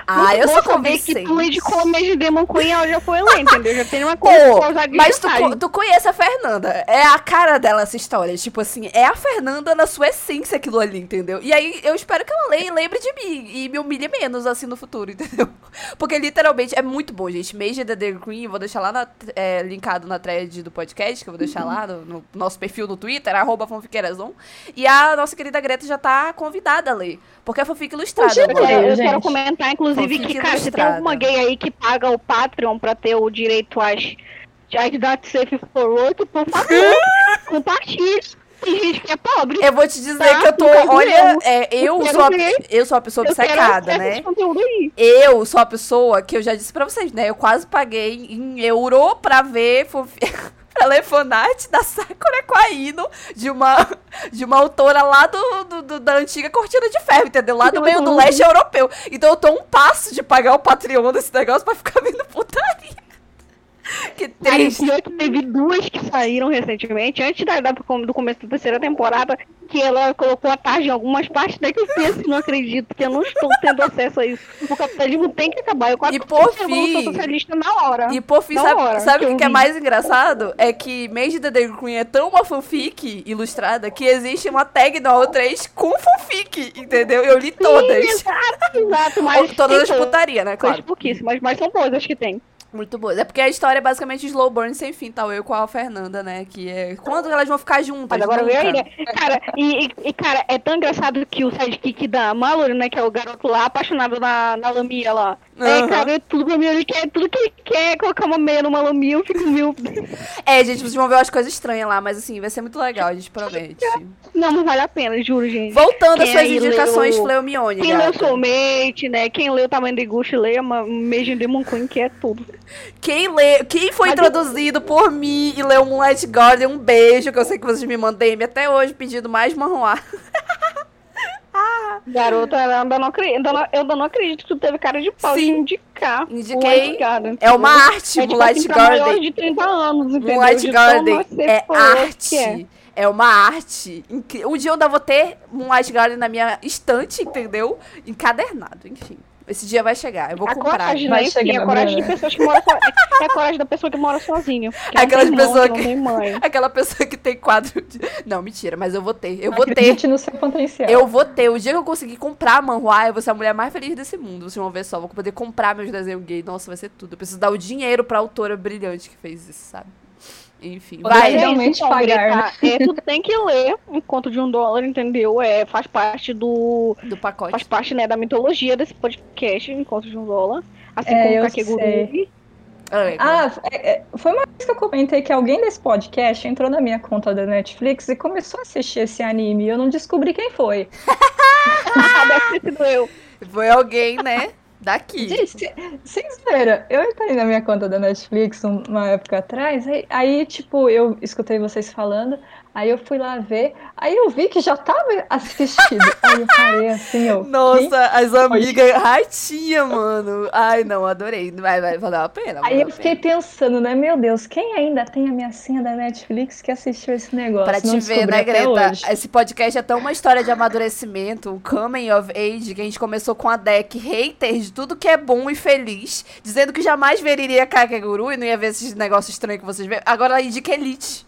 Ah, eu sou saber que tu convincente. indicou o mês de Demon Queen, ela já foi ler, entendeu? Já tem uma Pô, <laughs> coisa de mas tu, tu conhece a Fernanda. É a cara dela essa história. Tipo assim, é a Fernanda na sua essência aquilo ali, entendeu? E aí eu espero que ela leia e lembre de mim. E me humilhe menos assim no futuro, <laughs> entendeu? Porque literalmente é muito bom, gente. Mage the The Green, vou deixar lá na, é, linkado na thread do podcast, que eu vou deixar lá no, no nosso perfil no Twitter, arroba fanfiqueirazon. E a nossa querida Greta já tá convidada a ler. Porque é fanfic ilustrada. Poxa. É, eu gente. quero comentar, inclusive, que, cara, se tem alguma gay aí que paga o Patreon pra ter o direito às, às Not Safe for Work, por favor, <laughs> compartilhe. Tem gente que é pobre. Eu vou te dizer Tá, que eu tô. no caso Olha, eu. é, eu, Eu sou a, eu sou a pessoa obcecada, né? Eu sou a pessoa que eu já disse pra vocês, né? Eu quase paguei em euro pra ver <laughs> fanart da Sakura Kwaino, de uma, de uma autora lá do, do- do- da antiga Cortina de Ferro, entendeu? Lá do meio do leste europeu. Então eu tô um passo de pagar o Patreon desse negócio pra ficar vendo putaria. Que <laughs> Mas triste. pior que teve duas que saíram recentemente, antes da, da- do começo da terceira temporada, que ela colocou a tarde em algumas partes, daí que eu penso, não acredito, que eu não estou tendo acesso a isso. O capitalismo tem que acabar. Eu quase E por fim- Socialista na hora. E por fim, Na sabe, hora sabe o que, que é mais engraçado? É que Made the Day Queen é tão uma fanfic ilustrada que existe uma tag no AO3 com fanfic, entendeu? Eu li todas. Sim, exato, exato. Ou <laughs> Mas todas as putaria, né? Claro. pouquíssimas, mas são boas as que tem. Muito boas. É porque a história é basicamente slow burn sem fim, tal. Eu com a Fernanda, né? Que é. Quando elas vão ficar juntas? Mas agora Nunca. aí, né? Cara, e, e- cara, é tão engraçado que o sidekick da Mallory, né, que é o garoto lá, apaixonado na, na Lamia lá. Aham. É, cara, é tudo pra mim, ele quer tudo que ele quer, colocar uma meia numa Lamia, eu fico meio... <laughs> É, gente, vocês vão ver umas coisas estranhas lá, mas assim, vai ser muito legal, a gente promete. Não, mas vale a pena, juro, gente. Voltando às suas aí indicações, leu- Fleumione, Quem leu gata. Soulmate, né? Quem leu Tamanho de Gusto, leia uma Mage Demon Queen, que é tudo. Quem lê, quem foi introduzido por mim e leu Moonlight Garden, um beijo, que eu sei que vocês me mandam DM até hoje pedindo mais manhua. <laughs> Garota, eu ainda não eu ainda não acredito que tu teve cara de pau de Sim. indicar. Indiquei. Garden, É uma entendeu? arte, É tipo Moonlight assim, pra maiores Garden. de 30 anos, entendeu? Moonlight De Garden é arte. é. É uma arte. Um dia eu ainda vou ter Moonlight Garden na minha estante, entendeu? Encadernado, enfim. Esse dia vai chegar, eu vou A comprar. coragem, Vai? Enfim, chegar, a coragem de pessoas que moram so... é a coragem da pessoa que mora sozinha. Que não Aquelas tem irmão, pessoas que que- não tem mãe. <laughs> Aquela pessoa que tem quadro de... Não, mentira, mas eu vou ter. Eu vou ter. No seu potencial. Eu vou ter. O dia que eu conseguir comprar manhua, eu vou ser a mulher mais feliz desse mundo. Vocês vão ver só. Vou poder comprar meus desenhos gay. Nossa, vai ser tudo. Eu preciso dar o dinheiro pra autora brilhante que fez isso, sabe? Enfim, Vai. Realmente então, pagar, Greta, é, tu tem que ler um conto de um dólar, entendeu? É, faz parte do. Do pacote. Faz parte, né, da mitologia desse podcast, Encontro de um dólar. Assim É, como o. É, Ah, é- é, foi uma vez que eu comentei que alguém desse podcast entrou na minha conta da Netflix e começou a assistir esse anime. e Eu não descobri quem foi. Ah, <laughs> deve ter sido eu. Foi alguém, né? Daqui. Gente, viram? Eu entrei na minha conta da Netflix um- uma época atrás, aí, aí, tipo, eu escutei vocês falando, Aí eu fui lá ver, aí eu vi que já tava assistido. aí eu parei assim, eu. "Quem Nossa, as amigas ratinha, mano. Ai, não, adorei. Vai, vai, valeu a pena. Aí eu fiquei pena. pensando, né? Meu Deus, quem ainda tem a minha senha da Netflix que assistiu esse negócio? Pra Não te ver, né, Greta? hoje. Esse podcast é tão uma história de amadurecimento, um coming of age, que a gente começou com a deck hater de tudo que é bom e feliz, dizendo que jamais veria Kakeguru e não ia ver esses negócios estranhos que vocês veem. Agora indica Elite.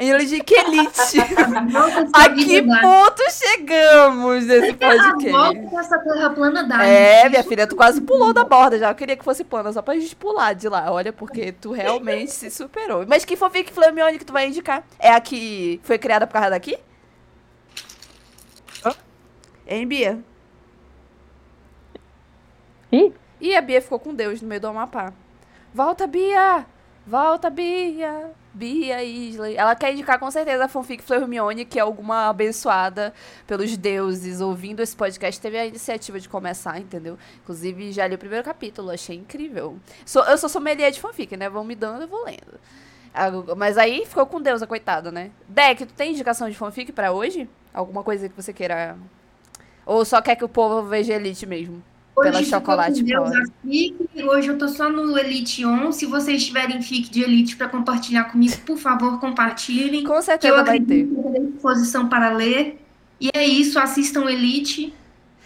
Ela indica Elite. <laughs> Volta <laughs> A que ponto chegamos nesse podcast? Volta essa terra plana dá. É, gente. minha filha, tu quase pulou da borda já. Eu queria que fosse plana, só pra gente pular de lá. Olha, porque tu realmente se superou. Mas que fanfic Flamione que tu vai indicar? É a que foi criada por causa daqui? Hein, Bia? Ih, Ih, a Bia ficou com Deus no meio do Amapá. Volta, Bia! Volta, Bia! Bia Isley. Ela quer indicar com certeza a fanfic Fleur Hermione, que é alguma abençoada pelos deuses ouvindo esse podcast. Teve a iniciativa de começar, entendeu? Inclusive, já li o primeiro capítulo, achei incrível. Sou, eu sou sommelier de fanfic, né? Vão me dando, eu vou lendo. Ah, Mas aí ficou com Deus, a coitada, né? Deck, tu tem indicação de fanfic pra hoje? Alguma coisa que você queira. Ou só quer que o povo veja Elite mesmo? Hoje pela chocolate Deus FIC, Hoje eu tô só no Elite 11. Se vocês tiverem FIC de Elite pra compartilhar comigo, por favor, compartilhem. Com Que eu certeza vai ter. disposição para ler. E é isso, assistam Elite.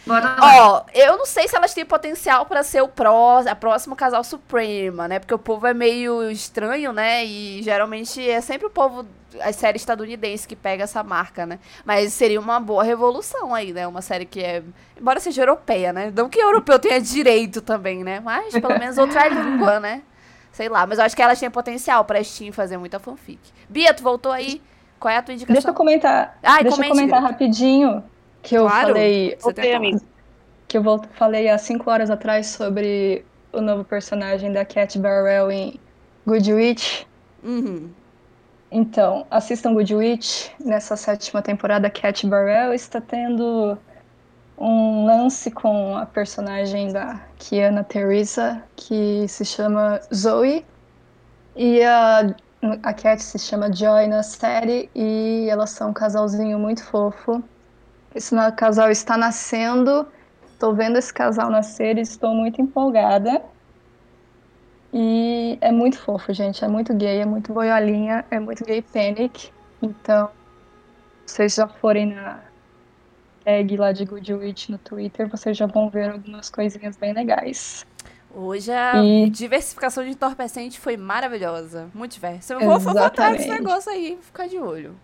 Bora lá. Ó, eu não sei se elas têm potencial pra ser o pró, a próximo casal Suprema, né? Porque o povo é meio estranho, né? E geralmente é sempre o povo, a série estadunidense que pega essa marca, né? Mas seria uma boa revolução aí, né? Uma série que é, embora seja europeia, né? Não que europeu tenha direito também, né? Mas pelo menos outra <laughs> língua, né? Sei lá, mas eu acho que elas têm potencial pra Steam fazer muita fanfic. Bia, tu voltou aí? Qual é a tua indicação? deixa eu comentar. Ai, deixa eu comente, comentar Greta. rapidinho que eu Claro. falei. Você tem amigo. Que eu falei há cinco horas atrás sobre o novo personagem da Cat Barrel em Good Witch. Uhum. Então, assistam Good Witch. Nessa sétima temporada, Cat Barrel está tendo um lance com a personagem da Kiana Teresa, que se chama Zoe. E a, a Cat se chama Joy na série, e elas são um casalzinho muito fofo. Esse casal está nascendo. Estou vendo esse casal nascer e estou muito empolgada. E é muito fofo, gente. É muito gay, é muito boiolinha, é muito gay panic. Então, se vocês já forem na tag lá de Good Witch no Twitter, vocês já vão ver algumas coisinhas bem legais. Hoje a E- diversificação de entorpecente foi maravilhosa. Muito diverso. Eu vou, vou atrás desse Exatamente. negócio aí, ficar de olho.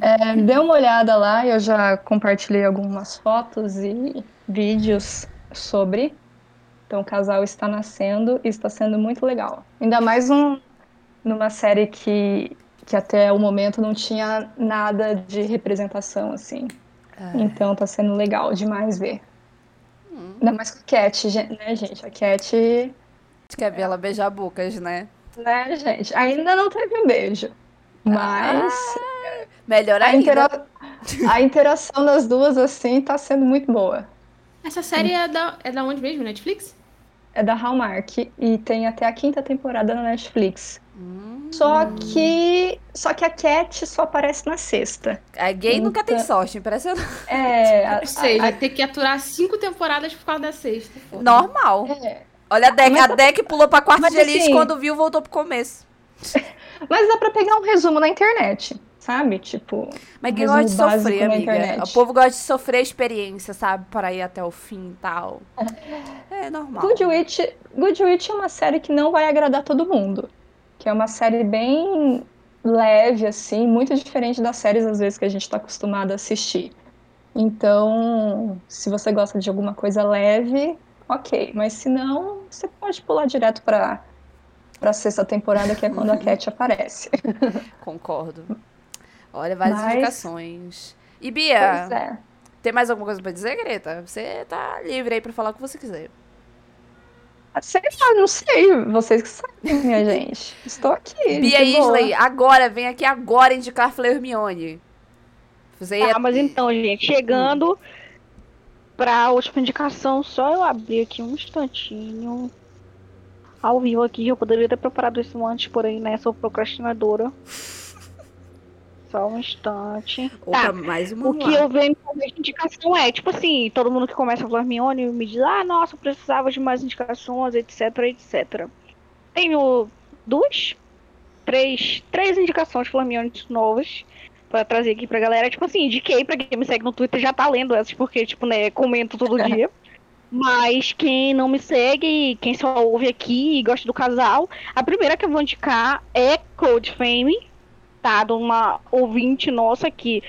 É, dê uma olhada lá, eu já compartilhei algumas fotos e vídeos sobre. Então, o casal está nascendo e está sendo muito legal. Ainda mais um, numa série que, que até o momento não tinha nada de representação, assim. Então, tá sendo legal demais ver. Ainda mais com a Cat, né, gente? A Cat, A gente quer ver ela beijar bocas, né? né, gente? Ainda não teve um beijo. Mas Melhor a, ainda. intera- a interação das duas, assim, tá sendo muito boa. Essa série é da, é da onde mesmo? Netflix? É da Hallmark e tem até a quinta temporada na Netflix. Hum, Só que só que a Cat só aparece na sexta. a gay nunca tem Então- sorte, impressionante. É, <laughs> a- Ou seja, a- ter que aturar cinco temporadas por causa da sexta. Pô. Normal. é. Olha a Deck, a tá- Deck pulou pra quarta de elite assim- quando viu, voltou pro começo. <laughs> Mas dá pra pegar um resumo na internet, sabe? Tipo, Mas quem gosta de sofrer, amiga. O povo gosta de sofrer a experiência, sabe? Para ir até o fim e tal. <laughs> É normal. Good Witch, Good Witch é uma série que não vai agradar todo mundo. Que é uma série bem leve, assim, muito diferente das séries, às vezes, que a gente tá acostumado a assistir. Então, se você gosta de alguma coisa leve, ok. Mas se não, você pode pular direto pra, pra sexta temporada, que é quando a <laughs> Cat aparece. Concordo. Olha, várias Mas- indicações. E Bia, Pois é. tem mais alguma coisa pra dizer, Greta? Você tá livre aí pra falar o que você quiser. Sei lá, não sei. Vocês que sabem, minha <laughs> gente. Estou aqui. Bia. Isley, agora, vem aqui agora indicar Fleur Hermione. Você ia... Ah, mas então, gente, chegando pra última indicação, só eu abrir aqui um instantinho. Ao vivo aqui, eu poderia ter preparado isso antes, porém, né, sou procrastinadora. Só um instante. Opa, Tá, mais uma O que eu venho fazer de indicação é, tipo assim, todo mundo que começa a falar Hermione me diz, ah, nossa, eu precisava de mais indicações, etc, etc. Tenho duas, três, três indicações de Hermione novas pra trazer aqui pra galera. Tipo assim, indiquei pra quem me segue no Twitter já tá lendo essas, porque, tipo, né, comento todo <laughs> dia. Mas quem não me segue, quem só ouve aqui e gosta do casal, a primeira que eu vou indicar é Code Fame, De uma ouvinte nossa que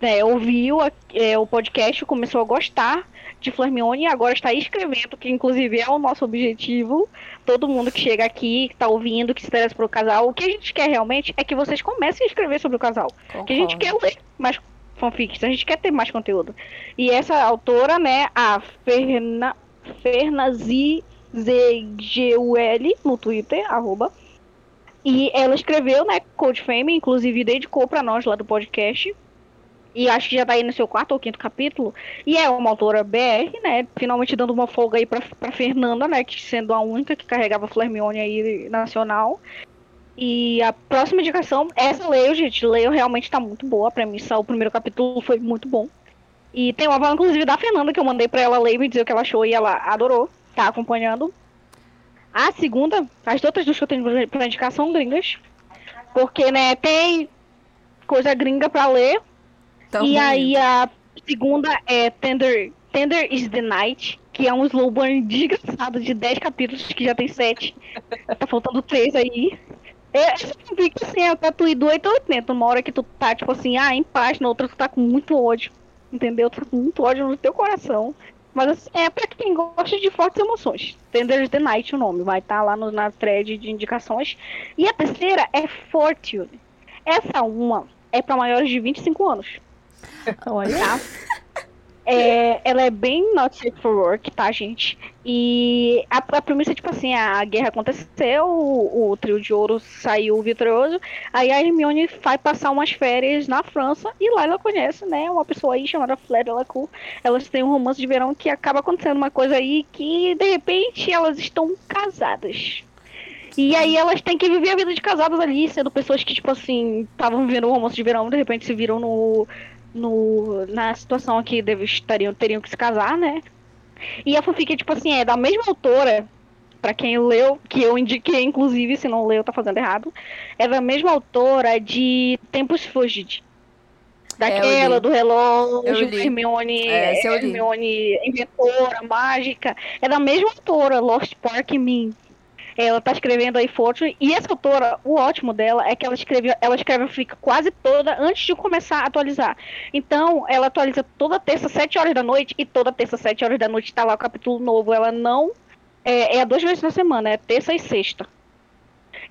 né, ouviu a- é, o podcast, começou a gostar de Flermione e agora está escrevendo, que inclusive é o nosso objetivo. Todo mundo que chega aqui, que tá ouvindo, que se interessa pelo casal, o que a gente quer realmente é que vocês comecem a escrever sobre o casal. Que a gente quer ler mais fanfics, a gente quer ter mais conteúdo. E essa autora, né, a Ferna, Fernazi ZGUL no Twitter, arroba. E ela escreveu, né, Code Fame, inclusive dedicou pra nós lá do podcast. E acho que já tá aí no seu quarto ou quinto capítulo. E é uma autora BR, né? Finalmente dando uma folga aí pra, pra Fernanda, né? Que sendo a única que carregava Flermione aí nacional. E a próxima indicação, essa leio, gente. Leio realmente tá muito boa. A premissa, o primeiro capítulo foi muito bom. E tem uma fala, inclusive, da Fernanda que eu mandei pra ela ler e me dizer o que ela achou e ela adorou. Tá acompanhando. A segunda, as outras duas que eu tenho pra- indicar são gringas. Porque, né, tem coisa gringa pra ler. Tão e aí a segunda é Tender, Tender is the Night, que é um slow burn <laughs> desgraçado de 10 capítulos, que já tem 7. tá faltando 3 aí. É, fica assim, é ir do 8 ao 80. Uma hora que tu tá, tipo assim, ah, em paz, na outra tu tá com muito ódio. Entendeu? Tu tá com muito ódio no teu coração. Mas assim, é pra quem gosta de fortes emoções. Tender is the Night o nome. Vai estar lá no, na thread de indicações. E a terceira é Fortune. Essa uma é pra maiores de 25 anos Olha. tá? É, ela é bem not safe for work, tá, gente? E a, a premissa é tipo assim, a guerra aconteceu, o, o trio de ouro saiu vitorioso, aí a Hermione vai passar umas férias na França e lá ela conhece, né, uma pessoa aí chamada Fleur Delacour. Elas têm um romance de verão que acaba acontecendo uma coisa aí que, de repente, elas estão casadas. E aí elas têm que viver a vida de casadas ali, sendo pessoas que, tipo assim, estavam vivendo o romance de verão, de repente se viram no, no, na situação que deve, estariam, teriam que se casar, né? E a fanfic, tipo assim, é da mesma autora, pra quem leu, que eu indiquei, inclusive, se não leu, tá fazendo errado, é da mesma autora de Tempos Fugit. Daquela, li. do relógio. Hermione, É. Hermione inventora, mágica. É da mesma autora, Lost Park Me. Ela tá escrevendo aí Fortune. E essa autora, o ótimo dela é que ela escreve, ela escreve a fic quase toda antes de começar a atualizar. Então, ela atualiza toda terça, 7 horas da noite, e toda terça, 7 horas da noite, tá lá o capítulo novo. Ela não. É, é duas vezes na semana, é terça e sexta.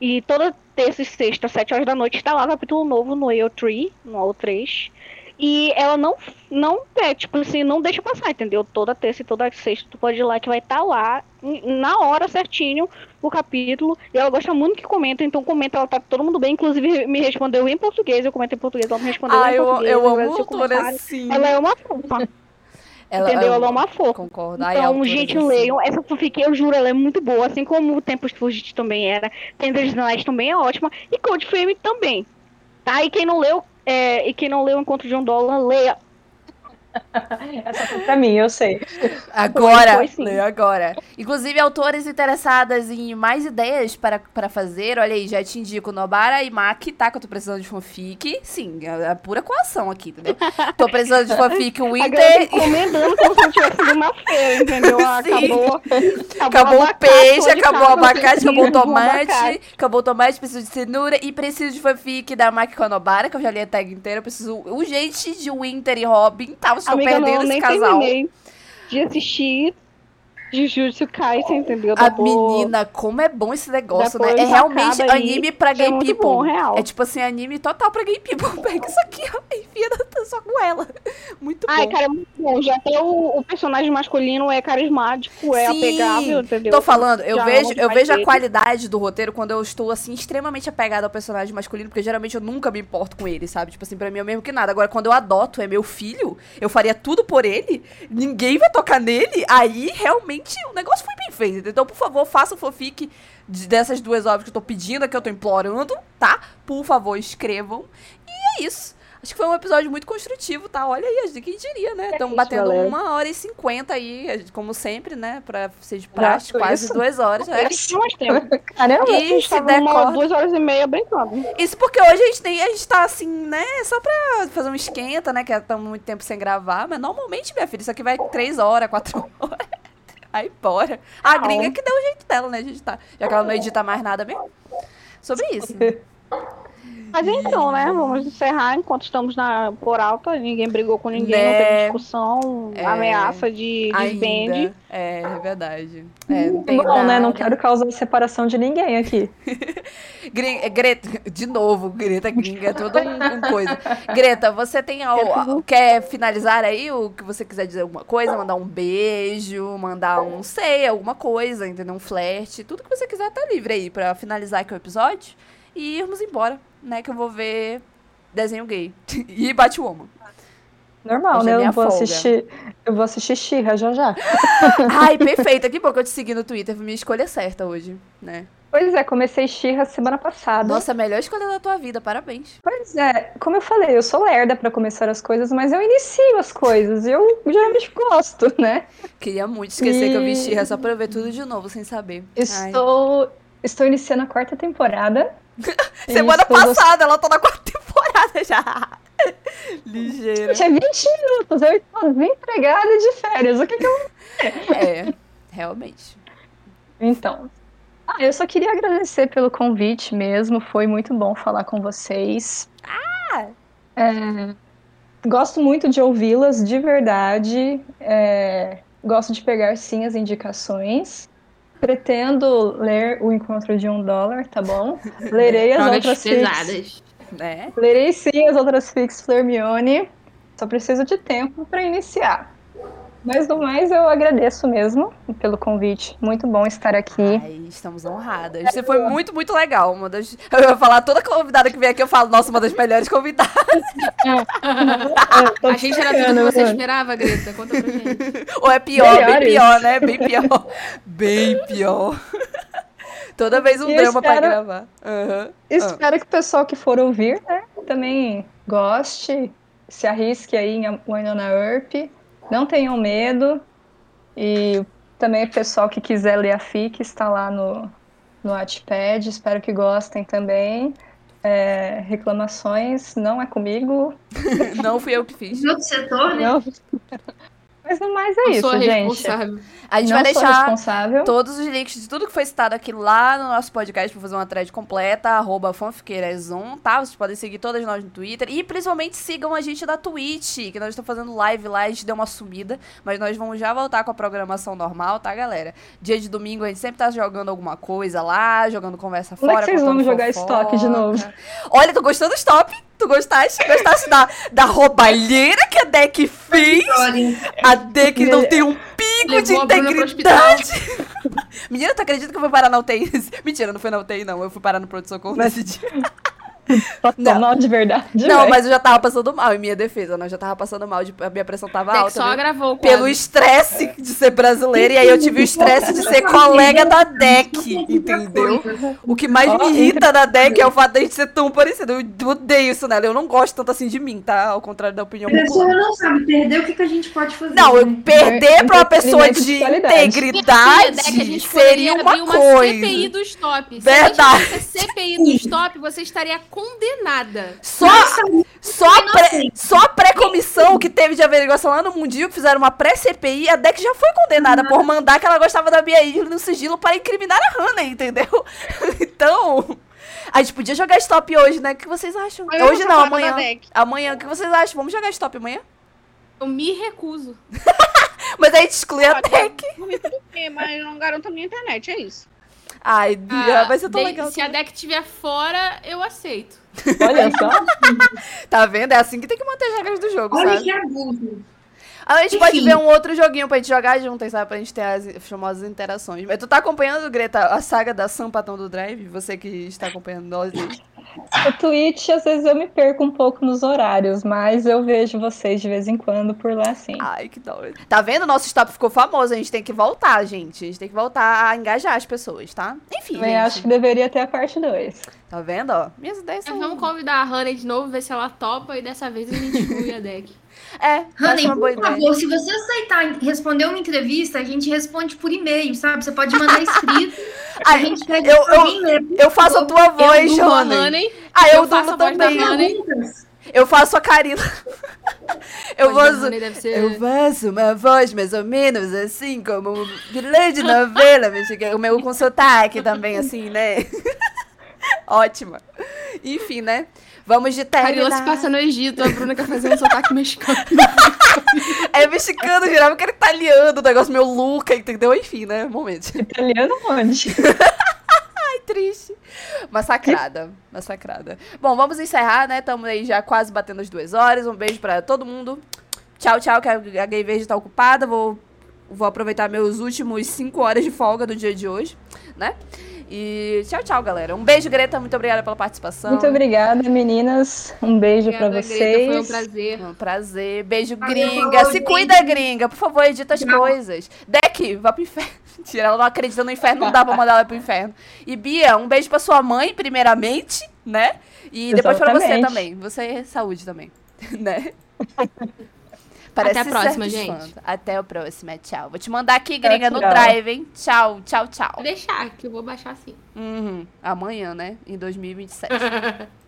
E toda terça e sexta, 7 horas da noite, tá lá o capítulo novo no AO3, no AO3. E ela não, não é, tipo assim, não deixa passar, entendeu? Toda terça e toda sexta tu pode ir lá que vai estar lá, n- na hora certinho, o capítulo. E ela gosta muito que comenta, então comenta, ela tá todo mundo bem. Inclusive me respondeu em português, eu comentei em português, ela me respondeu Ah, em eu, português. eu amo autora assim. Ela é uma fofa, <laughs> Ela- entendeu? eu Ela é uma fofa. Concordo. Ai, Então, gente, assim. leiam. Essa fanfic, eu juro, ela é muito boa. Assim como o Tempos de Fugit também era. Tenders Night também é ótima. E Cold Frame também. Tá? E quem não leu, é, e quem não leu Encontro de um Dólar, leia. <laughs> Essa foi pra mim, eu sei. Agora, Foi, foi agora. Inclusive, autores interessadas em mais ideias para, para fazer, olha aí, já te indico Nobara e Maki, tá? Que eu tô precisando de fanfic. Sim, é a pura coação aqui, entendeu? Tô precisando de fanfic <laughs> Winter. encomendando como se eu tivesse na feira, entendeu? Ah, Sim. Acabou. <laughs> Acabou o peixe, de acabou o abacate, acabou o tomate, abacate. acabou o tomate, preciso de cenoura e preciso de fanfic da Maki com a Nobara, que eu já li a tag inteira. Eu preciso urgente de Winter e Robin, tá? Estão Amiga, perdendo não, esse nem casal. terminei de assistir Jujutsu Kaisen, entendeu? A Tô- menina, como é bom esse negócio, né? É realmente anime pra é gay muito people. bom, real. É tipo assim, anime total pra gay people. <laughs> Pega isso aqui, ó, enfia só com ela. Muito Ai, bom. cara, é muito bom. Já até o, o personagem masculino é carismático, é Sim, apegável, entendeu? Tô falando, eu Já vejo, amo eu vejo a qualidade do roteiro quando eu estou, assim, extremamente apegada ao personagem masculino, porque geralmente eu nunca me importo com ele, sabe? Tipo assim, pra mim é o mesmo que nada. Agora, quando eu adoto, é meu filho, eu faria tudo por ele, ninguém vai tocar nele, aí realmente o negócio foi bem feito. Então, por favor, faça o fanfic dessas duas obras que eu tô pedindo, que eu tô implorando, tá? Por favor, escrevam. E é isso. Acho que foi um episódio muito construtivo, tá? Olha aí, a gente quem diria, né? Estamos isso, batendo galera. uma hora e cinquenta aí, como sempre, né? Pra ser de foi quase isso? duas horas. É. Tinha mais tempo. Caramba, E A se der corda. duas horas e meia brincando. Isso porque hoje a gente tem, a gente tá assim, né? Só pra fazer um esquenta, né? Que estamos muito tempo sem gravar. Mas normalmente, minha filha, isso aqui vai três horas, quatro <laughs> horas. Aí bora. A gringa que deu o jeito dela, né? A gente tá. Já que ela não edita mais nada mesmo. Sobre isso. <laughs> Mas então, né? Vamos encerrar enquanto estamos na por alta. Ninguém brigou com ninguém, não Né? teve discussão, É. ameaça de desbande. Ainda. É, é verdade. É, não tem Bom, né? Não nada. quero causar separação de ninguém aqui. <laughs> Gre- Greta, de novo, Greta gringa, é tudo um, um coisa. Greta, você tem al- quer finalizar aí o que você quiser dizer alguma coisa, mandar um beijo, mandar um sei, alguma coisa, entendeu? Um flerte, tudo que você quiser tá livre aí pra finalizar aqui o episódio e irmos embora, né? Que eu vou ver desenho gay <laughs> e Batwoman. Normal, Hoje né? é Eu vou folga. assistir. Eu vou assistir Xirra já já. <laughs> Ai, perfeito, que bom que eu te segui no Twitter, minha escolha certa hoje, né? Pois é, comecei Xirra semana passada. Nossa, a melhor escolha da tua vida, parabéns. Pois é, como eu falei, eu sou lerda pra começar as coisas, mas eu inicio as coisas. e Eu geralmente gosto, <laughs> né? Queria muito esquecer que eu E- vesti é só pra eu ver tudo de novo, sem saber. Ai. Estou, estou iniciando a quarta temporada. <laughs> Semana passada, ela tá na quarta temporada já. <laughs> Ligeira. Gente, é 20 minutos, eu estou desempregada de férias. O que, que eu. É, realmente. Então. Ah, eu só queria agradecer pelo convite mesmo. Foi muito bom falar com vocês. Ah! É, gosto muito de ouvi-las, de verdade. É, gosto de pegar sim as indicações. Pretendo ler O Encontro de um Dólar, tá bom? Lerei as outras pesadas. Né? Lerei sim as outras fics Flermione. Só preciso de tempo para iniciar. Mas do mais, eu agradeço mesmo pelo convite. Muito bom estar aqui. Ai, estamos honradas. Você foi muito, muito legal. Uma das... Eu ia falar, toda convidada que vem aqui, eu falo, nossa, uma das melhores convidadas. <laughs> Tô A gente era tudo que você esperava, Greta? Conta pra gente. <laughs> Ou é pior, bem Melhores. pior, né? Bem pior. <laughs> Bem pior. Toda vez um E drama pra espero- gravar. Aham. Espero que o pessoal que for ouvir, né, também goste, se arrisque aí em Winona Earp. Não tenham medo. E também o pessoal que quiser ler a FIC está lá no, no Wattpad. Espero que gostem também. É, reclamações não é comigo. <laughs> Não fui eu que fiz. Outro setor, né? Não. <laughs> Mas no mais é isso, gente. A gente não vai deixar todos os links de tudo que foi citado aqui lá no nosso podcast pra fazer uma thread completa, arroba fanfiqueirason, tá? Vocês podem seguir todas nós no Twitter e principalmente sigam a gente da Twitch, que nós estamos fazendo live lá, a gente deu uma sumida, mas nós vamos já voltar com a programação normal, tá, galera? Dia de domingo a gente sempre tá jogando alguma coisa lá, jogando conversa é fora. que vocês vão jogar fofoca. estoque de novo? Olha, tu gostou do stop? Tu gostaste? Gostaste da, da roubalheira que a deck fez? A deck não tem um pingo de integridade. <laughs> Menina, tu acredita que eu fui parar na UTI? <laughs> Mentira, não foi na UTI, não. Eu fui parar no pronto-socorro nesse dia. <laughs> <laughs> Passou Não. mal de verdade. Não, velho. mas eu já tava passando mal, em minha defesa, né? Eu já tava passando mal, de, a minha pressão tava alta. só né? gravou o Pelo estresse de ser brasileira, e aí eu tive o estresse de ser colega da DEC, entendeu? O que mais me irrita da DEC é o fato de a gente ser tão parecido. Eu odeio isso nela. Eu não gosto tanto assim de mim, tá? Ao contrário da opinião a pessoa popular. não sabe perder, o que, que a gente pode fazer? Não, eu né? perder pra uma pessoa de integridade gente seria uma abrir uma coisa. CPI do stop. Verdade. Se a CPI do stop, você estaria condenada. Só, só, a pré, só a pré-comissão que teve de averiguação lá no Mundinho, que fizeram uma pré-CPI, a Deck já foi condenada por mandar que ela gostava da Bia Isla no sigilo para incriminar a Hannah, entendeu? <laughs> Então, a gente podia jogar stop hoje, né? O que vocês acham? Eu hoje não, amanhã. Deck. Amanhã, o que vocês acham? Vamos jogar stop amanhã? Eu me recuso. <laughs> Mas aí a gente exclui a Pode. Deck. Por mim, tudo bem, mas não garanto a minha internet, é isso. Ai, Bia, Ah, vai ser tão de- legal. Se a deck estiver fora, eu aceito. Olha só. <laughs> Tá vendo? É assim que tem que manter as regras do jogo, Olha sabe? que abuso. A gente pode Enfim. ver um outro joguinho pra gente jogar juntas, sabe? Pra gente ter as famosas interações. Mas tu tá acompanhando, Greta, a saga da Sampatão do Drive? Você que está acompanhando nós. O Twitch, às vezes eu me perco um pouco nos horários, mas eu vejo vocês de vez em quando por lá sim. Ai, que doido. Tá vendo? Nosso stop ficou famoso. A gente tem que voltar, gente. A gente tem que voltar a engajar as pessoas, tá? Enfim, Também gente. acho que deveria ter a parte 2. Tá vendo, ó? Minhas ideias são... vamos convidar a Hannah de novo, ver se ela topa e dessa vez a gente exclui a deck. É, Honey, uma boa por ideia. favor, se você aceitar responder uma entrevista, a gente responde por e-mail, sabe? Você pode mandar escrito. <laughs> a gente pede eu- ler. por Eu faço a tua voz, eu Honey. Ah, eu, eu faço a voz da também. Honey. Eu faço a Karina. <laughs> Eu ser... Eu faço uma voz mais ou menos assim, como um vilã de novela mexicana. O meu com sotaque também, assim, né? <laughs> Ótima. Enfim, né? Vamos de Carila se passa no Egito, a Bruna quer fazer um <laughs> sotaque mexicano. É mexicano, jurava que era italiano, o negócio meu Luca, entendeu? Enfim, né? Momento. Italiano onde? <laughs> Ai, triste. Massacrada, massacrada. Bom, vamos encerrar, né? Estamos aí já quase batendo as duas horas. Um beijo pra todo mundo. Tchau, tchau, que a a Gay Verde tá ocupada. Vou, vou aproveitar meus últimos cinco horas de folga do dia de hoje, né? E tchau, tchau, galera. Um beijo, Greta. Muito obrigada pela participação. Muito obrigada, meninas. Um beijo pra Obrigada, vocês. Greta, foi um prazer. Um prazer. Beijo, Valeu, gringa. Se cuida, gringa. Por favor, edita as Tchau. coisas. Deck, vá pro inferno. <laughs> Mentira, ela não acredita no inferno, não dá pra mandar ela pro inferno. E Bia, um beijo pra sua mãe, primeiramente, né? E depois pra você Exatamente. também. Você é saúde também, <laughs> né? <laughs> Até a próxima, gente. Até a próxima, tchau. Vou te mandar aqui, gringa, no drive, hein? Tchau, tchau, tchau. Vou deixar, que eu vou baixar assim. Uhum. Amanhã, né? Em 2027. <laughs>